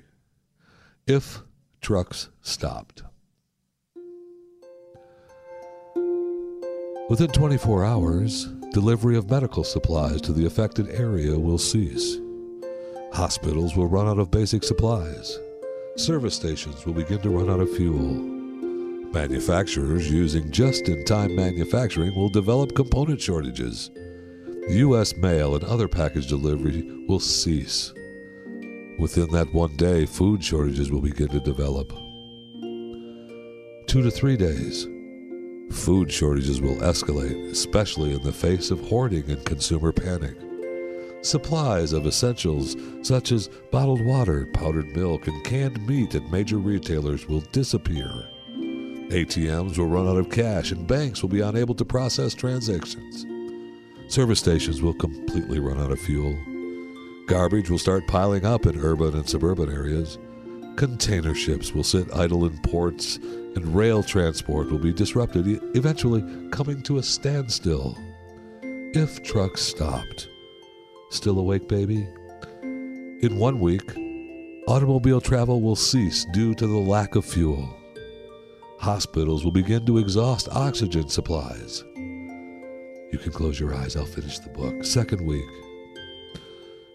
If trucks stopped. Within 24 hours, delivery of medical supplies to the affected area will cease. Hospitals will run out of basic supplies. Service stations will begin to run out of fuel. Manufacturers using just in time manufacturing will develop component shortages. U.S. mail and other package delivery will cease. Within that one day, food shortages will begin to develop. Two to three days, Food shortages will escalate, especially in the face of hoarding and consumer panic. Supplies of essentials such as bottled water, powdered milk, and canned meat at major retailers will disappear. ATMs will run out of cash and banks will be unable to process transactions. Service stations will completely run out of fuel. Garbage will start piling up in urban and suburban areas. Container ships will sit idle in ports, and rail transport will be disrupted, eventually coming to a standstill. If trucks stopped. Still awake, baby? In one week, automobile travel will cease due to the lack of fuel. Hospitals will begin to exhaust oxygen supplies. You can close your eyes, I'll finish the book. Second week,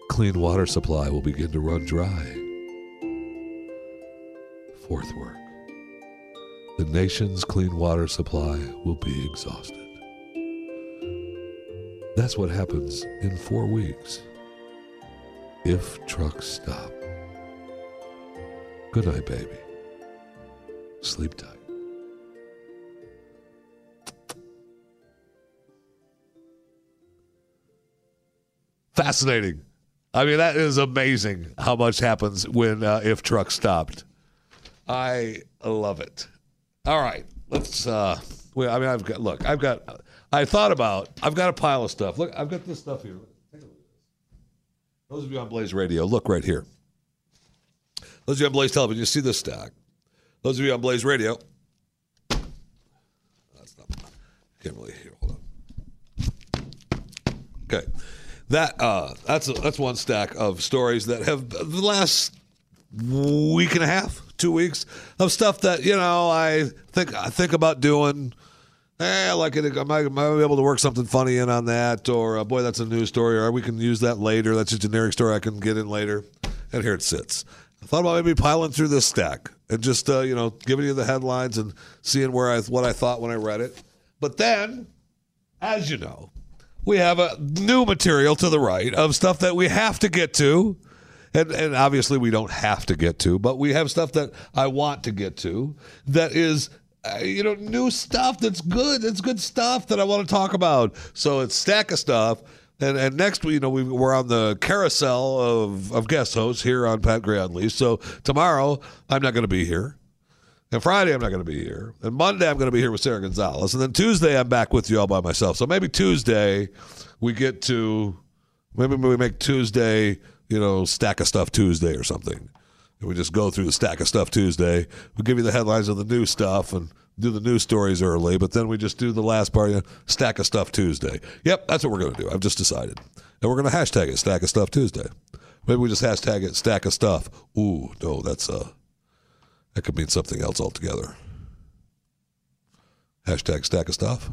clean water supply will begin to run dry. Fourth work, the nation's clean water supply will be exhausted. That's what happens in four weeks if trucks stop. Good night, baby. Sleep tight. Fascinating. I mean, that is amazing how much happens when uh, if trucks stopped. I love it. All right, let's. uh well, I mean, I've got. Look, I've got. I thought about. I've got a pile of stuff. Look, I've got this stuff here. Those of you on Blaze Radio, look right here. Those of you on Blaze Television, you see this stack. Those of you on Blaze Radio, that's not. Can't really hear. Hold on. Okay, that uh, that's that's one stack of stories that have the last week and a half, two weeks of stuff that you know I think I think about doing. Eh, like it, I might, be able to work something funny in on that, or uh, boy, that's a news story, or we can use that later. That's a generic story I can get in later, and here it sits. I thought about maybe piling through this stack and just uh, you know giving you the headlines and seeing where I what I thought when I read it. But then, as you know, we have a new material to the right of stuff that we have to get to. And, and obviously we don't have to get to, but we have stuff that I want to get to that is uh, you know new stuff that's good. It's good stuff that I want to talk about. So it's stack of stuff. And, and next, we you know, we, we're on the carousel of, of guest hosts here on Pat Gray Unleashed. So tomorrow, I'm not going to be here. And Friday, I'm not going to be here. And Monday, I'm going to be here with Sara Gonzales. And then Tuesday, I'm back with you all by myself. So maybe Tuesday, we get to, maybe we make Tuesday, you know, stack of stuff Tuesday or something. And we just go through the stack of stuff Tuesday. We give you the headlines of the new stuff and do the news stories early, but then we just do the last part, you know, stack of stuff Tuesday. Yep, that's what we're going to do. I've just decided. And we're going to hashtag it stack of stuff Tuesday. Maybe we just hashtag it stack of stuff. Ooh, no, that's, uh, that could mean something else altogether. Hashtag stack of stuff.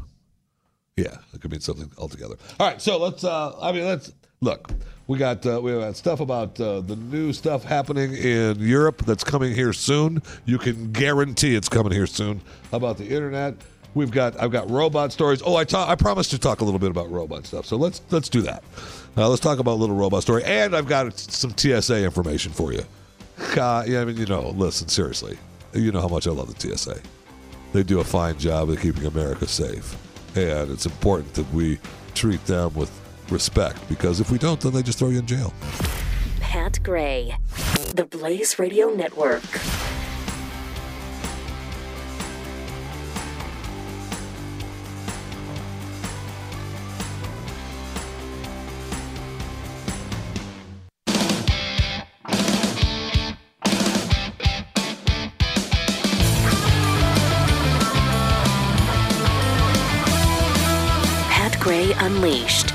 Yeah, it could mean something altogether. All right, so let's. Uh, I mean, let's look. We got uh, we got stuff about uh, the new stuff happening in Europe that's coming here soon. You can guarantee it's coming here soon. About the internet, we've got I've got robot stories. Oh, I ta- I promised to talk a little bit about robot stuff, so let's let's do that. Uh, let's talk about a little robot story, and I've got some TSA information for you. Yeah, I mean, you know, listen seriously. You know how much I love the TSA. They do a fine job of keeping America safe, and it's important that we treat them with respect because if we don't, then they just throw you in jail. Pat Gray, the Blaze Radio Network. Unleashed.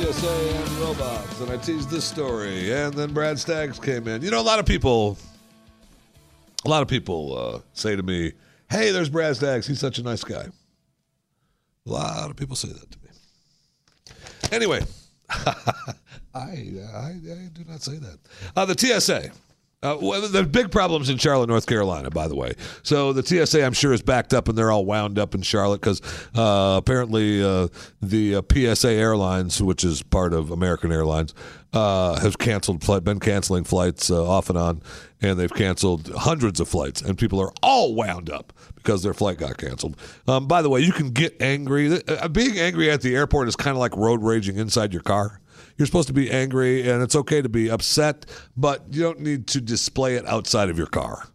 TSA and robots, and I teased this story, and then Brad Staggs came in. You know, a lot of people, a lot of people uh, say to me, "Hey, there's Brad Staggs. He's such a nice guy." A lot of people say that to me. Anyway, I, I I do not say that. Uh, the TSA. Uh, well, the big problems in Charlotte, North Carolina, by the way. So the TSA, I'm sure, is backed up and they're all wound up in Charlotte because uh, apparently uh, the uh, PSA Airlines, which is part of American Airlines, uh, has canceled flight, been canceling flights uh, off and on, and they've canceled hundreds of flights, and people are all wound up because their flight got canceled. Um, by the way, you can get angry. Being angry at the airport is kind of like road raging inside your car. You're supposed to be angry, and it's okay to be upset, but you don't need to display it outside of your car.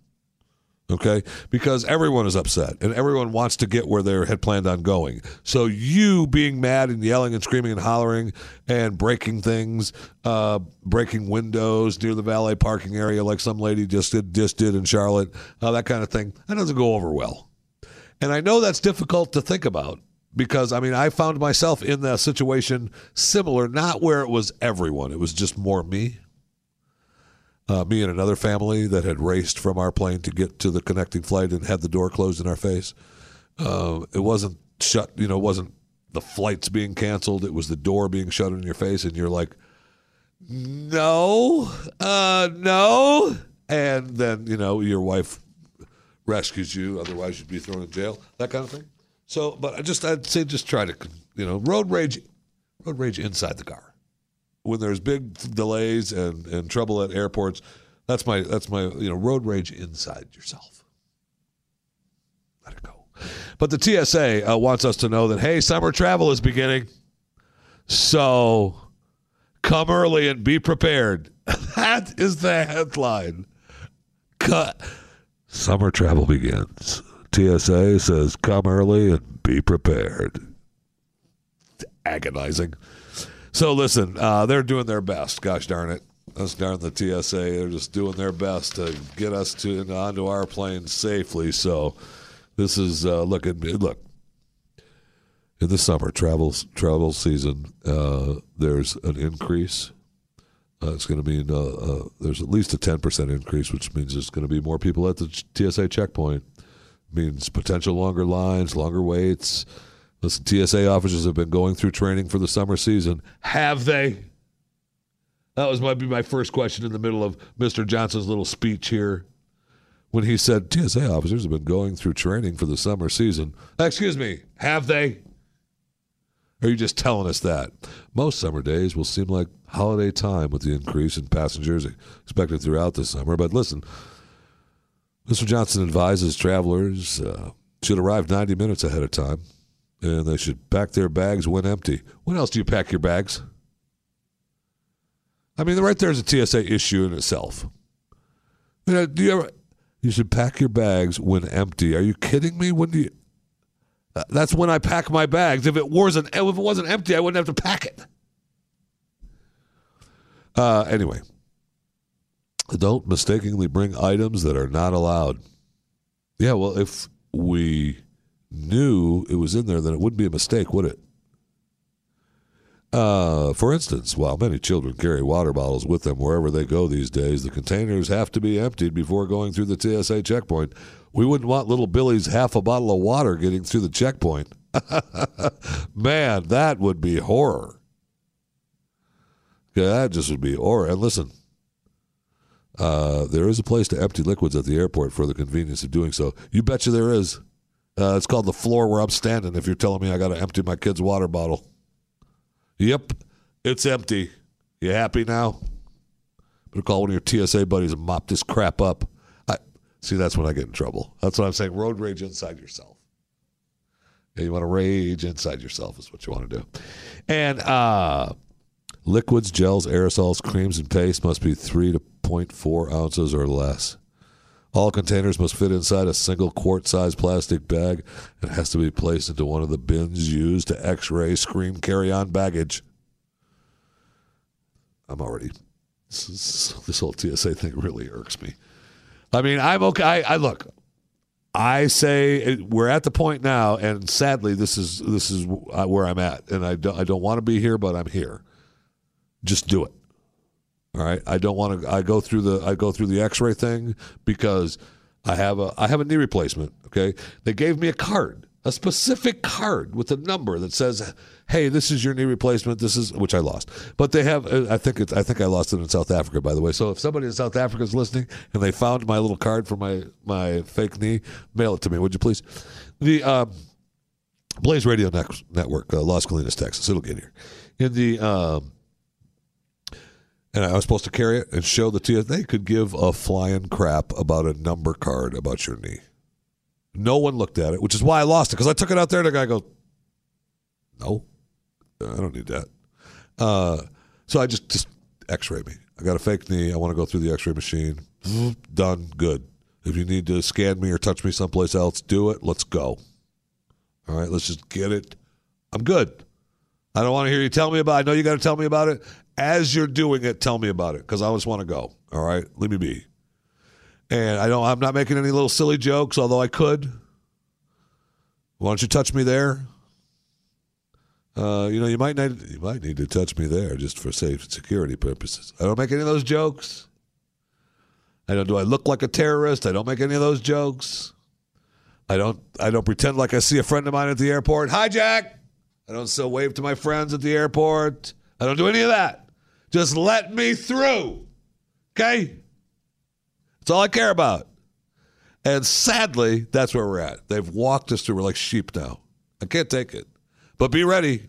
Okay? Because everyone is upset and everyone wants to get where they had planned on going. So you being mad and yelling and screaming and hollering and breaking things, uh, breaking windows near the valet parking area like some lady just did, just did in Charlotte, uh, that kind of thing, that doesn't go over well. And I know that's difficult to think about because I mean I found myself in that situation similar, not where it was everyone, it was just more me. Uh, me and another family that had raced from our plane to get to the connecting flight and had the door closed in our face. Uh, it wasn't shut, you know, it wasn't the flights being canceled. It was the door being shut in your face, and you're like, no, uh, no. And then, you know, your wife rescues you, otherwise you'd be thrown in jail, that kind of thing. So, but I just, I'd say just try to, you know, road rage, road rage inside the car. When there's big delays and, and trouble at airports, that's my, that's my, you know, road rage inside yourself. Let it go. But the TSA uh, wants us to know that, hey, summer travel is beginning. So come early and be prepared. that is the headline. Cut. Summer travel begins. TSA says come early and be prepared. It's Agonizing. So listen, uh, they're doing their best. Gosh darn it. That's darn the TSA. They're just doing their best to get us to onto our plane safely. So this is uh, look at look in the summer travel travel season. Uh, there's an increase. Uh, it's going to be uh, uh, there's at least a ten percent increase, which means there's going to be more people at the TSA checkpoint. Means potential longer lines, longer waits. Listen, TSA officers have been going through training for the summer season. Have they? That was might be my first question in the middle of Mr. Johnson's little speech here when he said TSA officers have been going through training for the summer season. Excuse me, have they? Are you just telling us that? Most summer days will seem like holiday time with the increase in passengers expected throughout the summer. But listen, Mr. Johnson advises travelers uh, should arrive 90 minutes ahead of time and they should pack their bags when empty. When else do you pack your bags? I mean, right there is a TSA issue in itself. You know, do you ever? You should pack your bags when empty. Are you kidding me? When do you? Uh, that's when I pack my bags. If it wasn't, if it wasn't empty, I wouldn't have to pack it. Uh, anyway, don't mistakenly bring items that are not allowed. Yeah, well, if we knew it was in there, then it wouldn't be a mistake, would it? Uh, for instance, while many children carry water bottles with them wherever they go these days, the containers have to be emptied before going through the TSA checkpoint. We wouldn't want little Billy's half a bottle of water getting through the checkpoint. Man, that would be horror. Yeah, that just would be horror. And listen, uh, there is a place to empty liquids at the airport for the convenience of doing so. You betcha there is. Uh, it's called the floor where I'm standing. If you're telling me I got to empty my kid's water bottle. Yep, it's empty. You happy now? Better call one of your TSA buddies and mop this crap up. I see. That's when I get in trouble. That's what I'm saying. Road rage inside yourself. Yeah, you want to rage inside yourself is what you want to do. And uh, liquids, gels, aerosols, creams, and paste must be three to 0.4 ounces or less. All containers must fit inside a single quart sized plastic bag and has to be placed into one of the bins used to x ray screen carry on baggage. I'm already. This whole TSA thing really irks me. I mean, I'm okay. I, I look. I say we're at the point now, and sadly, this is this is uh, where I'm at, and I don't I don't want to be here, but I'm here. Just do it. All right. I don't want to. I go through the. I go through the X-ray thing because I have a. I have a knee replacement. Okay. They gave me a card, a specific card with a number that says, "Hey, this is your knee replacement. This is which I lost." But they have. uh, I think it's. I think I lost it in South Africa, by the way. So if somebody in South Africa is listening and they found my little card for my my fake knee, mail it to me, would you please? The um, Blaze Radio Network, uh, Las Colinas, Texas. It'll get here. In the um, and I was supposed to carry it and show the TSA. They could give a flying crap about a number card about your knee. No one looked at it, which is why I lost it because I took it out there and the guy goes, "No, I don't need that." Uh, so I just just X-ray me. I got a fake knee. I want to go through the X-ray machine. Done. Good. If you need to scan me or touch me someplace else, do it. Let's go. All right, let's just get it. I'm good. I don't want to hear you tell me about. It. I know you got to tell me about it. As you're doing it, tell me about it because I just want to go. All right, let me be. And I don't. I'm not making any little silly jokes, although I could. Why don't you touch me there? Uh, you know, you might need you might need to touch me there just for safe security purposes. I don't make any of those jokes. I don't. Do I look like a terrorist? I don't make any of those jokes. I don't. I don't pretend like I see a friend of mine at the airport. Hi, Jack. I don't still wave to my friends at the airport. I don't do any of that. Just let me through. Okay? That's all I care about. And sadly, that's where we're at. They've walked us through. We're like sheep now. I can't take it. But be ready.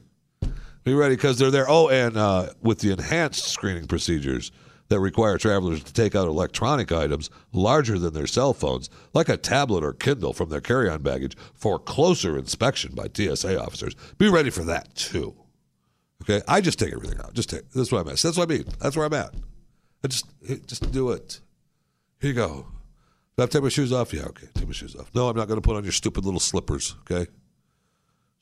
Be ready because they're there. Oh, and uh, with the enhanced screening procedures that require travelers to take out electronic items larger than their cell phones, like a tablet or Kindle from their carry on baggage, for closer inspection by TSA officers. Be ready for that, too. Okay, I just take everything out. Just take. That's what I'm at. That's what I mean. That's where I'm at. I just just do it. Here you go. Do I have to take my shoes off? Yeah, okay. Take my shoes off. No, I'm not going to put on your stupid little slippers, okay?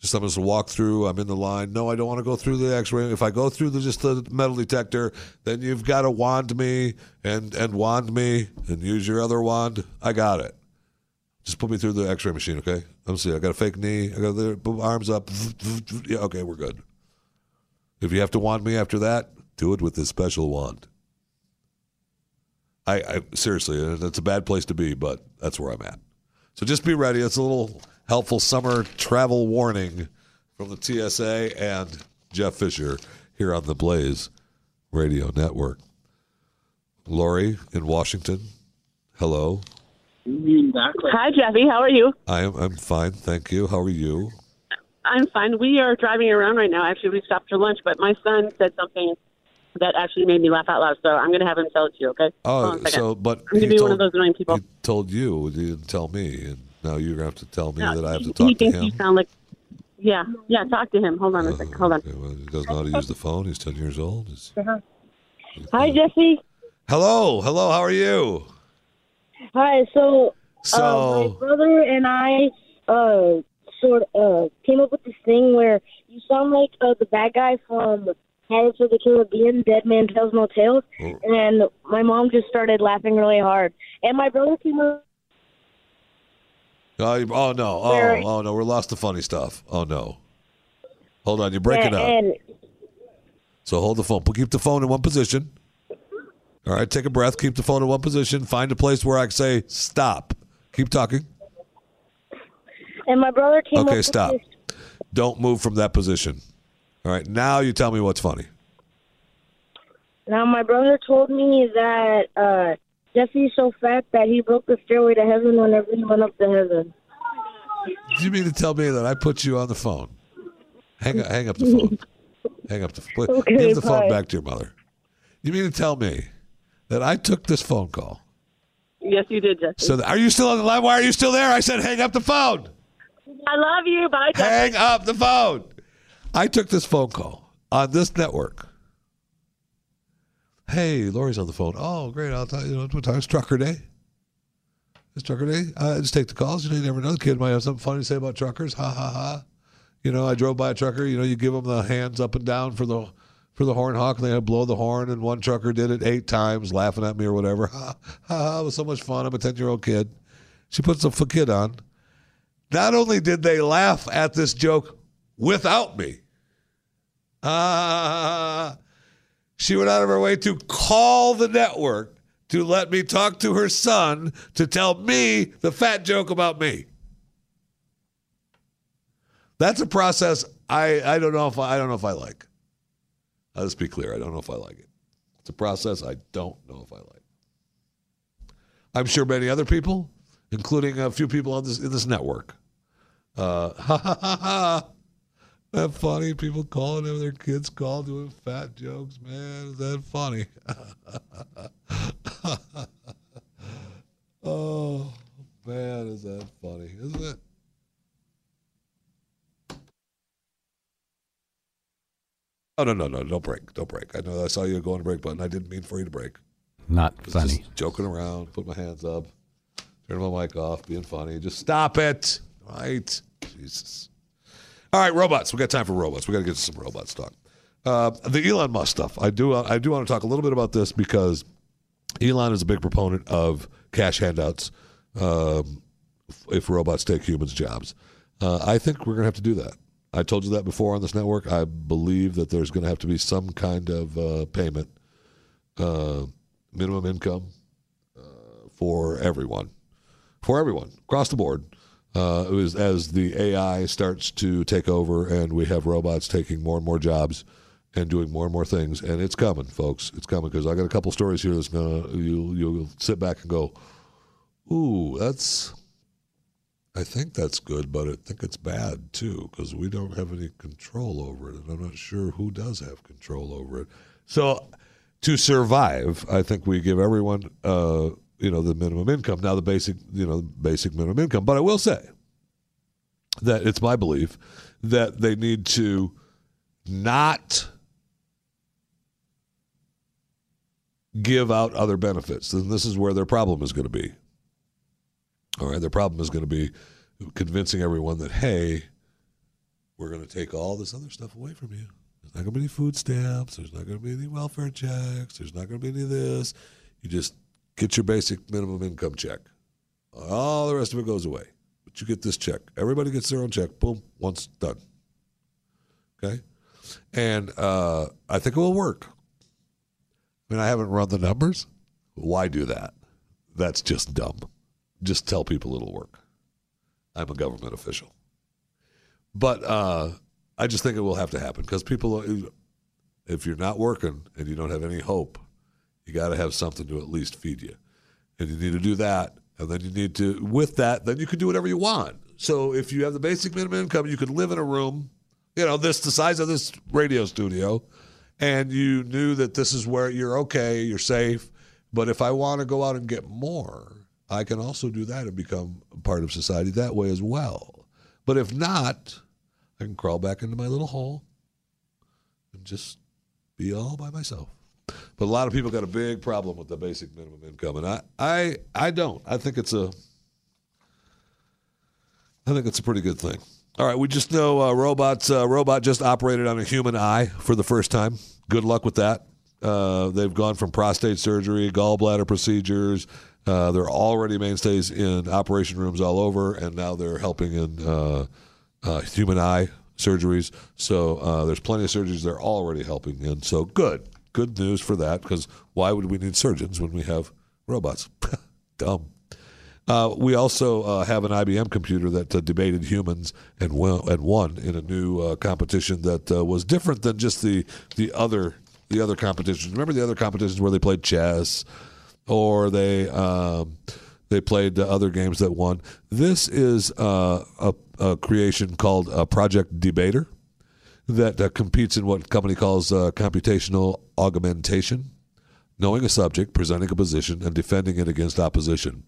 Just I'm just walk through. I'm in the line. No, I don't want to go through the X-ray. If I go through the just the metal detector, then you've got to wand me and and wand me and use your other wand. I got it. Just put me through the X-ray machine, okay? Let me see. I got a fake knee. I got the arms up. Yeah, okay, we're good. If you have to wand me after that, do it with this special wand. I, I seriously, uh, that's a bad place to be, but that's where I'm at. So just be ready. It's a little helpful summer travel warning from the TSA and Jeff Fisher here on the Blaze Radio Network. Lori in Washington, hello. Hi, Jeffy. How are you? I am. I'm fine, thank you. How are you? I'm fine. We are driving around right now. Actually, we stopped for lunch, but my son said something that actually made me laugh out loud. So I'm going to have him tell it to you, okay? Oh, so but I'm going to he be one told- of those annoying people. He told you. He didn't tell me, and now you're gonna have to tell me No, that I have to talk he to thinks him. you sound like. Yeah, yeah. Talk to him. Hold on a second. Hold on. He doesn't know how to use the phone. He's ten years old. He's- Hi, Jesse. Hello, hello. How are you? Hi. So, So- uh, my brother and I uh, sort of uh, came up with this thing where you sound like uh, the bad guy from Pirates of the Caribbean, Dead Man Tells No Tales, Oh. and my mom just started laughing really hard. And my brother came up. Oh, oh no. Oh, Where- oh no. We're lost the funny stuff. Oh no. Hold on. You're breaking yeah, up. And So hold the phone. Keep the phone in one position. All right. Take a breath. Keep the phone in one position. Find a place where I can say stop. Keep talking. And my brother came Okay. with Stop. this Don't move from that position. All right. Now you tell me what's funny. Now, my brother told me that uh, Jeffy's so fat that he broke the stairway to heaven whenever he went up to heaven. Do you mean to tell me that I put you on the phone? Hang hang up the phone. hang up the phone. Okay, Give the phone back to your mother. You mean to tell me that I took this phone call? Yes, you did, Jeffy. So th- are you still on the line? Why are you still there? I said hang up the phone. I love you. Bye. Hang up the phone. I took this phone call on this network. Hey, Lori's on the phone. Oh, great. I'll tell you what time. It's trucker day. It's trucker day. Uh, just take the calls. You, know, you never know. The kid might have something funny to say about truckers. Ha ha ha. You know, I drove by a trucker. You know, you give them the hands up and down for the for the horn hawk. And they blow the horn, and one trucker did it eight times, laughing at me or whatever. Ha ha. ha. It was so much fun. I'm a ten year old kid. She puts the kid on. Not only did they laugh at this joke without me, uh, she went out of her way to call the network to let me talk to her son to tell me the fat joke about me. That's a process I, I don't know if I, I don't know if I like. I'll just be clear. I don't know if I like it. It's a process I don't know if I like. I'm sure many other people, including a few people on this in this network. Uh, ha ha ha ha. That funny? People calling him, their kids call doing fat jokes, man. Is that funny? oh man, is that funny, isn't it? Oh no no no! Don't break! Don't break! I know I saw you go on a break button. I didn't mean for you to break. Not I was funny. Just joking around. Put my hands up. Turn my mic off. Being funny. Just stop it. Right? Jesus. All right, robots. We got time for robots. We got to get to some robots talk. Uh, the Elon Musk stuff. I do. I do want to talk a little bit about this because Elon is a big proponent of cash handouts. Um, if robots take humans' jobs, uh, I think we're going to have to do that. I told you that before on this network. I believe that there's going to have to be some kind of uh, payment, uh, minimum income uh, for everyone, for everyone across the board. Uh, it was as the AI starts to take over and we have robots taking more and more jobs and doing more and more things, and it's coming, folks. It's coming because I got a couple stories here that's gonna you you'll sit back and go, ooh, that's. I think that's good, but I think it's bad too because we don't have any control over it, and I'm not sure who does have control over it. So, to survive, I think we give everyone, uh, you know, the minimum income. Now, the basic, you know, basic minimum income. But I will say that it's my belief that they need to not give out other benefits. And this is where their problem is going to be. All right, their problem is going to be convincing everyone that hey, we're going to take all this other stuff away from you. There's not going to be any food stamps. There's not going to be any welfare checks. There's not going to be any of this. You just get your basic minimum income check. All the rest of it goes away. But you get this check. Everybody gets their own check. Boom, once done. Okay? And uh, I think it will work. I mean, I haven't run the numbers. Why do that? That's just dumb. Just tell people it'll work. I'm a government official. But uh, I just think it will have to happen because people, if you're not working and you don't have any hope, you got to have something to at least feed you. And you need to do that. And then you need to, with that, then you can do whatever you want. So if you have the basic minimum income, you can live in a room, you know, this the size of this radio studio, and you knew that this is where you're okay, you're safe. But if I want to go out and get more, I can also do that and become part of society that way as well. But if not, I can crawl back into my little hole and just be all by myself. But a lot of people got a big problem with the basic minimum income, and I, I, I don't. I think it's a, I think it's a pretty good thing. All right, we just know uh, robots. Uh, robot just operated on a human eye for the first time. Good luck with that. Uh, they've gone from prostate surgery, gallbladder procedures. Uh, they're already mainstays in operation rooms all over, and now they're helping in uh, uh, human eye surgeries. So there's plenty of surgeries they're already helping in. So good, good news for that. Because why would we need surgeons when we have robots? Dumb. Uh, we also uh, have an IBM computer that uh, debated humans and, won, and won in a new competition that was different than just the the other the other competitions. Remember the other competitions where they played chess or they um, they played the other games that won. This is a, a, creation called Project Debater that uh, competes in what company calls uh, computational augmentation, knowing a subject, presenting a position, and defending it against opposition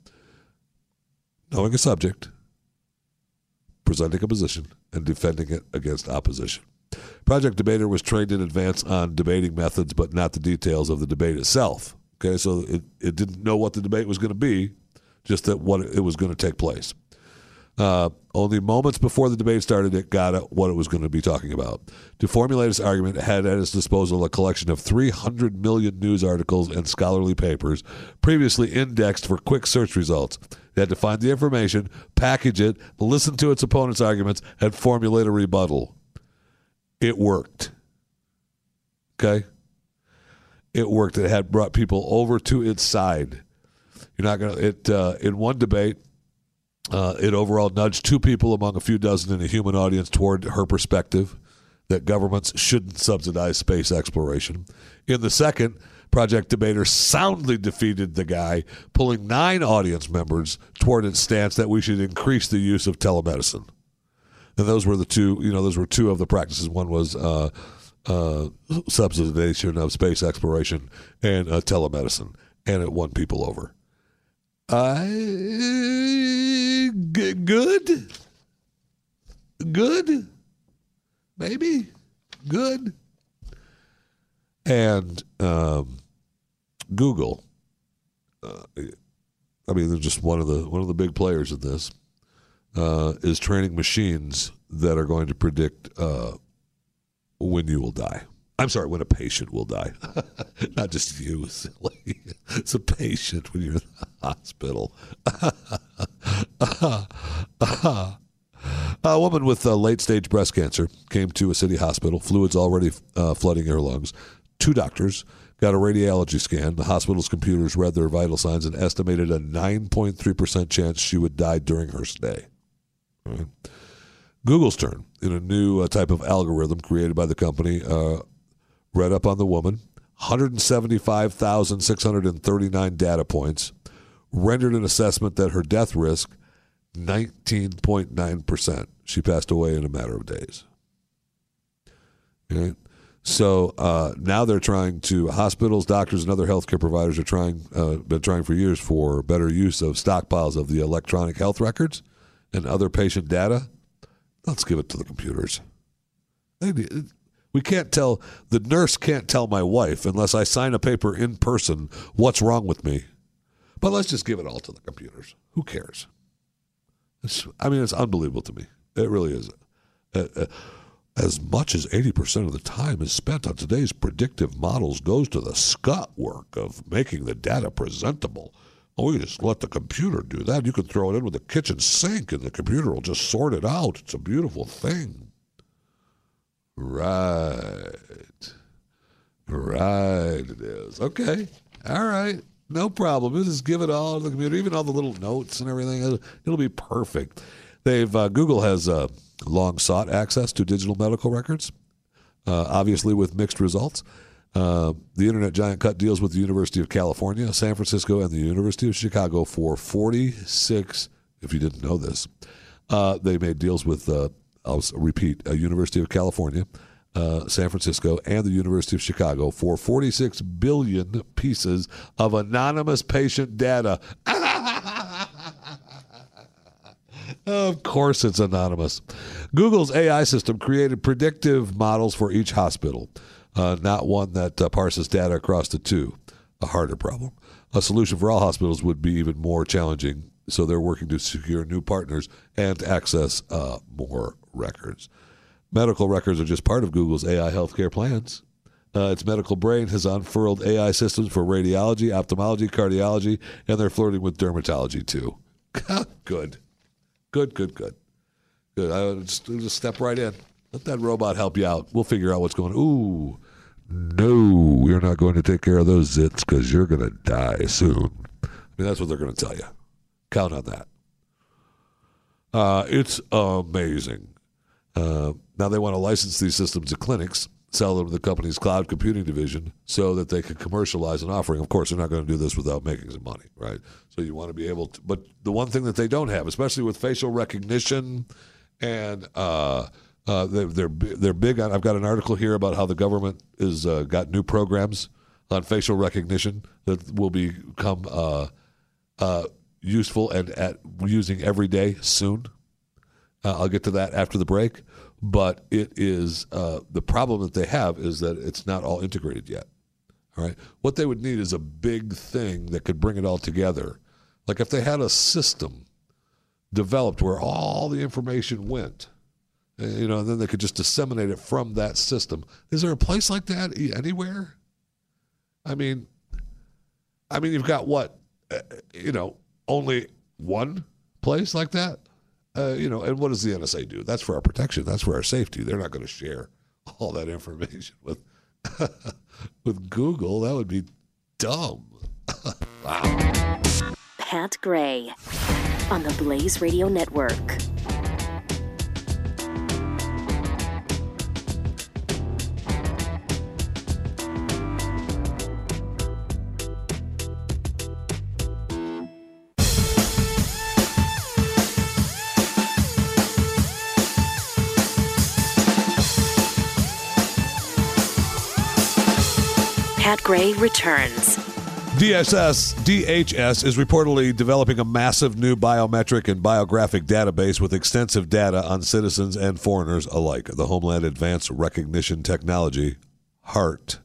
knowing a subject, presenting a position, and defending it against opposition. Project Debater was trained in advance on debating methods, but not the details of the debate itself. Okay, so it, it didn't know what the debate was going to be, just that what it was going to take place. Uh, only moments before the debate started, it got at what it was going to be talking about. To formulate its argument, had at its disposal a collection of 300 million news articles and scholarly papers previously indexed for quick search results. It had to find the information, package it, listen to its opponent's arguments, and formulate a rebuttal. It worked. Okay? It worked. It had brought people over to its side. You're not going to, it, uh, in one debate, uh, it overall nudged two people among a few dozen in a human audience toward her perspective that governments shouldn't subsidize space exploration. In the second, Project Debater soundly defeated the guy, pulling nine audience members toward its stance that we should increase the use of telemedicine. And those were the two, you know, those were two of the practices. One was uh, uh, subsidization of space exploration and uh, telemedicine, and it won people over. I g- good, good, maybe good, and um, Google. Uh, I mean, they're just one of the one of the big players in this. Uh, is training machines that are going to predict uh, when you will die. I'm sorry, when a patient will die. Not just you, silly. It's a patient when you're in the hospital. a woman with uh, late stage breast cancer came to a city hospital, fluids already uh, flooding her lungs. Two doctors got a radiology scan. The hospital's computers read their vital signs and estimated a 9.3% chance she would die during her stay. Right. Google's turn in a new uh, type of algorithm created by the company uh, read up on the woman, 175,639 data points, rendered an assessment that her death risk 19.9%. She passed away in a matter of days. So uh, now they're trying to hospitals, doctors, and other healthcare providers are trying uh, been trying for years for better use of stockpiles of the electronic health records and other patient data. Let's give it to the computers. We can't tell, the nurse can't tell my wife unless I sign a paper in person what's wrong with me. But let's just give it all to the computers. Who cares? It's, I mean, it's unbelievable to me. It really is. Uh, uh, as much as 80% of the time is spent on today's predictive models goes to the scut work of making the data presentable. Oh, we just let the computer do that. You can throw it in with a kitchen sink and the computer will just sort it out. It's a beautiful thing. Right. Right, it is. Okay. All right. No problem. We'll just give it all to the computer, even all the little notes and everything. It'll, be perfect. They've uh, Google has uh, long sought access to digital medical records, uh, obviously with mixed results. Uh, the internet giant cut deals with the University of California, San Francisco, and the University of Chicago for 46. If you didn't know this, uh, they made deals with. I'll repeat: uh, University of California, uh, San Francisco, and the University of Chicago for 46 billion pieces of anonymous patient data. Of course, it's anonymous. Google's AI system created predictive models for each hospital, uh, not one that uh, parses data across the two. A harder problem. A solution for all hospitals would be even more challenging, so they're working to secure new partners and access uh, more records. Medical records are just part of Google's AI healthcare plans. Uh, its medical brain has unfurled AI systems for radiology, ophthalmology, cardiology, and they're flirting with dermatology too. good. Good, good, good. Good. I just, just step right in. Let that robot help you out. We'll figure out what's going on. Ooh, no, we're not going to take care of those zits because you're going to die soon. I mean, that's what they're going to tell you. Count on that. Uh, it's amazing. Uh, now they want to license these systems to clinics, sell them to the company's cloud computing division so that they can commercialize an offering. Of course, they're not going to do this without making some money, right? So you want to be able to. But the one thing that they don't have, especially with facial recognition and uh, uh, they're, they're they're big on. I've got an article here about how the government has uh, got new programs on facial recognition that will become uh, useful and at using every day soon. Uh, I'll get to that after the break. But it is uh, the problem that they have is that it's not all integrated yet. All right. What they would need is a big thing that could bring it all together. Like if they had a system developed where all the information went, uh, you know, and then they could just disseminate it from that system. Is there a place like that anywhere? I mean, I mean, you've got what, uh, you know, only one place like that. Uh, you know, and what does the NSA do? That's for our protection. That's for our safety. They're not going to share all that information with with Google. That would be dumb. wow. Pat Gray on the Blaze Radio Network. Gray returns. DSS DHS is reportedly developing a massive new biometric and biographic database with extensive data on citizens and foreigners alike. The Homeland Advanced Recognition Technology HART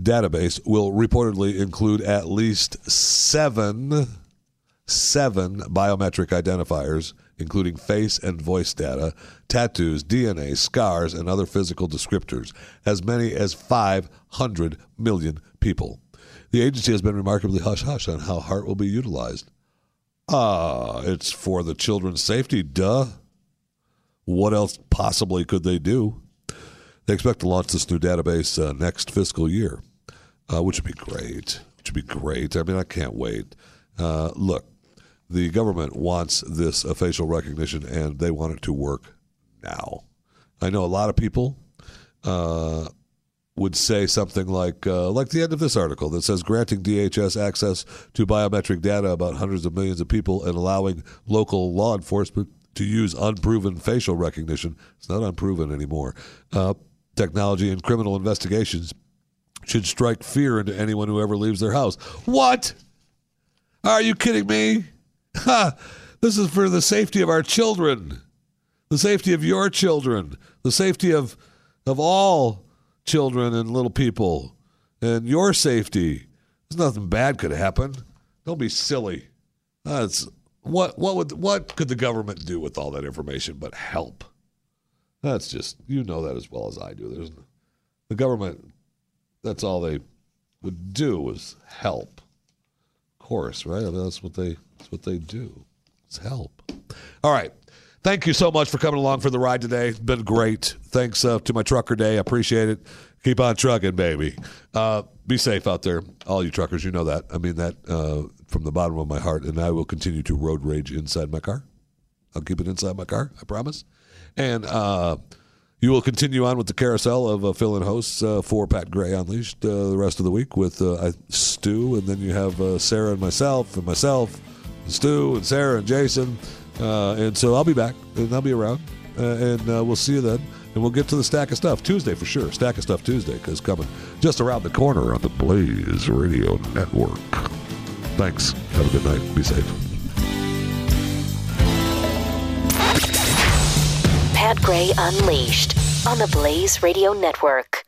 database will reportedly include at least seven seven biometric identifiers, including face and voice data, tattoos, DNA, scars, and other physical descriptors, as many as 500 million people. The agency has been remarkably hush hush on how HART will be utilized. Ah, it's for the children's safety, duh. What else possibly could they do? They expect to launch this new database uh, next fiscal year, uh, which would be great. Which would be great. I mean, I can't wait. Uh, look, the government wants this uh, facial recognition, and they want it to work now. I know a lot of people uh, would say something like, uh, like the end of this article that says granting DHS access to biometric data about hundreds of millions of people and allowing local law enforcement to use unproven facial recognition. It's not unproven anymore. Uh, technology and criminal investigations should strike fear into anyone who ever leaves their house. What? Are you kidding me? This is for the safety of our children, the safety of your children, the safety of of all children and little people, and your safety. There's nothing bad could happen. Don't be silly. That's what what would what could the government do with all that information but help? That's just you know that as well as I do. There's the government. That's all they would do is help. Of course, right? I mean, that's what they that's what they do. It's help. All right. Thank you so much for coming along for the ride today. It's been great. Thanks uh, to my trucker day. I appreciate it. Keep on trucking, baby. Uh, be safe out there, all you truckers. You know that. I mean that uh, from the bottom of my heart. And I will continue to road rage inside my car. I'll keep it inside my car. I promise. And uh, you will continue on with the carousel of uh, fill-in hosts uh, for Pat Gray Unleashed uh, the rest of the week with uh, Stu, and then you have uh, Sara and myself, and myself, Stu, and Sara and Jason. Uh, and so I'll be back, and I'll be around, uh, and uh, we'll see you then. And we'll get to the stack of stuff Tuesday for sure. Stack of stuff Tuesday because coming just around the corner on the Blaze Radio Network. Thanks. Have a good night. Be safe. Pat Gray Unleashed on the Blaze Radio Network.